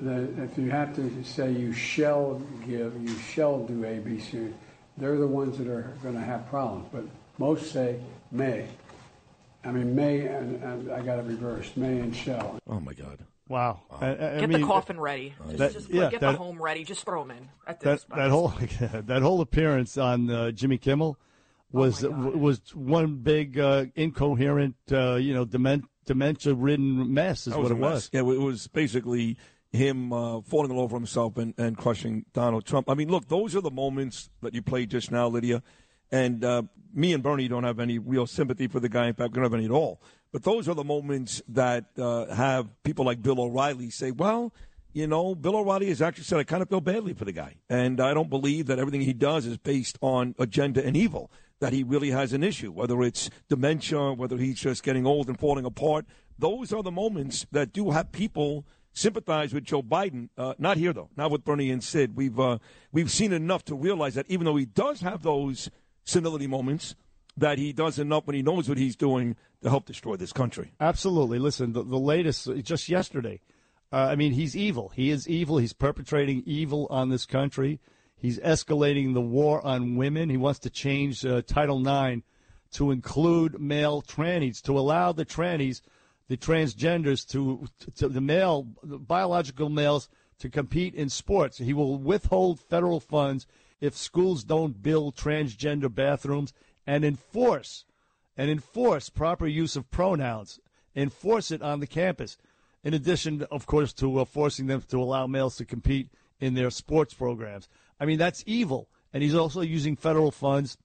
The, if you have to say you shall give, you shall do A, B, C, they're the ones that are going to have problems. But most say may. I mean may and, and I got it reversed. May and shall. Oh my God! Wow. I- I- I Get mean, the coffin ready. Just, that- just yeah, get that- the home ready. Just throw them in. At that that whole that whole appearance on uh, Jimmy Kimmel was was one big uh, incoherent, uh, you know, dement, dementia-ridden mess. Is That what a it mess. was. Yeah, it was basically him uh, falling all over himself and, and crushing Donald Trump. I mean, look, those are the moments that you played just now, Lydia. And uh, me and Bernie don't have any real sympathy for the guy. In fact, we don't have any at all. But those are the moments that uh, have people like Bill O'Reilly say, well, you know, Bill O'Reilly has actually said, I kind of feel badly for the guy. And I don't believe that everything he does is based on agenda and evil, that he really has an issue, whether it's dementia, whether he's just getting old and falling apart. Those are the moments that do have people sympathize with Joe Biden. Uh, not here, though, not with Bernie and Sid. We've, uh, we've seen enough to realize that even though he does have those senility moments, that he does enough when he knows what he's doing to help destroy this country. Absolutely. Listen, the, the latest, just yesterday, uh, I mean, he's evil. He is evil. He's perpetrating evil on this country. He's escalating the war on women. He wants to change uh, Title IX to include male trannies, to allow the trannies, the transgenders, to, to the male, the biological males, to compete in sports. He will withhold federal funds if schools don't build transgender bathrooms and enforce and enforce proper use of pronouns. Enforce it on the campus. In addition, of course, to uh, forcing them to allow males to compete in their sports programs. I mean, that's evil. And he's also using federal funds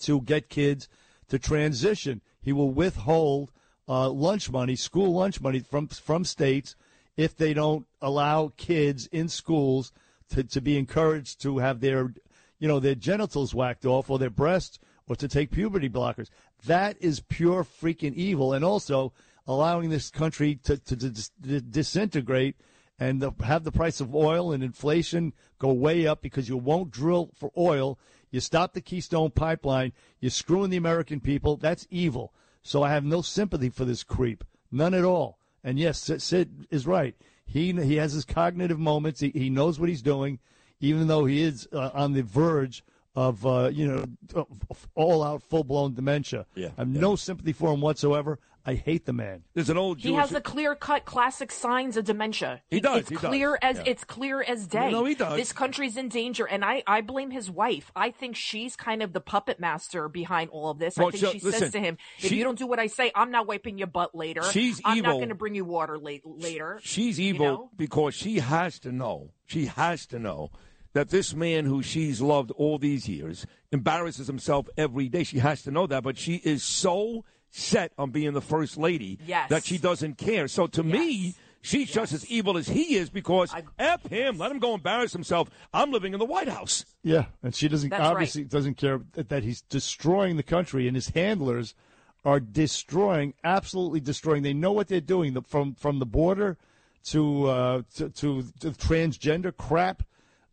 to get kids to transition. He will withhold uh, lunch money, school lunch money from from states if they don't allow kids in schools to, to be encouraged to have their you know their genitals whacked off or their breasts or to take puberty blockers. That is pure freaking evil, and also allowing this country to, to, to dis- disintegrate and the, have the price of oil and inflation go way up because you won't drill for oil. You stop the Keystone Pipeline. You're screwing the American people. That's evil. So I have no sympathy for this creep, none at all. And yes, Sid, is right. He he has his cognitive moments. He, he knows what he's doing, even though he is uh, on the verge of uh, you know all out full blown dementia. Yeah, I have no sympathy for him whatsoever. I hate the man. There's an old He has the clear cut classic signs of dementia. He does, It's he does. clear as Yeah. it's clear as day. No, he does. This country's in danger, and I, I blame his wife. I think she's kind of the puppet master behind all of this. Well, I think so- she listen, says to him, "If she- you don't do what I say, I'm not wiping your butt later. She's I'm not evil. going to bring you water late, later." She's You evil know? because she has to know. She has to know that this man who she's loved all these years embarrasses himself every day. She has to know that, but she is so set on being the first lady Yes. that she doesn't care. So to me, She's just as evil as he is because F him. Let him go embarrass himself. I'm living in the White House. Yeah, and she doesn't That's right. obviously doesn't care that, that he's destroying the country, and his handlers are destroying, absolutely destroying. They know what they're doing the, from from the border to uh, to, to, to transgender crap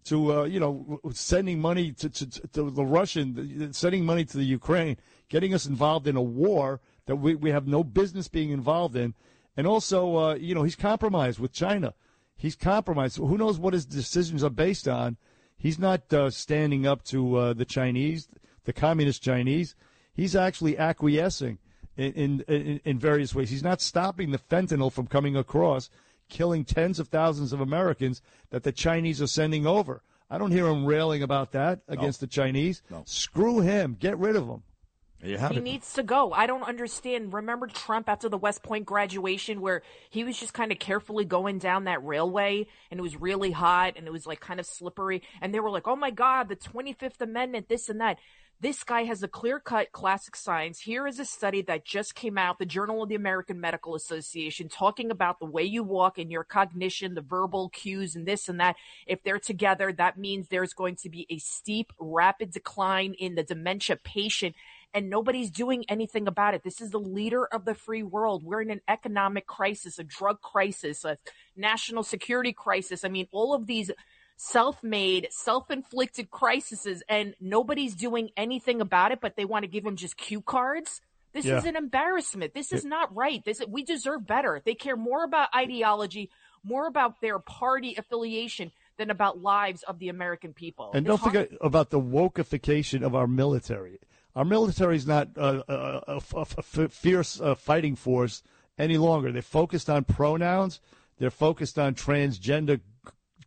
to uh, you know sending money to, to, to the Russian, sending money to the Ukraine, getting us involved in a war that we, we have no business being involved in, and also uh, you know he's compromised with China. He's compromised. Who knows what his decisions are based on? He's not uh, standing up to uh, the Chinese, the communist Chinese. He's actually acquiescing in, in, in, in various ways. He's not stopping the fentanyl from coming across, killing tens of thousands of Americans that the Chinese are sending over. I don't hear him railing about that against the Chinese. Screw him. Get rid of him. You He needs to go. I don't understand. Remember Trump after the West Point graduation where he was just kind of carefully going down that railway and it was really hot and it was like kind of slippery and they were like, "Oh my god, the 25th amendment, this and that." This guy has a clear-cut classic science. Here is a study that just came out, the Journal of the American Medical Association, talking about the way you walk and your cognition, the verbal cues and this and that. If they're together, that means there's going to be a steep, rapid decline in the dementia patient and nobody's doing anything about it. This is the leader of the free world. We're in an economic crisis, a drug crisis, a national security crisis. I mean, all of these self-made, self-inflicted crises and nobody's doing anything about it, but they want to give them just cue cards. This Yeah. is an embarrassment. This is not right. This we deserve better. They care more about ideology, more about their party affiliation than about lives of the American people. And It's don't hard- forget about the wokeification of our military. Our military is not uh, a, a, a, a fierce uh, fighting force any longer. They're focused on pronouns. They're focused on transgender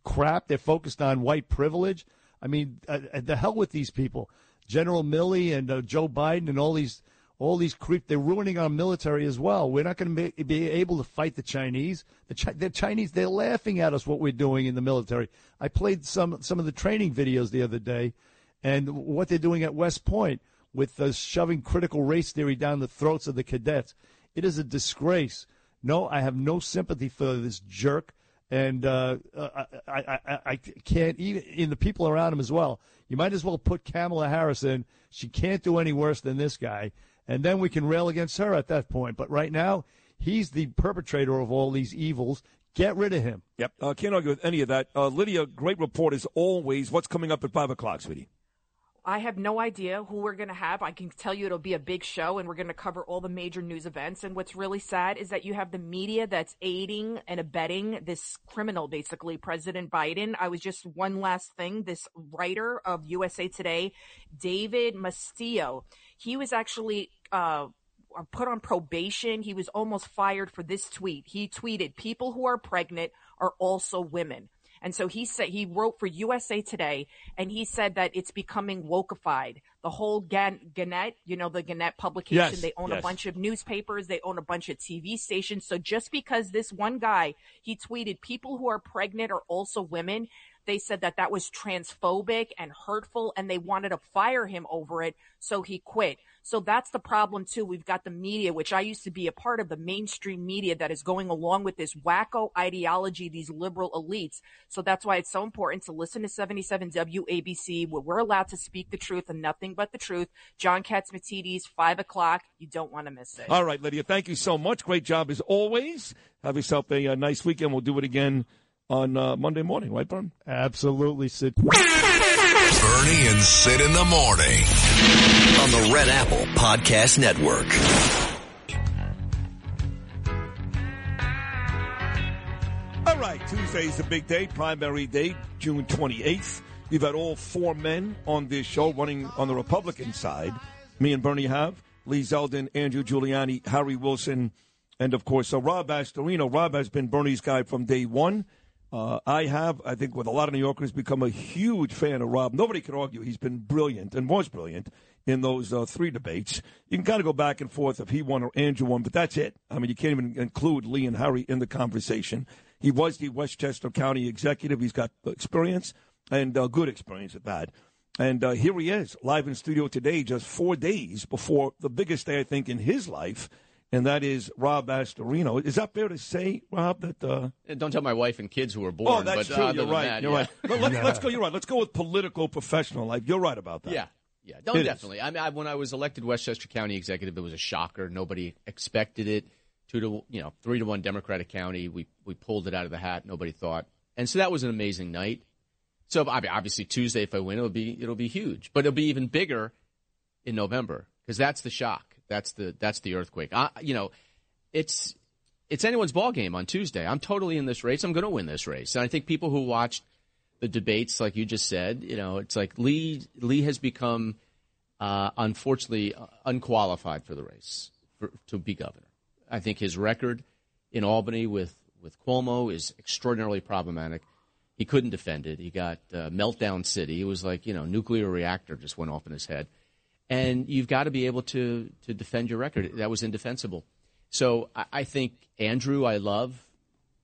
crap. They're focused on white privilege. I mean, uh, uh, the hell with these people. General Milley and uh, Joe Biden and all these all these creep. They're ruining our military as well. We're not going to be, able to fight the Chinese. The, the Chinese they're laughing at us what we're doing in the military. I played some some of the training videos the other day, and what they're doing at West Point with uh, shoving critical race theory down the throats of the cadets. It is a disgrace. No, I have no sympathy for this jerk, and uh, I, I, I, I can't even in the people around him as well. You might as well put Kamala Harris in. She can't do any worse than this guy, and then we can rail against her at that point. But right now, he's the perpetrator of all these evils. Get rid of him. Yep. Uh, can't argue with any of that. Uh, Lydia, great report as always. What's coming up at 5 o'clock, sweetie? I have no idea who we're going to have. I can tell you it'll be a big show and we're going to cover all the major news events. And what's really sad is that you have the media that's aiding and abetting this criminal, basically, President Biden. I was just one last thing. This writer of USA Today, David Mastio, he was actually, uh, put on probation. He was almost fired for this tweet. He tweeted, people who are pregnant are also women. And so he said, he wrote for USA Today and he said that it's becoming wokeified. The whole Gan- Gannett, you know, the Gannett publication, Yes, they own yes. a bunch of newspapers, they own a bunch of TV stations. So just because this one guy, he tweeted, people who are pregnant are also women. They said that that was transphobic and hurtful and they wanted to fire him over it. So he quit. So that's the problem too. We've got the media, which I used to be a part of the mainstream media that is going along with this wacko ideology, these liberal elites. So that's why it's so important to listen to 77 WABC where we're allowed to speak the truth and nothing but the truth. John Catsimatidis, five o'clock. You don't want to miss it. All right, Lydia, thank you so much. Great job as always. Have yourself a, uh nice weekend. We'll do it again on uh, Monday morning, right, Bern? Absolutely, Sid. Bernie and Sid in the morning. On the Red Apple Podcast Network. All right, Tuesday's the big day, primary day, June 28th. We've had all four men on this show running on the Republican side. Me and Bernie have. Lee Zeldin, Andrew Giuliani, Harry Wilson, and of course, uh, Rob Astorino. Rob has been Bernie's guy from day one. Uh, I have, I think, with a lot of New Yorkers, become a huge fan of Rob. Nobody can argue he's been brilliant and was brilliant in those uh, three debates. You can kind of go back and forth if he won or Andrew won, but that's it. I mean, you can't even include Lee and Harry in the conversation. He was the Westchester County executive. He's got experience and uh, good experience at that. And uh, here he is, live in studio today, just four days before the biggest day, I think, in his life. And that is Rob Astorino. Is that fair to say, Rob? That uh, Don't tell my wife and kids who were born. oh, that's but true. You're right. that, You're yeah. right. But let's, let's go. You're right. Let's go with political professional life. You're right about that. Yeah, yeah, no, It is. definitely. I mean, I, when I was elected Westchester County executive, it was a shocker. Nobody expected it. Two to you know, three to one Democratic county. We we pulled it out of the hat. Nobody thought, and so that was an amazing night. So I mean, obviously Tuesday, if I win, it'll be it'll be huge, but it'll be even bigger in November because that's the shock. That's the that's the earthquake. I, you know, it's it's anyone's ball game on Tuesday. I'm totally in this race. I'm going to win this race, and I think people who watched the debates, like you just said, you know, it's like Lee Lee has become uh, unfortunately unqualified for the race for, to be governor. I think his record in Albany with with Cuomo is extraordinarily problematic. He couldn't defend it. He got uh, meltdown city. It was like you know nuclear reactor just went off in his head, and you've got to be able to to defend your record. That was indefensible. So I, I think Andrew, I love,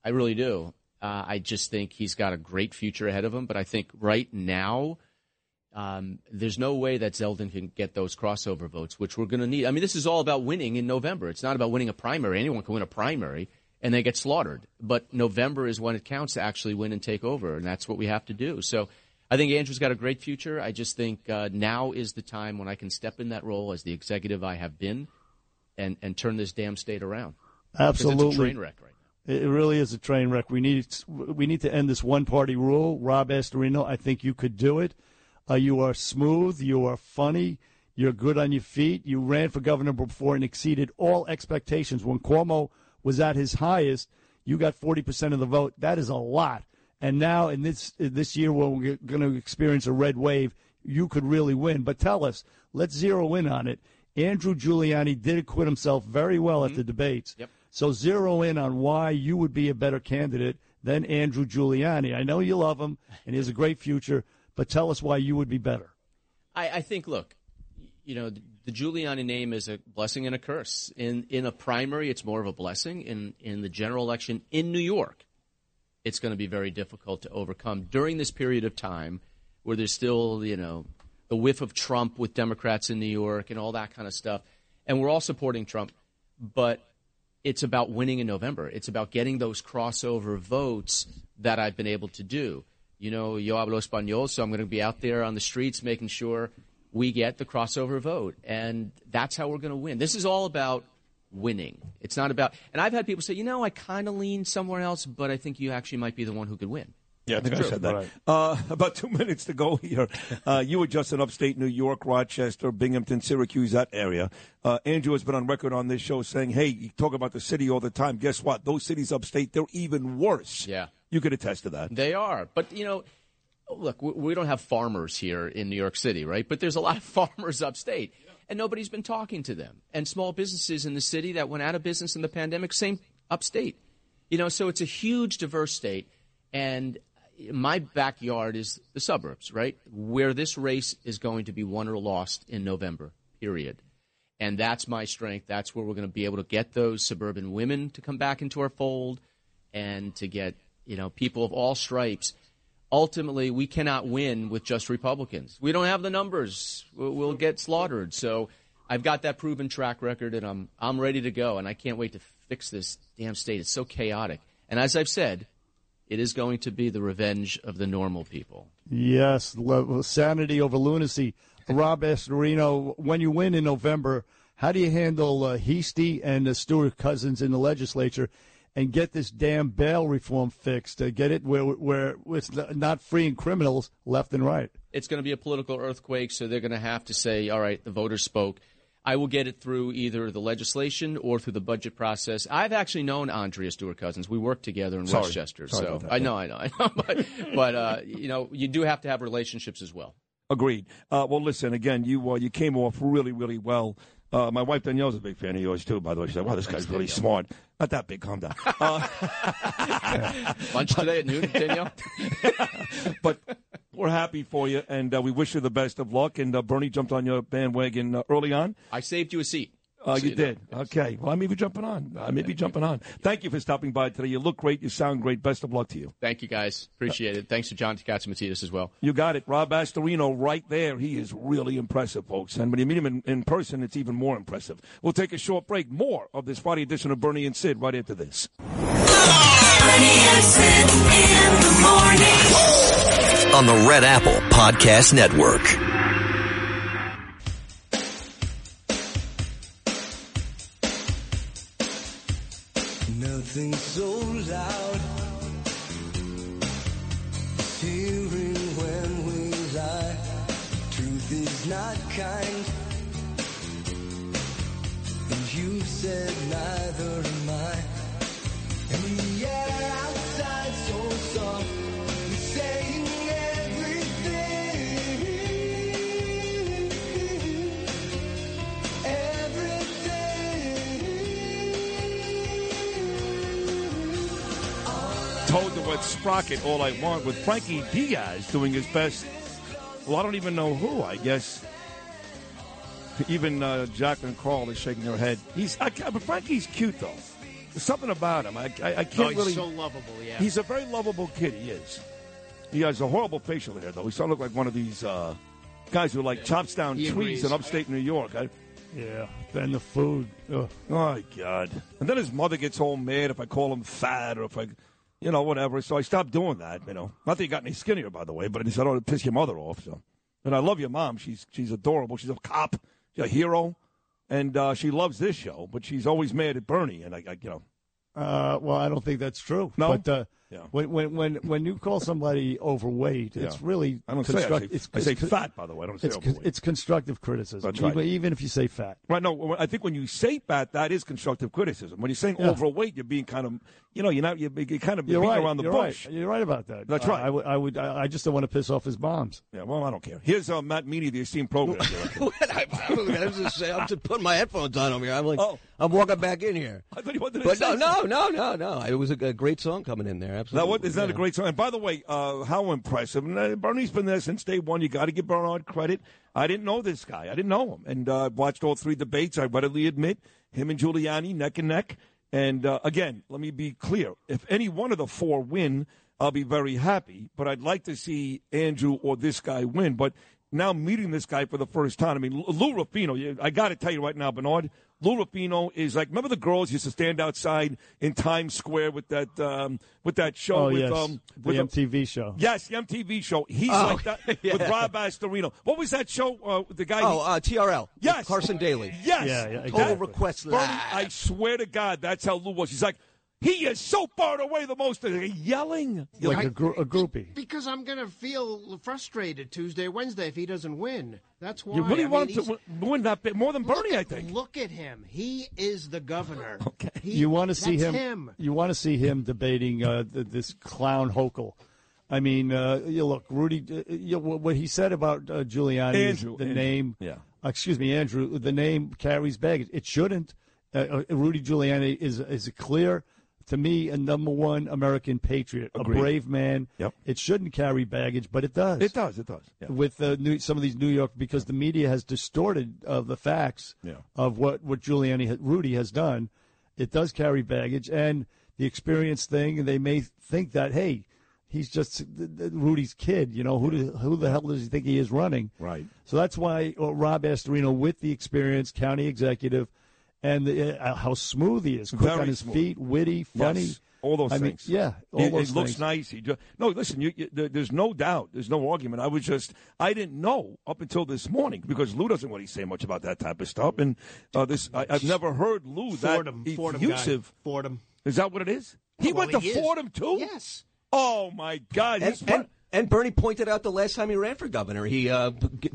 I really do. Uh, I just think he's got a great future ahead of him. But I think right now, um, there's no way that Zeldin can get those crossover votes, which we're going to need. I mean, this is all about winning in November. It's not about winning a primary. Anyone can win a primary and they get slaughtered. But November is when it counts to actually win and take over, and that's what we have to do. So I think Andrew's got a great future. I just think uh, now is the time when I can step in that role as the executive I have been and, and turn this damn state around. Absolutely. It's a train wreck right It really is a train wreck. We need we need to end this one party rule. Rob Astorino, I think you could do it. Uh, you are smooth. You are funny. You're good on your feet. You ran for governor before and exceeded all expectations. When Cuomo was at his highest, you got 40% of the vote. That is a lot. And now in this this year, when we're going to experience a red wave, you could really win. But tell us, let's zero in on it. Andrew Giuliani did acquit himself very well at the mm-hmm. debates. Yep. So zero in on why you would be a better candidate than Andrew Giuliani. I know you love him and he has a great future, but tell us why you would be better. I, I think, look, you know, the, the Giuliani name is a blessing and a curse. In in a primary, it's more of a blessing. In in the general election in New York, it's going to be very difficult to overcome during this period of time where there's still, you know, the whiff of Trump with Democrats in New York and all that kind of stuff. And we're all supporting Trump, but it's about winning in November. It's about getting those crossover votes that I've been able to do. You know, yo hablo español, so I'm going to be out there on the streets making sure we get the crossover vote. And that's how we're going to win. This is all about winning. It's not about, and I've had people say, you know, I kind of lean somewhere else, but I think you actually might be the one who could win. Yeah, I think I said that. Uh, about two minutes to go here. Uh, you were just in upstate New York, Rochester, Binghamton, Syracuse, that area. Uh, Andrew has been on record on this show saying, hey, you talk about the city all the time. Guess what? Those cities upstate, they're even worse. Yeah. You could attest to that. They are. But, you know, look, we- we don't have farmers here in New York City, right? But there's a lot of farmers upstate, and nobody's been talking to them. And small businesses in the city that went out of business in the pandemic, same upstate. You know, so it's a huge, diverse state. And my backyard is the suburbs, right? Where this race is going to be won or lost in November, period. And that's my strength. That's where we're going to be able to get those suburban women to come back into our fold and to get, you know, people of all stripes. Ultimately, we cannot win with just Republicans. We don't have the numbers. We'll, get slaughtered. So I've got that proven track record and I'm, I'm ready to go. And I can't wait to fix this damn state. It's so chaotic. And as I've said, it is going to be the revenge of the normal people. Yes, sanity over lunacy. Rob Astorino, when you win in November, how do you handle uh, Heastie and uh, Stewart Cousins in the legislature and get this damn bail reform fixed? Uh, get it where where it's not freeing criminals left and right. It's going to be a political earthquake, so they're going to have to say, all right, the voters spoke. I will get it through either the legislation or through the budget process. I've actually known Andrea Stewart Cousins. We worked together in Sorry. Westchester. Sorry so about that. I know, I know, I know. But, but uh, you know, you do have to have relationships as well. Agreed. Uh, well, listen, again, you uh, you came off really, really well. Uh, my wife Danielle's a big fan of yours too, by the way. She said, "Wow, this guy's really smart." Not that big. Calm down. Uh, Lunch today at noon, Danielle. but we're happy for you, and uh, we wish you the best of luck. And uh, Bernie jumped on your bandwagon uh, early on. I saved you a seat. Oh, So you you know, did. Okay. Well, I may be jumping on. I may be jumping on. Thank you for stopping by today. You look great. You sound great. Best of luck to you. Thank you, guys. Appreciate it. Thanks to John Catsimatidis as well. You got it. Rob Astorino right there. He is really impressive, folks. And when you meet him in, in person, it's even more impressive. We'll take a short break. More of this Friday edition of Bernie and Sid right after this. On the Red Apple Podcast Network. Nothing so loud. Hearing when we lie. Truth is not kind. And you said neither Told the sprocket all I want with Frankie Diaz doing his best. Well, I don't even know who. I guess even uh, Jacqueline Crawl is shaking her head. He's, I, but Frankie's cute though. There's something about him. I, I, I can't Oh, he's really. so lovable, yeah. He's a very lovable kid. He is. He has a horrible facial hair though. He sort of look like one of these uh, guys who like chops down he trees agrees. in upstate New York. I, Yeah, then the food. Ugh. Oh my God! And then his mother gets all mad if I call him fat or if I, you know, whatever. So I stopped doing that. You know, not that he got any skinnier, by the way, but I said, "Oh, it piss your mother off." So, and I love your mom. She's she's adorable. She's a cop, she's a hero, and uh, she loves this show. But she's always mad at Bernie, and I, I you know, Uh, well, I don't think that's true. No? But uh, Yeah. when, when when when you call somebody overweight, it's really I don't say I say- it's, I say it's- fat, by the way. I don't say it's, overweight. it's constructive criticism. That's right. even, even if you say fat. Right. No, I think when you say fat, that is constructive criticism. When you're saying Yeah. overweight, you're being kind of, you know, you're not, you're, you're kind of You're beating right. around the you're bush. Right. You're right about that. That's Uh, right. I would. I would. I I just don't want to piss off his moms. Yeah. Well, I don't care. Here's uh, Matt Meany, the esteemed program. director. I, I was just saying, I'm just putting my headphones on over here. I'm like, Oh. I'm walking back in here. I thought you wanted to But say no, no, no, no, no. It was a, a great song coming in there. Absolutely. Now, what is that a great song? And by the way, uh, how impressive! And, Bernie's been there since day one. You got to give Bernard credit. I didn't know this guy. I didn't know him, and uh, watched all three debates. I readily admit him and Giuliani neck and neck. And uh, again, let me be clear: if any one of the four win, I'll be very happy. But I'd like to see Andrew or this guy win. But now meeting this guy for the first time, I mean, Lou Rapino. I got to tell you right now, Bernard. Lou Rapino is like remember the girls used to stand outside in Times Square with that um, with that show Oh with yes, um the with MTV show. Yes, the MTV show. He's Oh, like that yeah. with Rob Astorino. What was that show? Uh, the guy. Oh, uh, TRL. Yes. Carson Daly. Yes. Yeah, yeah, Total. Request Bernie, I swear to God, that's how Lou was. He's like, he is so far away the most. Yelling. Like a, gro- a groupie. Because I'm going to feel frustrated Tuesday, Wednesday if he doesn't win. That's why. you really I want mean, to win- win that bit more than Bernie, I think. Look at him. He is the governor. Okay. He- you want to see that's him, You want to see him debating uh, th- this clown Hochul. I mean, uh, you look, Rudy. Uh, you, what what he said about uh, Giuliani, is Andrew, the Andrew, name. yeah. uh, excuse me, Andrew. The name carries baggage. It shouldn't. Uh, uh, Rudy Giuliani is is a clear, to me, a number one American patriot, Agreed. a brave man. Yep. It shouldn't carry baggage, but it does. It does. It does. Yeah. with uh, new, some of these New York because the media has distorted uh, the facts Yeah. of what what Giuliani Rudy has done. It does carry baggage and the experience thing, and they may think that hey, he's just Rudy's kid. You know who do, who the hell does he think he is running? Right. So that's why uh, Rob Astorino, with the experience, county executive, and the, uh, how smooth he is, quick Very on his smooth. feet, witty, funny. Yes, all those I mean, things. yeah, all He- those he looks things. nice. He just, no, listen. You, you, there, there's no doubt. There's no argument. I was just, I didn't know up until this morning because Lou doesn't really say much about that type of stuff. And uh, this, I, I've never heard Lou Fordham. that Fordham guy. effusive. Fordham. Is that what it is? He Well, went to he. Fordham too. Yes. Oh my God! And, He's and, and Bernie pointed out the last time he ran for governor, he uh,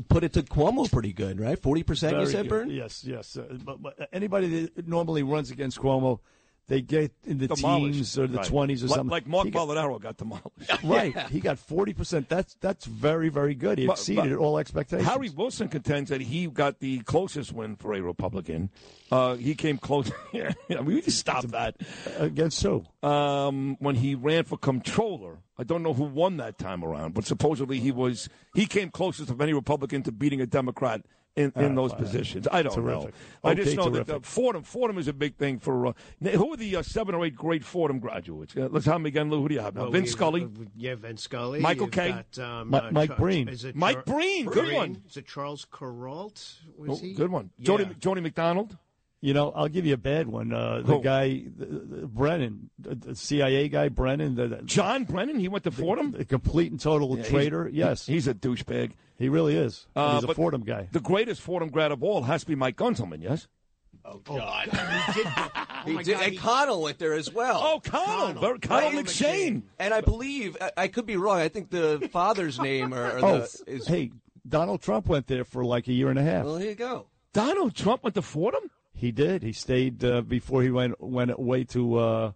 put it to Cuomo pretty good, right? Forty percent, you said, good. Bernie. Yes, yes. Uh, but, but anybody that normally runs against Cuomo, they get in the demolished. teens or the Right. twenties or something. Like Marc He got- Molinaro got demolished. Right, he got forty percent. That's that's very very good. He exceeded but all expectations. Harry Wilson contends that he got the closest win for a Republican. Uh, he came close. yeah, we need to stop that. Against who? Um, when he ran for comptroller. I don't know who won that time around, but supposedly he was he came closest of any Republican to beating a Democrat in, in Ah, those fine. positions. I don't Terrific. know. I just know terrific. that uh, Fordham Fordham is a big thing for. Uh, who are the uh, seven or eight great Fordham graduates? Uh, let's have them again, Lou. Who do you have now? Well, Vince Scully. uh, Yeah, Vince Scully. Michael You've Kay. got, um, Mi- uh, Mike Char- Breen. Is it Mike Char- Breen, good one. Is it Charles Kuralt? Oh, he? good one. Yeah. Jody Jody McDonald. You know, I'll give you a bad one. Uh, the Who? guy, the, the Brennan, the, the CIA guy, Brennan. The, the- John Brennan. He went to Fordham. the complete and total Yeah, he's- traitor. he- yes, he's a douchebag. he really is. Uh, he's a Fordham guy. The greatest Fordham grad of all has to be Mike Gunzelman. Yes. Oh God! he did, he my did, God, and he- Connell went there as well. Oh, Connell, Very- Connell Right? McShane. And I believe I, I could be wrong. I think the father's name or, or Oh, the, is. hey, Donald Trump went there for like a year and a half. Well, here you go. Donald Trump went to Fordham. He did. He stayed uh, before he went went away to uh,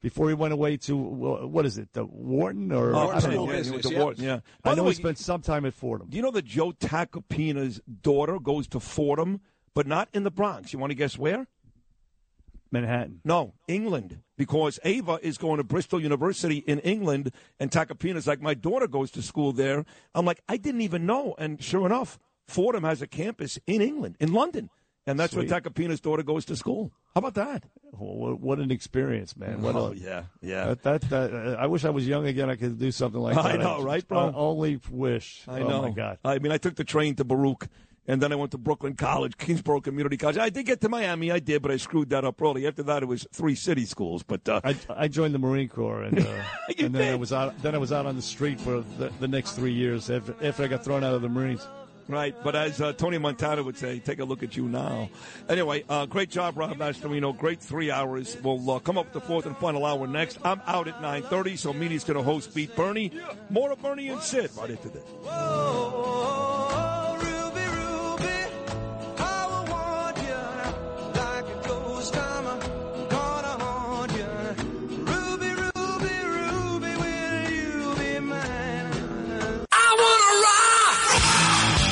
before he went away to what is it, the Wharton or Oh, I don't know. business, yeah. Wharton, yeah. By I know way, he spent some time at Fordham. Do you know that Joe Tacopina's daughter goes to Fordham, but not in the Bronx? You want to guess where? Manhattan. No, England. Because Ava is going to Bristol University in England, and Tacopina's like, my daughter goes to school there. I'm like, I didn't even know. And sure enough, Fordham has a campus in England, in London. And that's Sweet. where Tacopina's daughter goes to school. How about that? What, what an experience, man! What Oh, a, yeah, yeah. That, that, that uh, I wish I was young again. I could do something like that. I know, right, bro? I only wish. I oh know. my God. I mean, I took the train to Baruch, and then I went to Brooklyn College, Kingsborough Community College. I did get to Miami, I did, but I screwed that up early. After that, it was three city schools. But uh, I, I joined the Marine Corps, and, uh, and then I was out. Then I was out on the street for the, the next three years after, after I got thrown out of the Marines. Right, but as uh, Tony Montana would say, take a look at you now. Anyway, uh, great job, Rob Mascherino. Great three hours. We'll uh, come up with the fourth and final hour next. I'm out at 9.30, so Meany's going to host Beat Bernie. More of Bernie and Sid right into this.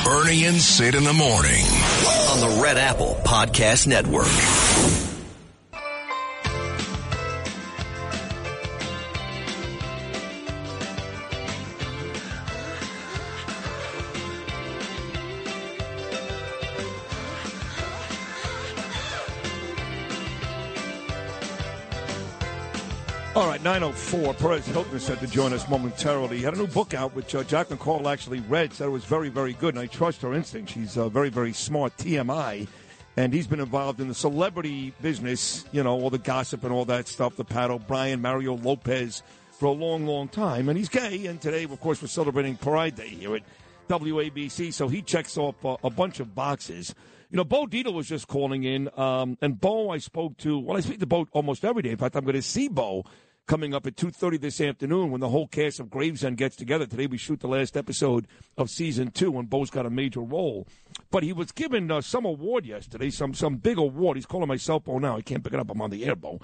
Bernie and Sid in the morning. on the Red Apple Podcast Network. All right, 904. Perez Hilton set to join us momentarily. He had a new book out, which uh, Jack McCall actually read, said it was very, very good, and I trust her instinct. She's uh, very, very smart, TMI, and he's been involved in the celebrity business, you know, all the gossip and all that stuff, the Pat O'Brien, Mario Lopez, for a long, long time. And he's gay, and today, of course, we're celebrating Pride Day here at WABC, so he checks off uh, a bunch of boxes. You know, Bo Dietl was just calling in, um, and Bo I spoke to. Well, I speak to Bo almost every day. In fact, I'm going to see Bo coming up at 2.30 this afternoon when the whole cast of Gravesend gets together. Today we shoot the last episode of season two, when Bo's got a major role. But he was given uh, some award yesterday, some some big award. He's calling my cell phone now. I can't pick it up. I'm on the air, Bo.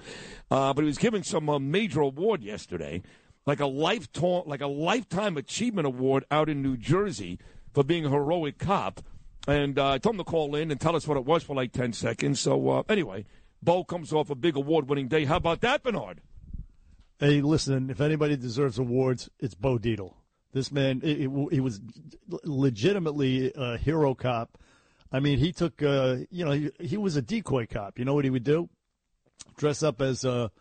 Uh, but he was given some uh, major award yesterday, like a lifetime like a lifetime achievement award out in New Jersey for being a heroic cop. And uh, I told him to call in and tell us what it was for like 10 seconds. So, uh, anyway, Bo comes off a big award winning day. How about that, Bernard? Hey, listen, if anybody deserves awards, it's Bo Dietl. This man, he was legitimately a hero cop. I mean, he took, uh, you know, he, he was a decoy cop. You know what he would do? Dress up as a,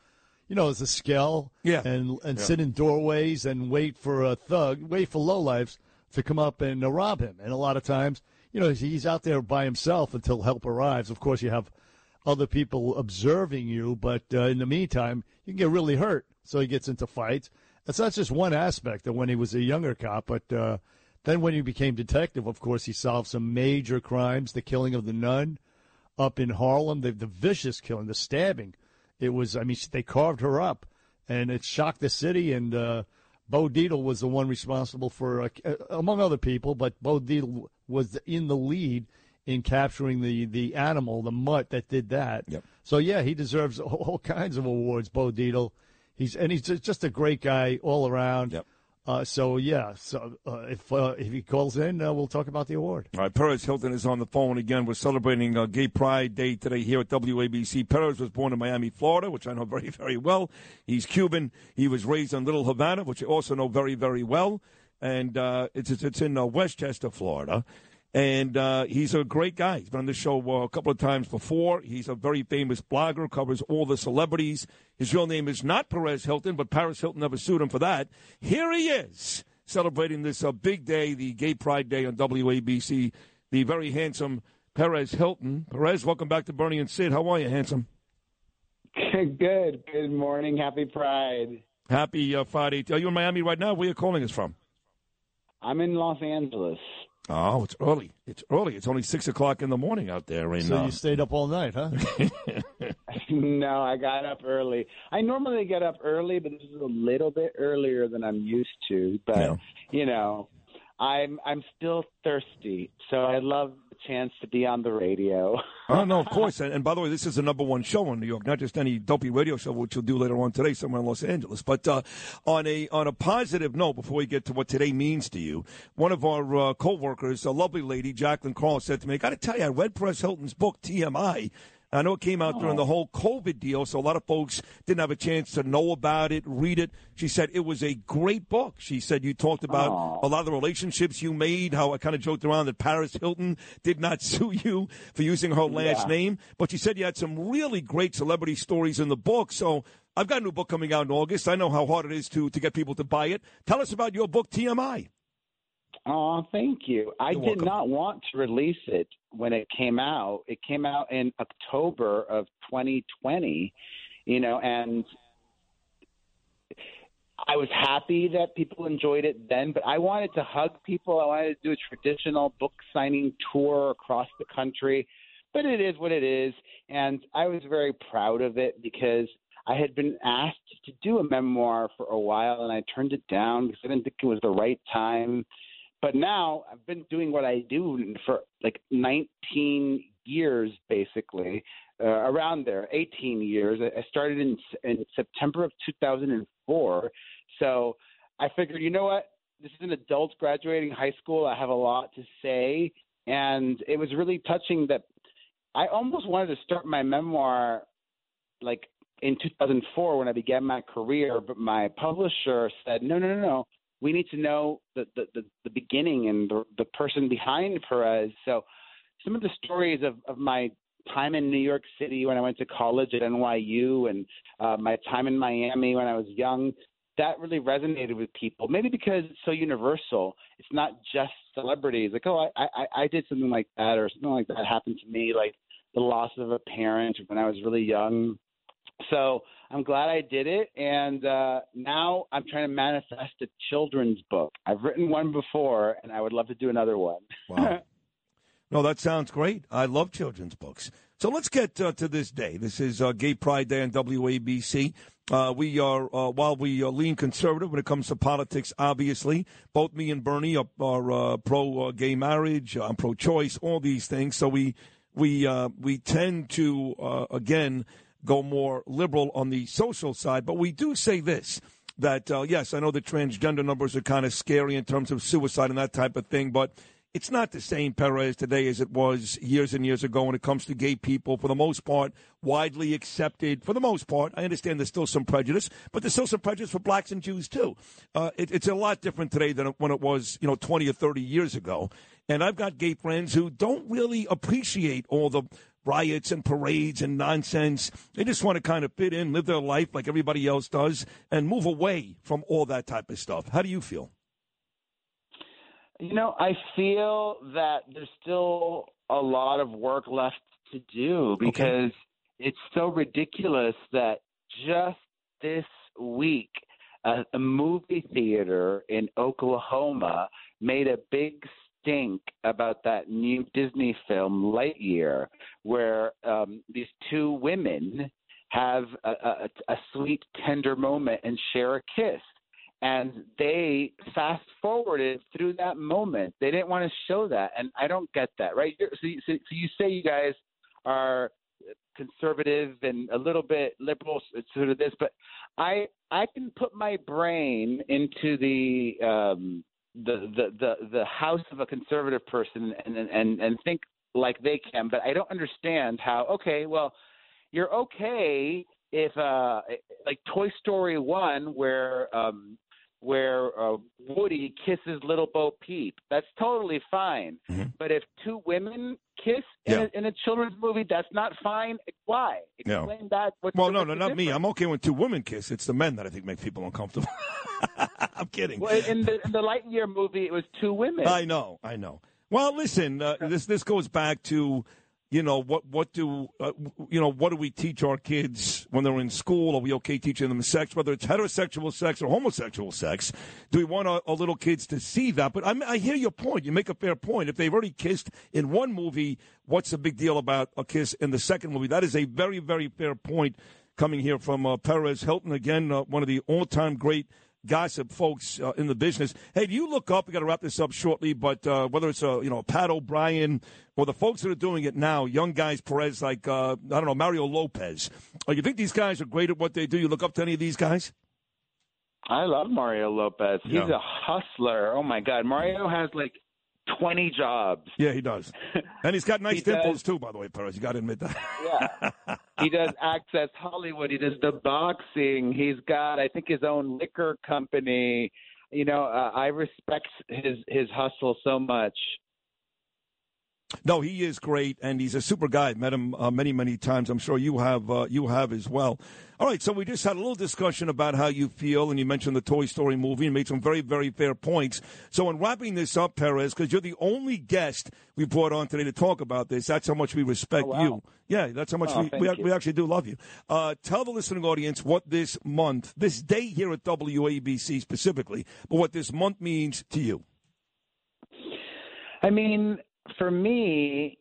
you know, as a skell, Yeah. and and Yeah. sit in doorways and wait for a thug, wait for lowlifes to come up and uh, rob him. And a lot of times, you know, he's out there by himself until help arrives. Of course, you have other people observing you, but uh, in the meantime, you can get really hurt. So he gets into fights. That's not just one aspect of when he was a younger cop, but uh, then when he became detective, of course, he solved some major crimes: the killing of the nun up in Harlem, the, the vicious killing, the stabbing. It was, I mean, they carved her up, and it shocked the city. And uh, Bo Dietl was the one responsible for, uh, among other people, but Bo Dietl was in the lead in capturing the the animal, the mutt that did that. Yep. So yeah, he deserves all, kinds of awards. Bo Dietl, he's and he's just, a great guy all around. Yep. Uh, so yeah, so uh, if uh, if he calls in, uh, we'll talk about the award. All right, Perez Hilton is on the phone again. We're celebrating uh, Gay Pride Day today here at WABC. Perez was born in Miami, Florida, which I know very, very well. He's Cuban. He was raised in Little Havana, which I also know very, very well. And uh, it's it's it's in uh, Westchester, Florida. And uh, he's a great guy. He's been on the show uh, a couple of times before. He's a very famous blogger, covers all the celebrities. His real name is not Perez Hilton, but Paris Hilton never sued him for that. Here he is, celebrating this uh, big day, the Gay Pride Day on WABC. The very handsome Perez Hilton. Perez, welcome back to Bernie and Sid. How are you, handsome? Good. Good morning. Happy Pride. Happy uh, Friday. Are you in Miami right now? Where are you calling us from? I'm in Los Angeles. Oh, it's early. It's early. It's only six o'clock in the morning out there. In, So uh, you stayed up all night, huh? no, I got up early. I normally get up early, but this is a little bit earlier than I'm used to. But you know, I'm I'm still thirsty, so I love the chance to be on the radio. oh no, of course. And, and by the way, this is the number one show in New York, not just any dopey radio show, which you'll do later on today somewhere in Los Angeles. But uh, on a on a positive note, before we get to what today means to you, one of our uh, co-workers, a lovely lady, Jacqueline Carl, said to me, "I got to tell you, I read Perez Hilton's book TMI." I know it came out during the oh. whole COVID deal, so a lot of folks didn't have a chance to know about it, read it. She said it was a great book. She said you talked about Aw. a lot of the relationships you made, how I kind of joked around that Paris Hilton did not sue you for using her last Yeah. name, but she said you had some really great celebrity stories in the book. So I've got a new book coming out in August. I know how hard it is to, to get people to buy it. Tell us about your book, TMI. Oh, thank you. I You're did welcome. not want to release it when it came out. It came out in October of 2020, you know, and I was happy that people enjoyed it then, but I wanted to hug people. I wanted to do a traditional book signing tour across the country. But it is what it is, and I was very proud of it because I had been asked to do a memoir for a while, and I turned it down because I didn't think it was the right time. But now I've been doing what I do for like 19 years, basically, uh, around there, 18 years. I started in in September of 2004, so I figured, you know what? This is an adult graduating high school. I have a lot to say, and it was really touching that I almost wanted to start my memoir like in 2004 when I began my career, but my publisher said, no, no, no, no. We need to know the, the, the, the beginning and the, the person behind Perez. So some of the stories of, of my time in New York City when I went to college at NYU and uh, my time in Miami when I was young, that really resonated with people. Maybe because it's so universal. It's not just celebrities. Like, oh, I, I, I did something like that or something like that happened to me, like the loss of a parent when I was really young. So I'm glad I did it, and uh, now I'm trying to manifest a children's book. I've written one before, and I would love to do another one. Wow. No, that sounds great. I love children's books. So let's get uh, to this day. This is uh, Gay Pride Day on WABC. Uh, we are, uh, while we uh, lean conservative when it comes to politics, obviously, both me and Bernie are, are uh, pro uh, gay marriage, I'm pro choice, all these things. So we we uh, we tend to uh, again go more liberal on the social side, but we do say this that uh, yes, I know the transgender numbers are kind of scary in terms of suicide and that type of thing, but it's not the same Perez today as it was years and years ago when it comes to gay people. For the most part, widely accepted. For the most part, I understand there's still some prejudice, but there's still some prejudice for blacks and Jews too. Uh, it, it's a lot different today than when it was, you know, 20 or 30 years ago. And I've got gay friends who don't really appreciate all the riots and parades and nonsense. They just want to kind of fit in, live their life like everybody else does, and move away from all that type of stuff. How do you feel? You know, I feel that there's still a lot of work left to do because it's so ridiculous that just this week, a, a movie theater in Oklahoma made a big stink about that new Disney film Lightyear, where um, these two women have a, a, a sweet, tender moment and share a kiss and they fast forwarded through that moment. They didn't want to show that, and I don't get that. Right? So, so, so you say you guys are conservative and a little bit liberal, sort of this, but I I can put my brain into the um, the, the the the house of a conservative person and and and think like they can, but I don't understand how. Okay, well, you're okay if uh like Toy Story one where um where uh, Woody kisses little Bo Peep. That's totally fine. But if two women kiss in, Mm-hmm. Yeah. a, in a children's movie, that's not fine. Why? Explain that. What's Well, no, no, not me. I'm okay when two women kiss. It's the men that I think make people uncomfortable. I'm kidding. Well, in the in the Lightyear movie, it was two women. I know, I know. Well, listen, uh, this this goes back to, you know, what what do uh, you know what do we teach our kids when they're in school? Are we okay teaching them sex, whether it's heterosexual sex or homosexual sex? Do we want our, our little kids to see that? But I, I hear your point. You make a fair point. If they've already kissed in one movie, what's the big deal about a kiss in the second movie? That is a very very fair point coming here from uh, Perez Hilton again, uh, one of the all time great gossip folks uh, in the business. Hey, do you look up? We got to wrap this up shortly, but uh, whether it's uh, you know Pat O'Brien or the folks that are doing it now, young guys, Perez, like uh, I don't know Mario Lopez. Uh, you think these guys are great at what they do? You look up to any of these guys? I love Mario Lopez. He's Yeah. a hustler. Oh my God, Mario has like twenty jobs. Yeah, he does, and he's got nice He does. dimples too. By the way, Perez, you got to admit that. Yeah. he does Access Hollywood. He does the boxing. He's got, I think, his own liquor company. You know, uh, I respect his his hustle so much. No, he is great, and he's a super guy. Met him uh, many, many times. I'm sure you have uh, you have as well. All right, so we just had a little discussion about how you feel, and you mentioned the Toy Story movie and made some very, very fair points. So, in wrapping this up, Perez, because you're the only guest we brought on today to talk about this, that's how much we respect Oh, wow. you. Yeah, that's how much Oh, we, we, we actually do love you. Uh, tell the listening audience what this month, this day here at WABC specifically, but what this month means to you. I mean, for me,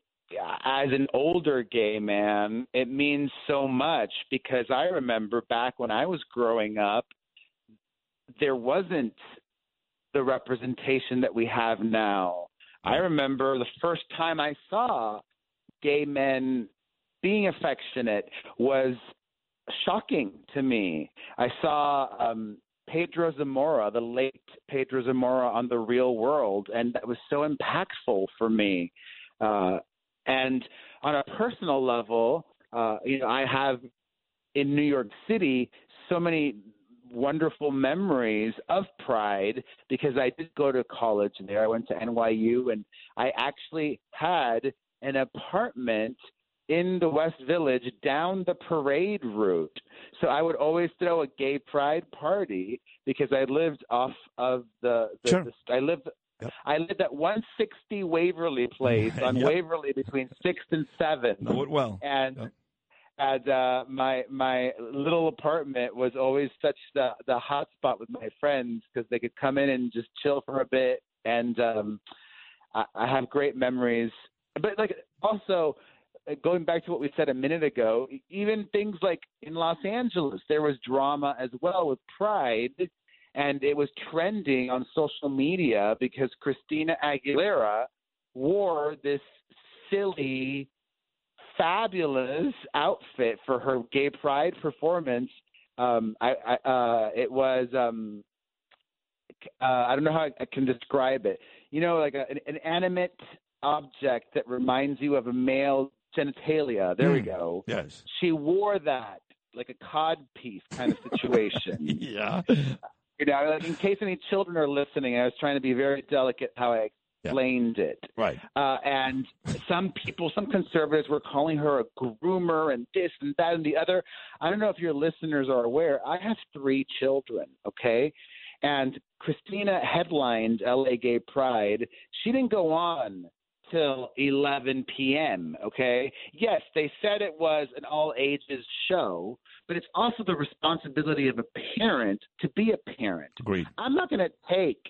as an older gay man, it means so much because I remember back when I was growing up, there wasn't the representation that we have now. I remember the first time I saw gay men being affectionate was shocking to me. I saw um, Pedro Zamora, the late Pedro Zamora on The Real World, and that was so impactful for me. Uh, and on a personal level, uh, you know, I have in New York City so many wonderful memories of Pride because I did go to college there. I went to NYU, and I actually had an apartment in the West Village down the parade route. So I would always throw a gay pride party because I lived off of the, the, Sure. the I lived I lived at 160 Waverly Place on Yep. Waverly between 6th and 7th. Know it well. And and uh my my little apartment was always such the the hot spot with my friends because they could come in and just chill for a bit and um I, I have great memories but like also going back to what we said a minute ago even things like in Los Angeles there was drama as well with pride and it was trending on social media because Christina Aguilera wore this silly fabulous outfit for her gay pride performance. Um, I, I uh, it was um, uh, I don't know how I, I can describe it. You know, like a, an, an animate object that reminds you of a male genitalia. There we Mm. go. Yes. She wore that like a cod piece kind of situation. yeah. You know, like in case any children are listening, I was trying to be very delicate how I explained it. Right. Uh, and some people, some conservatives were calling her a groomer and this and that and the other. I don't know if your listeners are aware. I have three children, okay? And Christina headlined LA Gay Pride. She didn't go on till 11 p.m., okay? Yes, they said it was an all ages show, but it's also the responsibility of a parent to be a parent. Agreed. I'm not going to take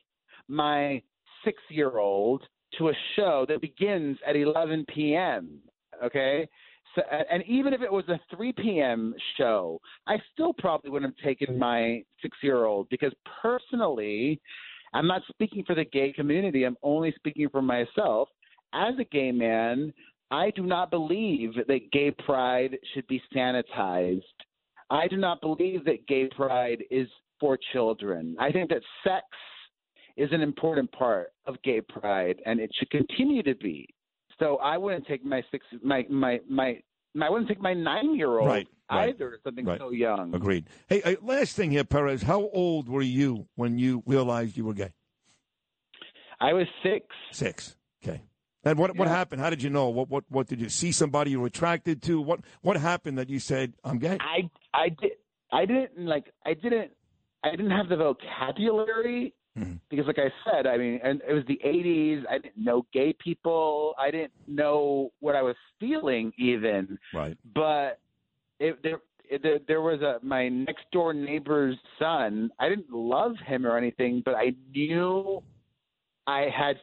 my six year old to a show that begins at 11 p.m. Okay. So, and even if it was a 3 p.m. show, I still probably wouldn't have taken my six year old because personally, I'm not speaking for the gay community. I'm only speaking for myself. As a gay man, I do not believe that gay pride should be sanitized. I do not believe that gay pride is for children. I think that sex is an important part of gay pride, and it should continue to be. So I wouldn't take my six my my my I wouldn't take my nine year old Right, right, either. Something right. so young. Agreed. Hey, uh, last thing here, Perez. How old were you when you realized you were gay? I was six. Six. Okay. And what what happened? How did you know? What what what did you see? Somebody you were attracted to? What what happened that you said I'm gay? I I did I didn't like I didn't I didn't have the vocabulary Mm-hmm. because like I said, I mean, and it was the 80s. I didn't know gay people. I didn't know what I was feeling even. Right. But it, there there, there was a my next door neighbor's son. I didn't love him or anything, but I knew I had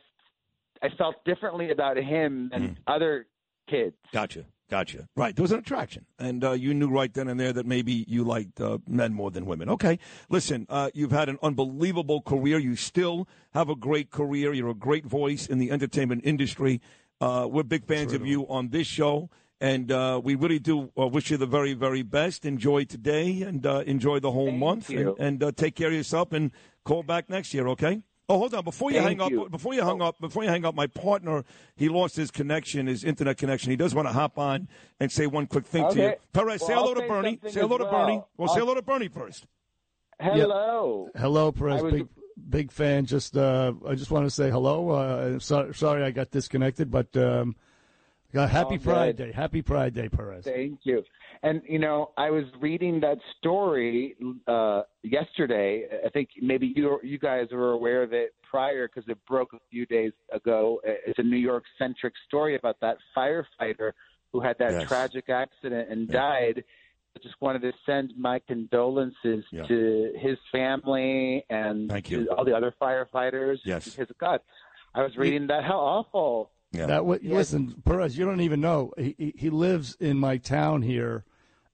I felt differently about him than other kids. Gotcha. Gotcha. Right. There was an attraction. And uh, you knew right then and there that maybe you liked uh, men more than women. Okay. Listen, uh, you've had an unbelievable career. You still have a great career. You're a great voice in the entertainment industry. Uh, we're big fans of you on this show. And uh, we really do uh, wish you the very, very best. Enjoy today and uh, enjoy the whole month. you. And, and uh, take care of yourself and call back next year, okay? Oh, hold on! Before you Thank hang you. up, before you hang up, before you hang up, my partner he lost his connection, his internet connection. He does want to hop on and say one quick thing to you. Okay. Perez, say hello I'll to say Bernie. Say hello as to. Bernie. Well, say I'll- hello to Bernie first. Hello. Hello, Perez. Was- big big fan. Just uh, I just want to say hello. Uh, so, sorry I got disconnected, but um, uh, happy Pride. Day. Happy Pride Day, Perez. Thank you. And you know, I was reading that story uh, yesterday. I think maybe you you guys were aware of it prior because it broke a few days ago. It's a New York centric story about that firefighter who had that Yes. tragic accident and died. I just wanted to send my condolences Yeah. to his family and Thank you. to all the other firefighters. Yes. Because God, I was reading that. How awful. That w- listen, Perez. You don't even know. He, he lives in my town here.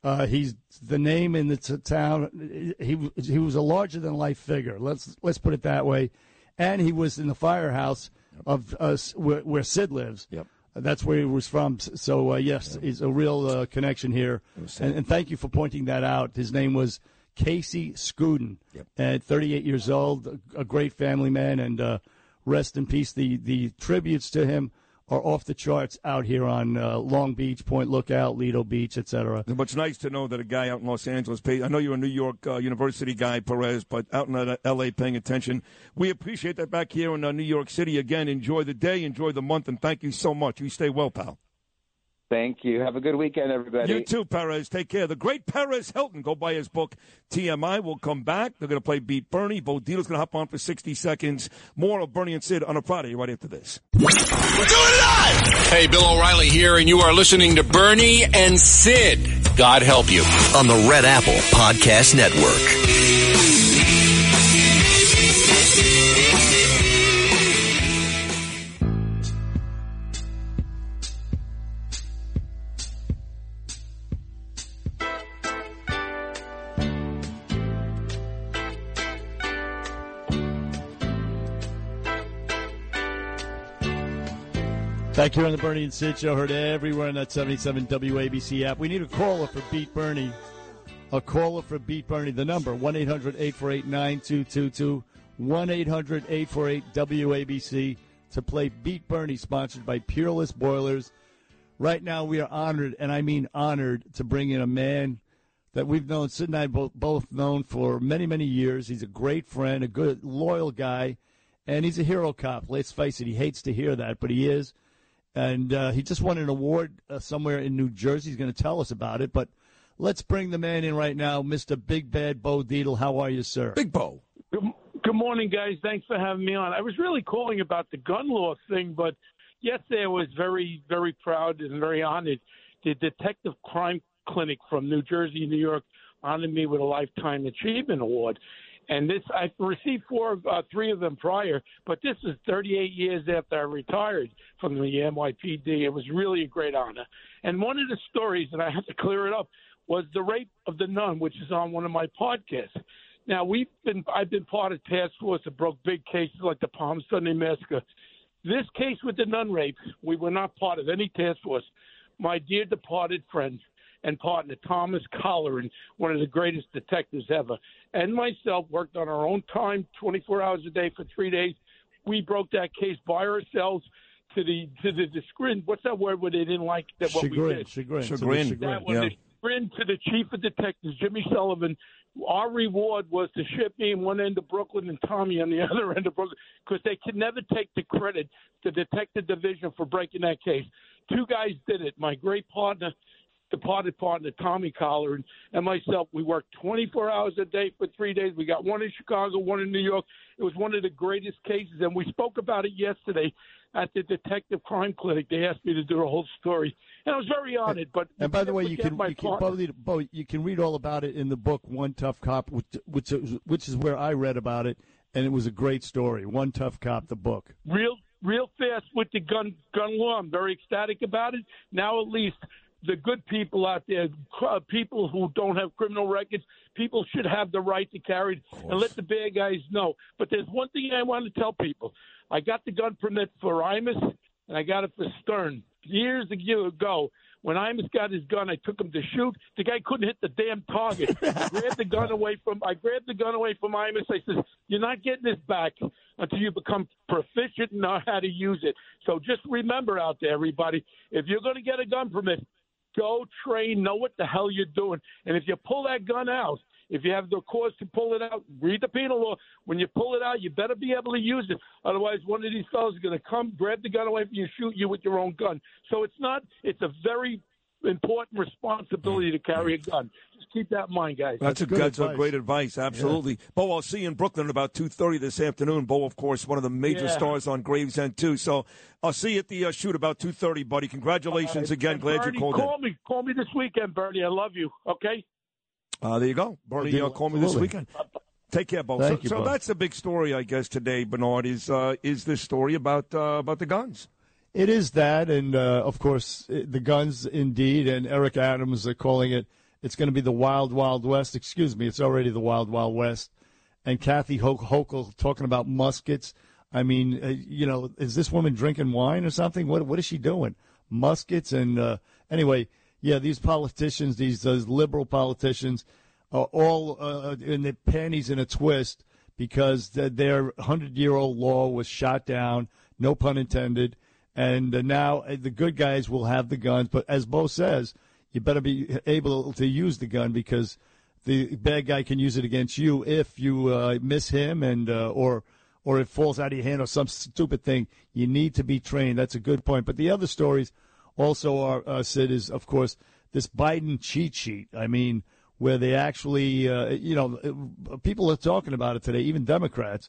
Uh, he's the name in the t- town. He he was a larger than life figure. Let's let's put it that way. And he was in the firehouse of us where, where Sid lives. Yep. That's where he was from. So uh, yes, he's a real uh, connection here. And, and thank you for pointing that out. His name was Casey Scuden. At 38 years old, a, a great family man, and uh, rest in peace. The the tributes to him are off the charts out here on uh, Long Beach, Point Lookout, Lido Beach, etc. But it's nice to know that a guy out in Los Angeles paid. I know you're a New York uh, University guy, Perez, but out in uh, L.A. paying attention. We appreciate that back here in uh, New York City. Again, enjoy the day, enjoy the month, and thank you so much. You stay well, pal. Thank you. Have a good weekend, everybody. You too, Perez. Take care. The great Perez Hilton. Go buy his book, TMI. We'll come back. They're going to play Beat Bernie. Bo Dietl's going to hop on for 60 seconds. More of Bernie and Sid on a Friday right after this. We're doing it live! Hey, Bill O'Reilly here, and you are listening to Bernie and Sid. God help you. On the Red Apple Podcast Network. Back here on the Bernie and Sid Show, heard everywhere on that 77 WABC app. We need a caller for Beat Bernie. A caller for Beat Bernie. The number, 1 800 848 9222. 1 800 848 WABC to play Beat Bernie, sponsored by Peerless Boilers. Right now, we are honored, and I mean honored, to bring in a man that we've known, Sid and I both, both known for many, many years. He's a great friend, a good, loyal guy, and he's a hero cop. Let's face it, he hates to hear that, but he is. And uh, he just won an award uh, somewhere in New Jersey. He's going to tell us about it. But let's bring the man in right now, Mr. Big Bad Bo Dietl. How are you, sir? Big Bo. Good, good morning, guys. Thanks for having me on. I was really calling about the gun law thing, but yesterday I was very, very proud and very honored. The Detective Crime Clinic from New Jersey, New York, honored me with a Lifetime Achievement Award. And this, I received four, uh, three of them prior, but this is 38 years after I retired from the NYPD. It was really a great honor. And one of the stories, and I have to clear it up, was the rape of the nun, which is on one of my podcasts. Now we've been, I've been part of task force that broke big cases like the Palm Sunday massacre. This case with the nun rape, we were not part of any task force. My dear departed friend and partner Thomas Colleran, one of the greatest detectives ever, and myself worked on our own time, 24 hours a day for three days. We broke that case by ourselves. to the to the, the screen. What's that word where they didn't like that what we did? chagrin, so the Chagrin, chagrin. That one, Yeah. the chagrin to the chief of detectives, Jimmy Sullivan. Our reward was to ship me in one end of Brooklyn and Tommy on the other end of Brooklyn because they could never take the credit, to the detective division, for breaking that case. Two guys did it. My great partner, departed partner, Tommy Collar, and, and myself. We worked 24 hours a day for three days. We got one in Chicago, one in New York. It was one of the greatest cases, and we spoke about it yesterday at the Detective Crime Clinic. They asked me to do a whole story, and I was very honored. But And by the way, you can you can. Bo, Bo, you can read all about it in the book One Tough Cop, which which is, which is where I read about it, and it was a great story. One Tough Cop, the book. real real fast with the gun gun law. I'm very ecstatic about it. Now at least the good people out there, uh, people who don't have criminal records, people should have the right to carry it and let the bad guys know. But there's one thing I want to tell people. I got the gun permit for Imus and I got it for Stern years ago. When Imus got his gun, I took him to shoot. The guy couldn't hit the damn target. I grabbed the gun away from I grabbed the gun away from Imus. I said, "You're not getting this back until you become proficient and know how to use it." So just remember out there, everybody, if you're going to get a gun permit, go train, know what the hell you're doing, and if you pull that gun out. If you have the cause to pull it out, read the penal law. When you pull it out, you better be able to use it. Otherwise, one of these fellows is going to come, grab the gun away from you, shoot you with your own gun. So it's not. It's a very important responsibility to carry a gun. Just keep that in mind, guys. That's, a good that's a great advice. Absolutely, Bo. I'll see you in Brooklyn about two thirty this afternoon. Bo, of course, one of the major Yeah. stars on Gravesend too. So I'll see you at the uh, shoot about two thirty, buddy. Congratulations again. And Glad Bernie, you called call in. me. Call me this weekend, Bernie. I love you. Okay. Uh, there you go, Bernie. Uh, call me this weekend. Take care, Bo. Thank so you, so Bo. that's the big story, I guess, today, Bernard. Is uh, is this story about uh, about the guns? It is that, and uh, of course, the guns indeed. And Eric Adams are calling it. It's going to be the Wild Wild West. Excuse me, it's already the Wild Wild West. And Kathy Ho- Hochul talking about muskets. I mean, uh, you know, is this woman drinking wine or something? What what is she doing? Muskets and uh, anyway, yeah, these politicians, these uh, liberal politicians, are all uh, in their panties in a twist because th- their hundred year old law was shot down. No pun intended. And uh, now uh, the good guys will have the guns, but as Bo says, you better be able to use the gun because the bad guy can use it against you if you uh, miss him and uh, or or it falls out of your hand or some stupid thing. You need to be trained. That's a good point. But the other stories also are uh, Sid is of course this Biden cheat sheet. I mean, where they actually uh, you know uh, people are talking about it today, even Democrats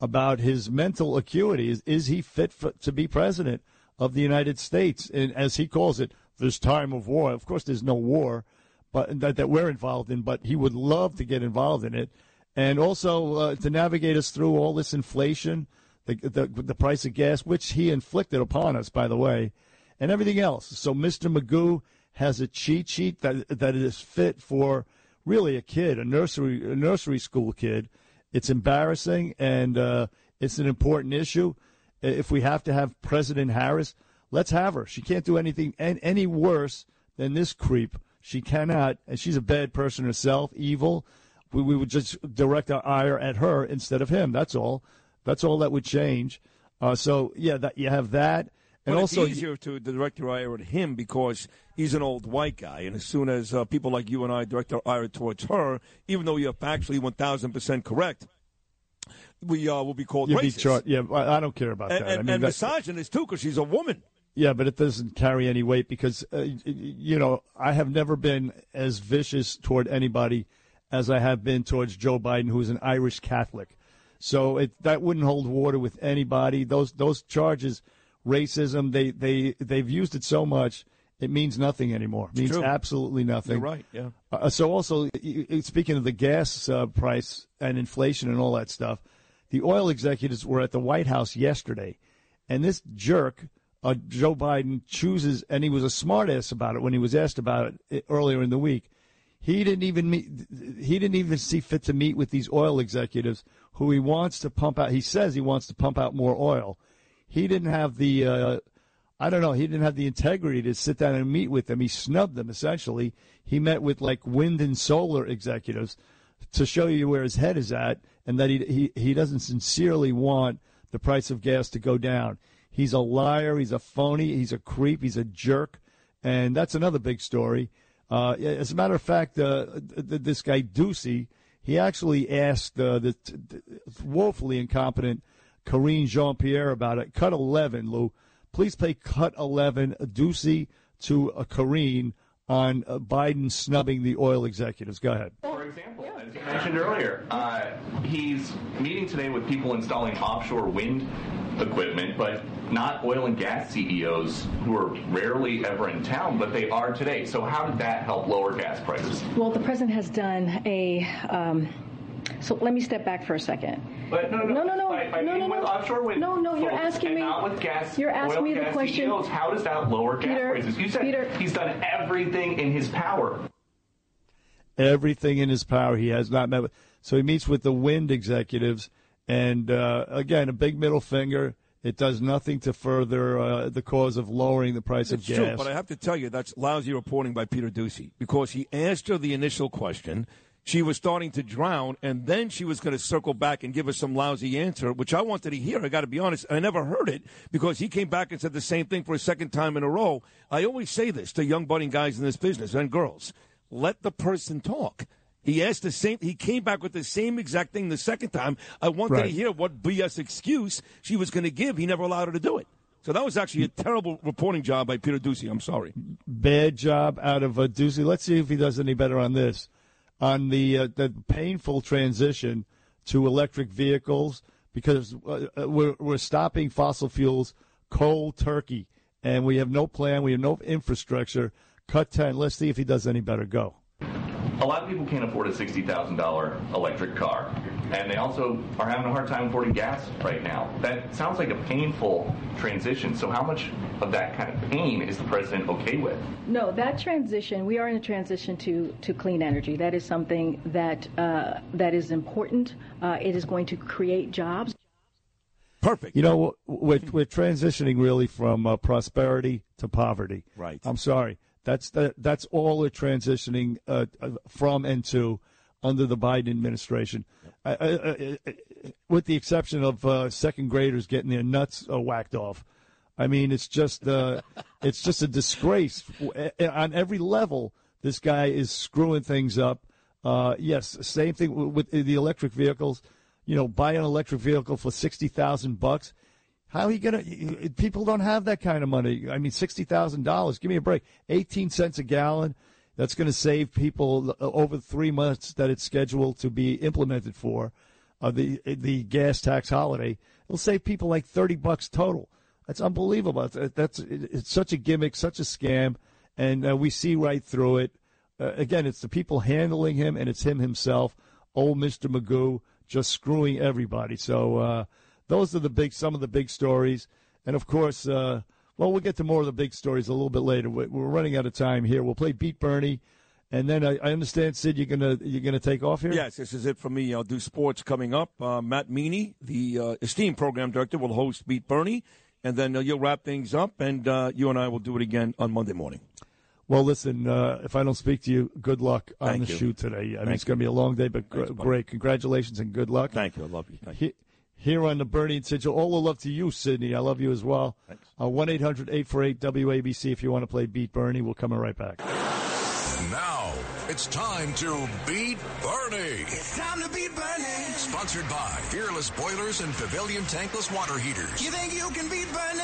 about his mental acuity. Is, is he fit for, to be president of the United States? And as he calls it, this time of war. Of course, there's no war, but that, that we're involved in. But he would love to get involved in it, and also uh, to navigate us through all this inflation, the, the the price of gas, which he inflicted upon us, by the way, and everything else. So Mr. Magoo has a cheat sheet that that is fit for really a kid, a nursery a nursery school kid. It's embarrassing and uh, it's an important issue. If we have to have President Harris, let's have her. She can't do anything an- any worse than this creep. She cannot, and she's a bad person herself, evil. We, we would just direct our ire at her instead of him. That's all. That's all that would change. Uh, so yeah, that you have that, and But also it's easier to direct your ire at him because he's an old white guy, and as soon as uh, people like you and I direct our ire towards her, even though you're factually one thousand percent correct, we uh, will be called you'd be racist char- Yeah, I I don't care about and, that. I and, mean, and misogynist too, because she's a woman. Yeah, but it doesn't carry any weight because, uh, you know, I have never been as vicious toward anybody as I have been towards Joe Biden, who's an Irish Catholic. So it, that wouldn't hold water with anybody. Those those charges, racism, they they they've used it so much, it means nothing anymore. It means true. absolutely nothing. You're right. Yeah. Uh, so also, speaking of the gas uh, price and inflation and all that stuff, the oil executives were at the White House yesterday, and this jerk, uh, Joe Biden, chooses, and he was a smartass about it when he was asked about it uh, earlier in the week. He didn't even meet. He didn't even see fit to meet with these oil executives who he wants to pump out. He says he wants to pump out more oil. He didn't have the. Uh, I don't know. He didn't have the integrity to sit down and meet with them. He snubbed them essentially. He met with like wind and solar executives to show you where his head is at, and that he he he doesn't sincerely want the price of gas to go down. He's a liar. He's a phony. He's a creep. He's a jerk. And that's another big story. Uh, as a matter of fact, uh, th- th- this guy Doocy, he actually asked uh, the t- t- woefully incompetent Karine Jean Pierre about it. Cut 11, Lou. Please play cut 11, Doocy to uh, Karine on uh, Biden snubbing the oil executives. Go ahead. For example, as you mentioned earlier, uh, he's meeting today with people installing offshore wind equipment, but not oil and gas CEOs who are rarely ever in town, but they are today. So how did that help lower gas prices? Well, the president has done a. Um, so let me step back for a second. But no, no, no, no, no, by, by no, no, with no. offshore wind No, no, you're asking me- not with gas. you're asking me and the question- CEOs. How does that lower gas Peter, prices? You said Peter- he's done everything in his power. everything in his power. He has not met with. So he meets with the wind executives, and uh, again, a big middle finger. It does nothing to further uh, the cause of lowering the price It's of true, gas. but I have to tell you that's lousy reporting by Peter Doocy because he asked her the initial question. She was starting to drown, and then she was going to circle back and give us some lousy answer, which I wanted to hear. I got to be honest, I never heard it because he came back and said the same thing for a second time in a row. I always say this to young budding guys in this business and girls: let the person talk. He asked the same. He came back with the same exact thing the second time. I wanted Right. to hear what BS excuse she was going to give. He never allowed her to do it. So that was actually a terrible reporting job by Peter Doocy. I'm sorry. Bad job out of uh, Doocy. Let's see if he does any better on this. On the uh, the painful transition to electric vehicles, because uh, uh, we're we're stopping fossil fuels cold turkey, and we have no plan. We have no infrastructure. Cut ten. Let's see if he does any better. Go. A lot of people can't afford a $60,000 electric car. And they also are having a hard time affording gas right now. That sounds like a painful transition. So, how much of that kind of pain is the president okay with? No, that transition. We are in a transition to to clean energy. That is something that uh, that is important. Uh, it is going to create jobs. Perfect. You know, we're we're transitioning really from uh, prosperity to poverty. Right. I'm sorry. That's that, that's all we're transitioning uh, uh, from and to under the Biden administration, I, I, I, I- with the exception of uh, second graders getting their nuts uh, whacked off. I mean, it's just uh, it's just a disgrace on every level. This guy is screwing things up. Uh, yes, same thing with the electric vehicles. You know, buy an electric vehicle for sixty thousand bucks. How are you gonna? People don't have that kind of money. I mean, sixty thousand dollars. Give me a break. Eighteen cents a gallon. That's going to save people uh, over three months that it's scheduled to be implemented for. Uh, the the gas tax holiday. It'll save people like thirty bucks total. That's unbelievable. That's, that's it's such a gimmick, such a scam, and uh, we see right through it. Uh, again, it's the people handling him, and it's him himself, old Mister Magoo, just screwing everybody. So uh, those are the big, some of the big stories, and of course, uh, well, we'll get to more of the big stories a little bit later. We're, we're running out of time here. We'll play Beat Bernie, and then I, I understand Sid, you're gonna you're gonna take off here. Yes, this is it for me. I'll do sports coming up. Uh, Matt Meany, the uh, esteemed program director, will host Beat Bernie, and then uh, you'll wrap things up, and uh, you and I will do it again on Monday morning. Well, listen, uh, if I don't speak to you, good luck on Thank the you. shoot today. I mean, Thank it's going to be a long day, but gr- Thanks, great. Congratulations and good luck. Thank you. I love you. Thank He- Here on the Bernie and Sid show, all the love to you, Sydney. I love you as well. Uh, One eight hundred eight four eight WABC. If you want to play Beat Bernie, we'll come right back. Now it's time to beat Bernie. It's time to beat Bernie. Sponsored by Peerless Boilers and Pavilion Tankless Water Heaters. You think you can beat Bernie?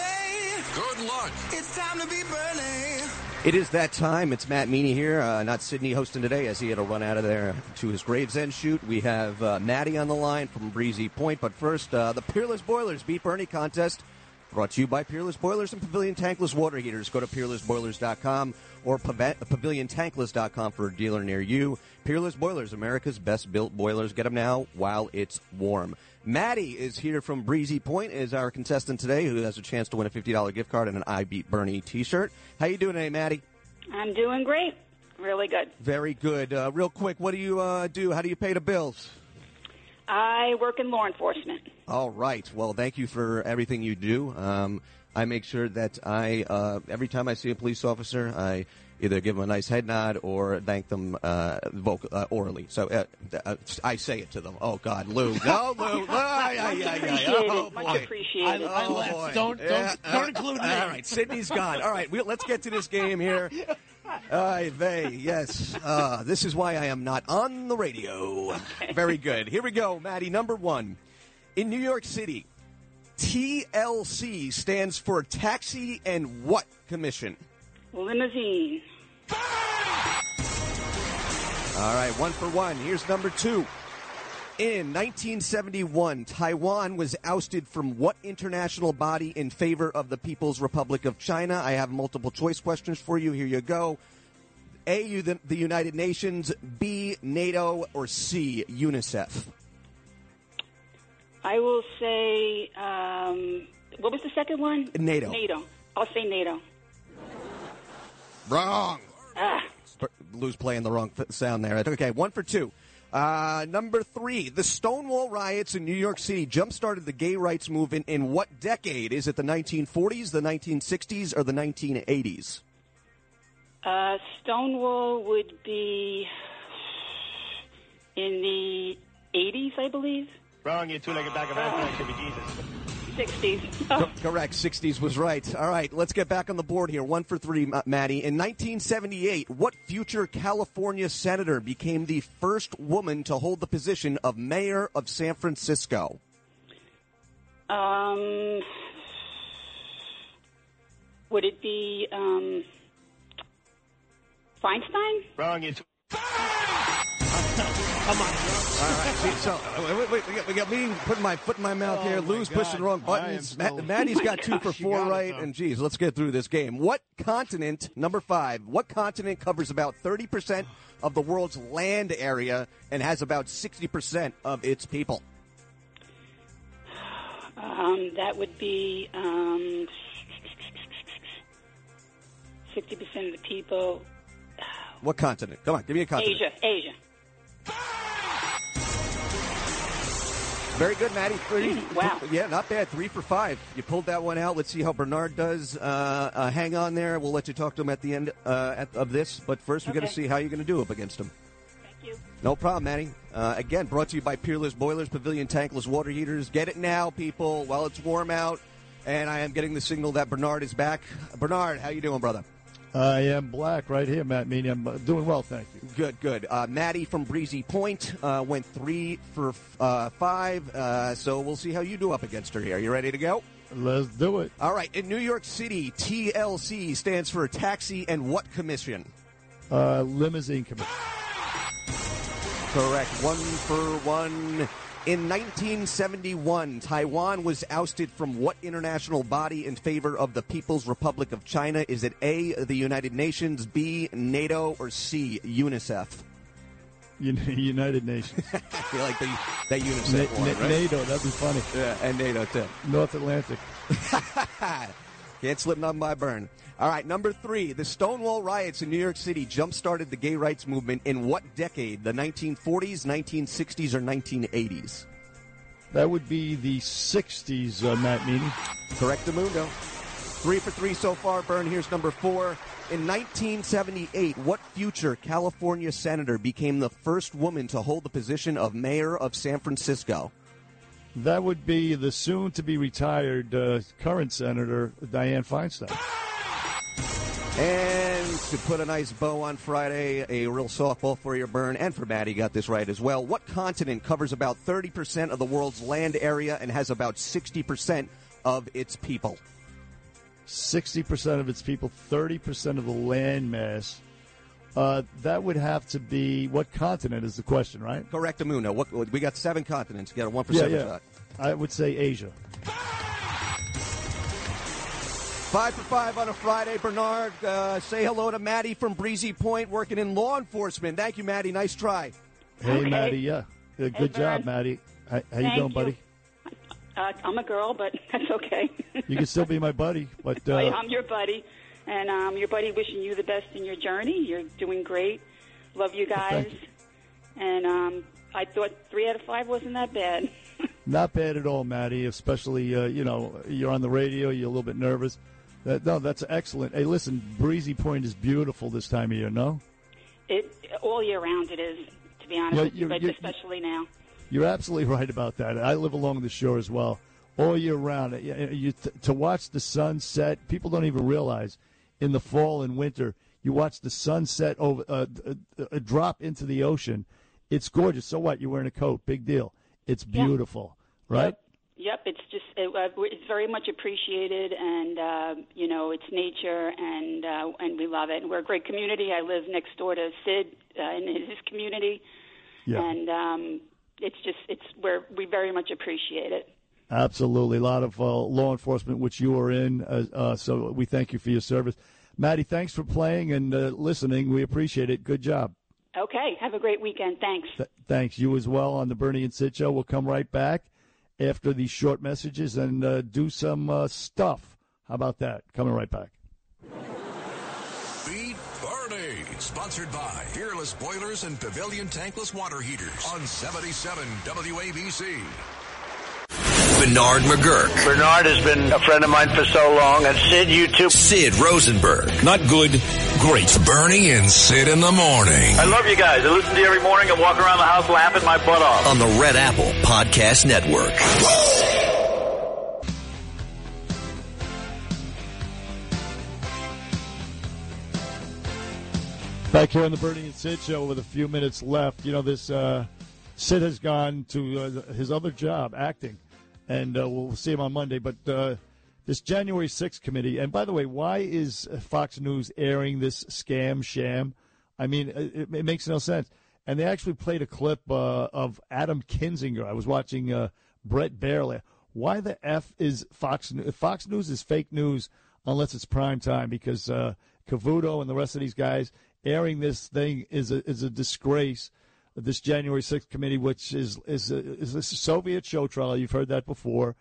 Good luck. It's time to beat Bernie. It is that time. It's Matt Meany here, uh, not Sydney hosting today as he had to run out of there to his Gravesend shoot. We have uh, Maddie on the line from Breezy Point. But first, uh, the Peerless Boilers Beat Bernie contest brought to you by Peerless Boilers and Pavilion Tankless Water Heaters. Go to peerlessboilers.com or pav- paviliontankless.com for a dealer near you. Peerless Boilers, America's best built boilers. Get them now while it's warm. Maddie is here from Breezy Point is our contestant today who has a chance to win a $50 gift card and an I Beat Bernie t-shirt. How you doing today, Maddie? I'm doing great. Really good. Very good. Uh, real quick, what do you uh, do? How do you pay the bills? I work in law enforcement. All right. Well, thank you for everything you do. Um, I make sure that I uh, every time I see a police officer, I either give them a nice head nod or thank them uh, vocal, uh, orally. So uh, uh, I say it to them. Oh God, Lou, no, Lou, Ay, ay, ay, ay. appreciated. oh Much appreciated. I, oh, boy. Don't- don't- Yeah, don't include me. All right, Sydney's gone. All right, we, let's get to this game here. Ay vey, yes. Uh, this is why I am not on the radio. Very good. Here we go, Maddie. Number one. In New York City, TLC stands for Taxi and What Commission? Limousine. All right, one for one. Here's number two. In 1971, Taiwan was ousted from what international body in favor of the People's Republic of China? I have multiple choice questions for you. Here you go. A, the, the United Nations, B, NATO, or C, UNICEF? I will say, um, what was the second one? NATO. NATO. I'll say NATO. Wrong. Ah. Lou's playing the wrong sound there. Okay, one for two. Uh, number three, the Stonewall riots in New York City jump-started the gay rights movement in what decade? Is it the 1940s, the 1960s, or the 1980s? Uh, Stonewall would be in the 80s, I believe. Wrong, you two-legged bag of anthrax should be Jesus. 60s. Co- correct. 60s was right. All right, let's get back on the board here. One for three, Ma- Maddie. In 1978, what future California senator became the first woman to hold the position of mayor of San Francisco? Um, would it be um, Feinstein? Wrong, It's. two. Come on. All right. See, so uh, wait, wait, we got, we got me putting my foot in my mouth here. Lou's pushing the wrong buttons. I am Ma- so- Maddie's got two for four got it, right. And geez, let's get through this game. What continent? Number five. What continent covers about thirty percent of the world's land area and has about sixty percent of its people? Um, that would be um, 60% of the people. What continent? Come on, give me a continent. Asia. Asia. Very good, Maddie. Three. Wow. Yeah, not bad. Three for five. You pulled that one out. Let's see how Bernard does. Uh, uh, hang on there. We'll let you talk to him at the end uh, at, of this. But first, we got to see how you're going to do up against him. Thank you. No problem, Maddie. Uh, again, brought to you by Peerless Boilers, Pavilion Tankless Water Heaters. Get it now, people, while it's warm out. And I am getting the signal that Bernard is back. Bernard, how you doing, brother? I am black right here, Matt Meany. I'm uh, doing well, thank you. Good, good. Uh, Maddie from Breezy Point uh, went three for uh, five. Uh, so we'll see how you do up against her here. You ready to go? Let's do it. All right. In New York City, TLC stands for Taxi and What Commission? Uh, limousine commission. Correct. One for one. In 1971, Taiwan was ousted from what international body in favor of the People's Republic of China? Is it A, the United Nations, B, NATO, or C, UNICEF? United Nations. I feel like the, that Na- UNICEF one, Na- right? NATO, that'd be funny. Yeah, and NATO too. North Atlantic. Can't slip none by burn. All right, number three. The Stonewall riots in New York City jump-started the gay rights movement in what decade? The 1940s, 1960s, or 1980s? That would be the 60s, uh, Matt Meany. Correct, Mundo. Three for three so far. Burn, here's number four. In 1978, what future California senator became the first woman to hold the position of mayor of San Francisco? That would be the soon to be retired uh, current Senator Dianne Feinstein. And to put a nice bow on Friday, a real softball for your burn, and for Maddie, got this right as well. What continent covers about 30% of the world's land area and has about 60% of its people? 60% of its people, 30% of the land mass. Uh, that would have to be what continent is the question, right? Correct, Amuno. What, we got seven continents. You got a one Yeah, percent yeah. shot. I would say Asia. Five for five on a Friday. Bernard, uh, say hello to Maddie from Breezy Point, working in law enforcement. Thank you, Maddie. Nice try. Hey, Okay. Maddie, yeah. Uh, good job, Maddie. How, how you Thank doing, you. buddy? Uh, I'm a girl, but that's okay. You can still be my buddy, but uh, I'm your buddy, and um, your buddy wishing you the best in your journey. You're doing great. Love you guys. thank you. And um, I thought three out of five wasn't that bad. Not bad at all, Maddie. Especially, uh, you know, you're on the radio, you're a little bit nervous. That, no, that's excellent. Hey, listen, Breezy Point is beautiful this time of year, no? It all year round it is, to be honest Yeah, with you, but especially now. You're absolutely right about that. I live along the shore as well, all year round. You, to watch the sun set, people don't even realize in the fall and winter, you watch the sunset over uh, uh, uh, drop into the ocean. It's gorgeous. So what? You're wearing a coat. Big deal. It's Yeah. beautiful, right? Yep, it's just it, uh, it's very much appreciated, and uh, you know it's nature, and uh, and we love it. And we're a great community. I live next door to Sid uh, in his community, Yeah. and um, it's just it's where we very much appreciate it. Absolutely. A lot of uh, law enforcement, which you are in. Uh, uh, so we thank you for your service. Maddie, thanks for playing and uh, listening. We appreciate it. Good job. Okay, have a great weekend. Thanks. Th- thanks. You as well on the Bernie and Sid show. We'll come right back after these short messages and uh, do some uh, stuff. How about that? Coming right back. Beat Bernie. Sponsored by Peerless Boilers and Pavilion Tankless Water Heaters on 77 WABC. Bernard McGuirk. Bernard has been a friend of mine for so long, and Sid, you too. Sid Rosenberg. Not good, great. Bernie and Sid in the morning. I love you guys. I listen to you every morning and walk around the house laughing my butt off. On the Red Apple Podcast Network. Back here on the Bernie and Sid show with a few minutes left. You know, this uh, Sid has gone to uh, his other job, acting, and uh, we'll see him on Monday. But uh, this January 6th committee, and by the way, why is Fox News airing this scam sham? I mean, it, it makes no sense. And they actually played a clip uh, of Adam Kinzinger. I was watching uh, Bret Baier. Why the f is Fox News? Fox News is fake news unless it's prime time because uh, Cavuto and the rest of these guys airing this thing is a is a disgrace. This January 6th committee, which is is a, is a Soviet show trial. You've heard that before.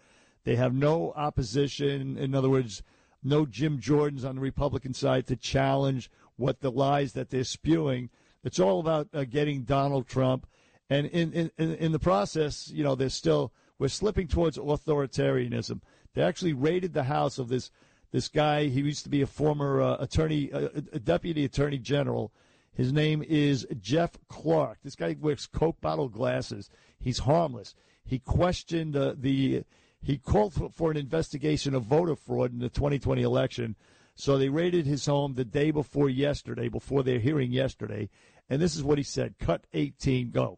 They have no opposition. In other words, no Jim Jordans on the Republican side to challenge what the lies that they're spewing. It's all about uh, getting Donald Trump, and in, in in the process, you know, they're still we're slipping towards authoritarianism. They actually raided the house of this this guy. He used to be a former uh, attorney, uh, a deputy attorney general. His name is Jeff Clark. This guy wears Coke bottle glasses. He's harmless. He questioned uh, the. He called for, for an investigation of voter fraud in the 2020 election. So they raided his home the day before yesterday, before their hearing yesterday, and this is what he said. Cut 18, go.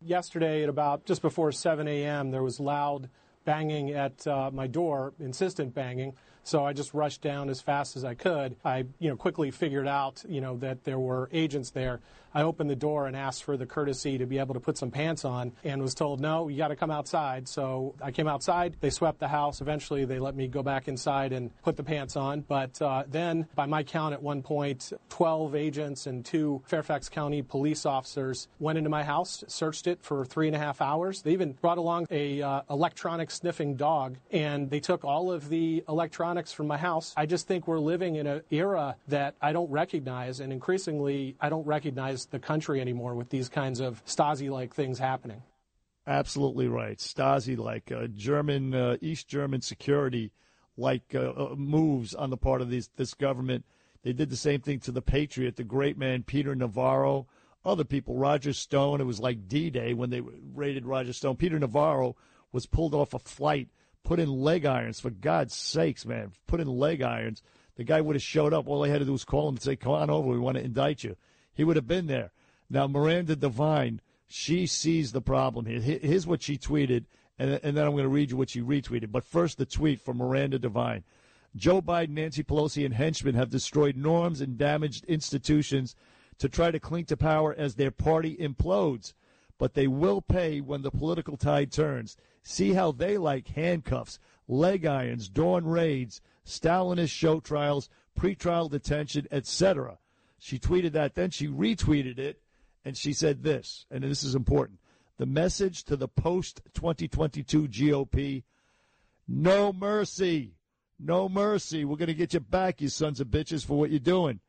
Yesterday, at about just before 7 a.m., there was loud banging at uh, my door, insistent banging. So I just rushed down as fast as I could. I, you know, quickly figured out, you know, that there were agents there. I opened the door and asked for the courtesy to be able to put some pants on, and was told, "No, you got to come outside." So I came outside. They swept the house. Eventually, they let me go back inside and put the pants on. But uh, then, by my count, at one point, 12 agents and two Fairfax County police officers went into my house, searched it for three and a half hours. They even brought along a uh, electronic sniffing dog, and they took all of the electronics from my house. I just think we're living in an era that I don't recognize, and increasingly, I don't recognize the country anymore with these kinds of Stasi-like things happening. Absolutely right. Stasi like uh, German, uh, East German security like uh, uh, moves on the part of this, this government. They did the same thing to the Patriot, the great man Peter Navarro, other people, Roger Stone. It was like D Day when they raided Roger Stone. Peter Navarro was pulled off a flight, put in leg irons, for God's sakes, man, put in leg irons. The guy would have showed up. All they had to do was call him and say, Come on over, we want to indict you. He would have been there. Now, Miranda Devine, she sees the problem here. Here- Here's what she tweeted, and, and then I'm going to read you what she retweeted. But first, the tweet from Miranda Devine. Joe Biden, Nancy Pelosi, and henchmen have destroyed norms and damaged institutions to try to cling to power as their party implodes. But they will pay when the political tide turns. See how they like handcuffs, leg irons, dawn raids, Stalinist show trials, pretrial detention, etc. She tweeted that. Then she retweeted it, and she said this, and this is important. The message to the post 2022 GOP no mercy. No mercy. We're going to get you back, you sons of bitches, for what you're doing.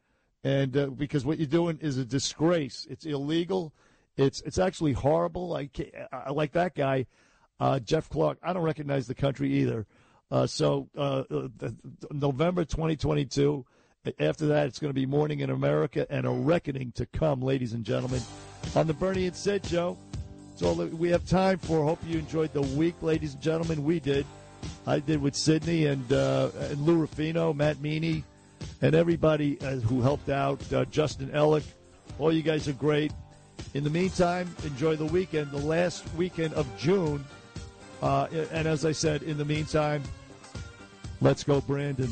And uh, because what you're doing is a disgrace. It's illegal. It's it's actually horrible. I, I like that guy. Uh, Jeff Clark, I don't recognize the country either. Uh, so uh, uh, November 2022. After that, it's going to be Morning in America and a reckoning to come, ladies and gentlemen, on the Bernie and Sid show. That's all that we have time for. Hope you enjoyed the week, ladies and gentlemen. We did. I did with Sydney and, uh, and Lou Rufino, Matt Meany, and everybody uh, who helped out. Uh, Justin Ellick. All you guys are great. In the meantime, enjoy the weekend, the last weekend of June. Uh, and as I said, in the meantime, let's go, Brandon.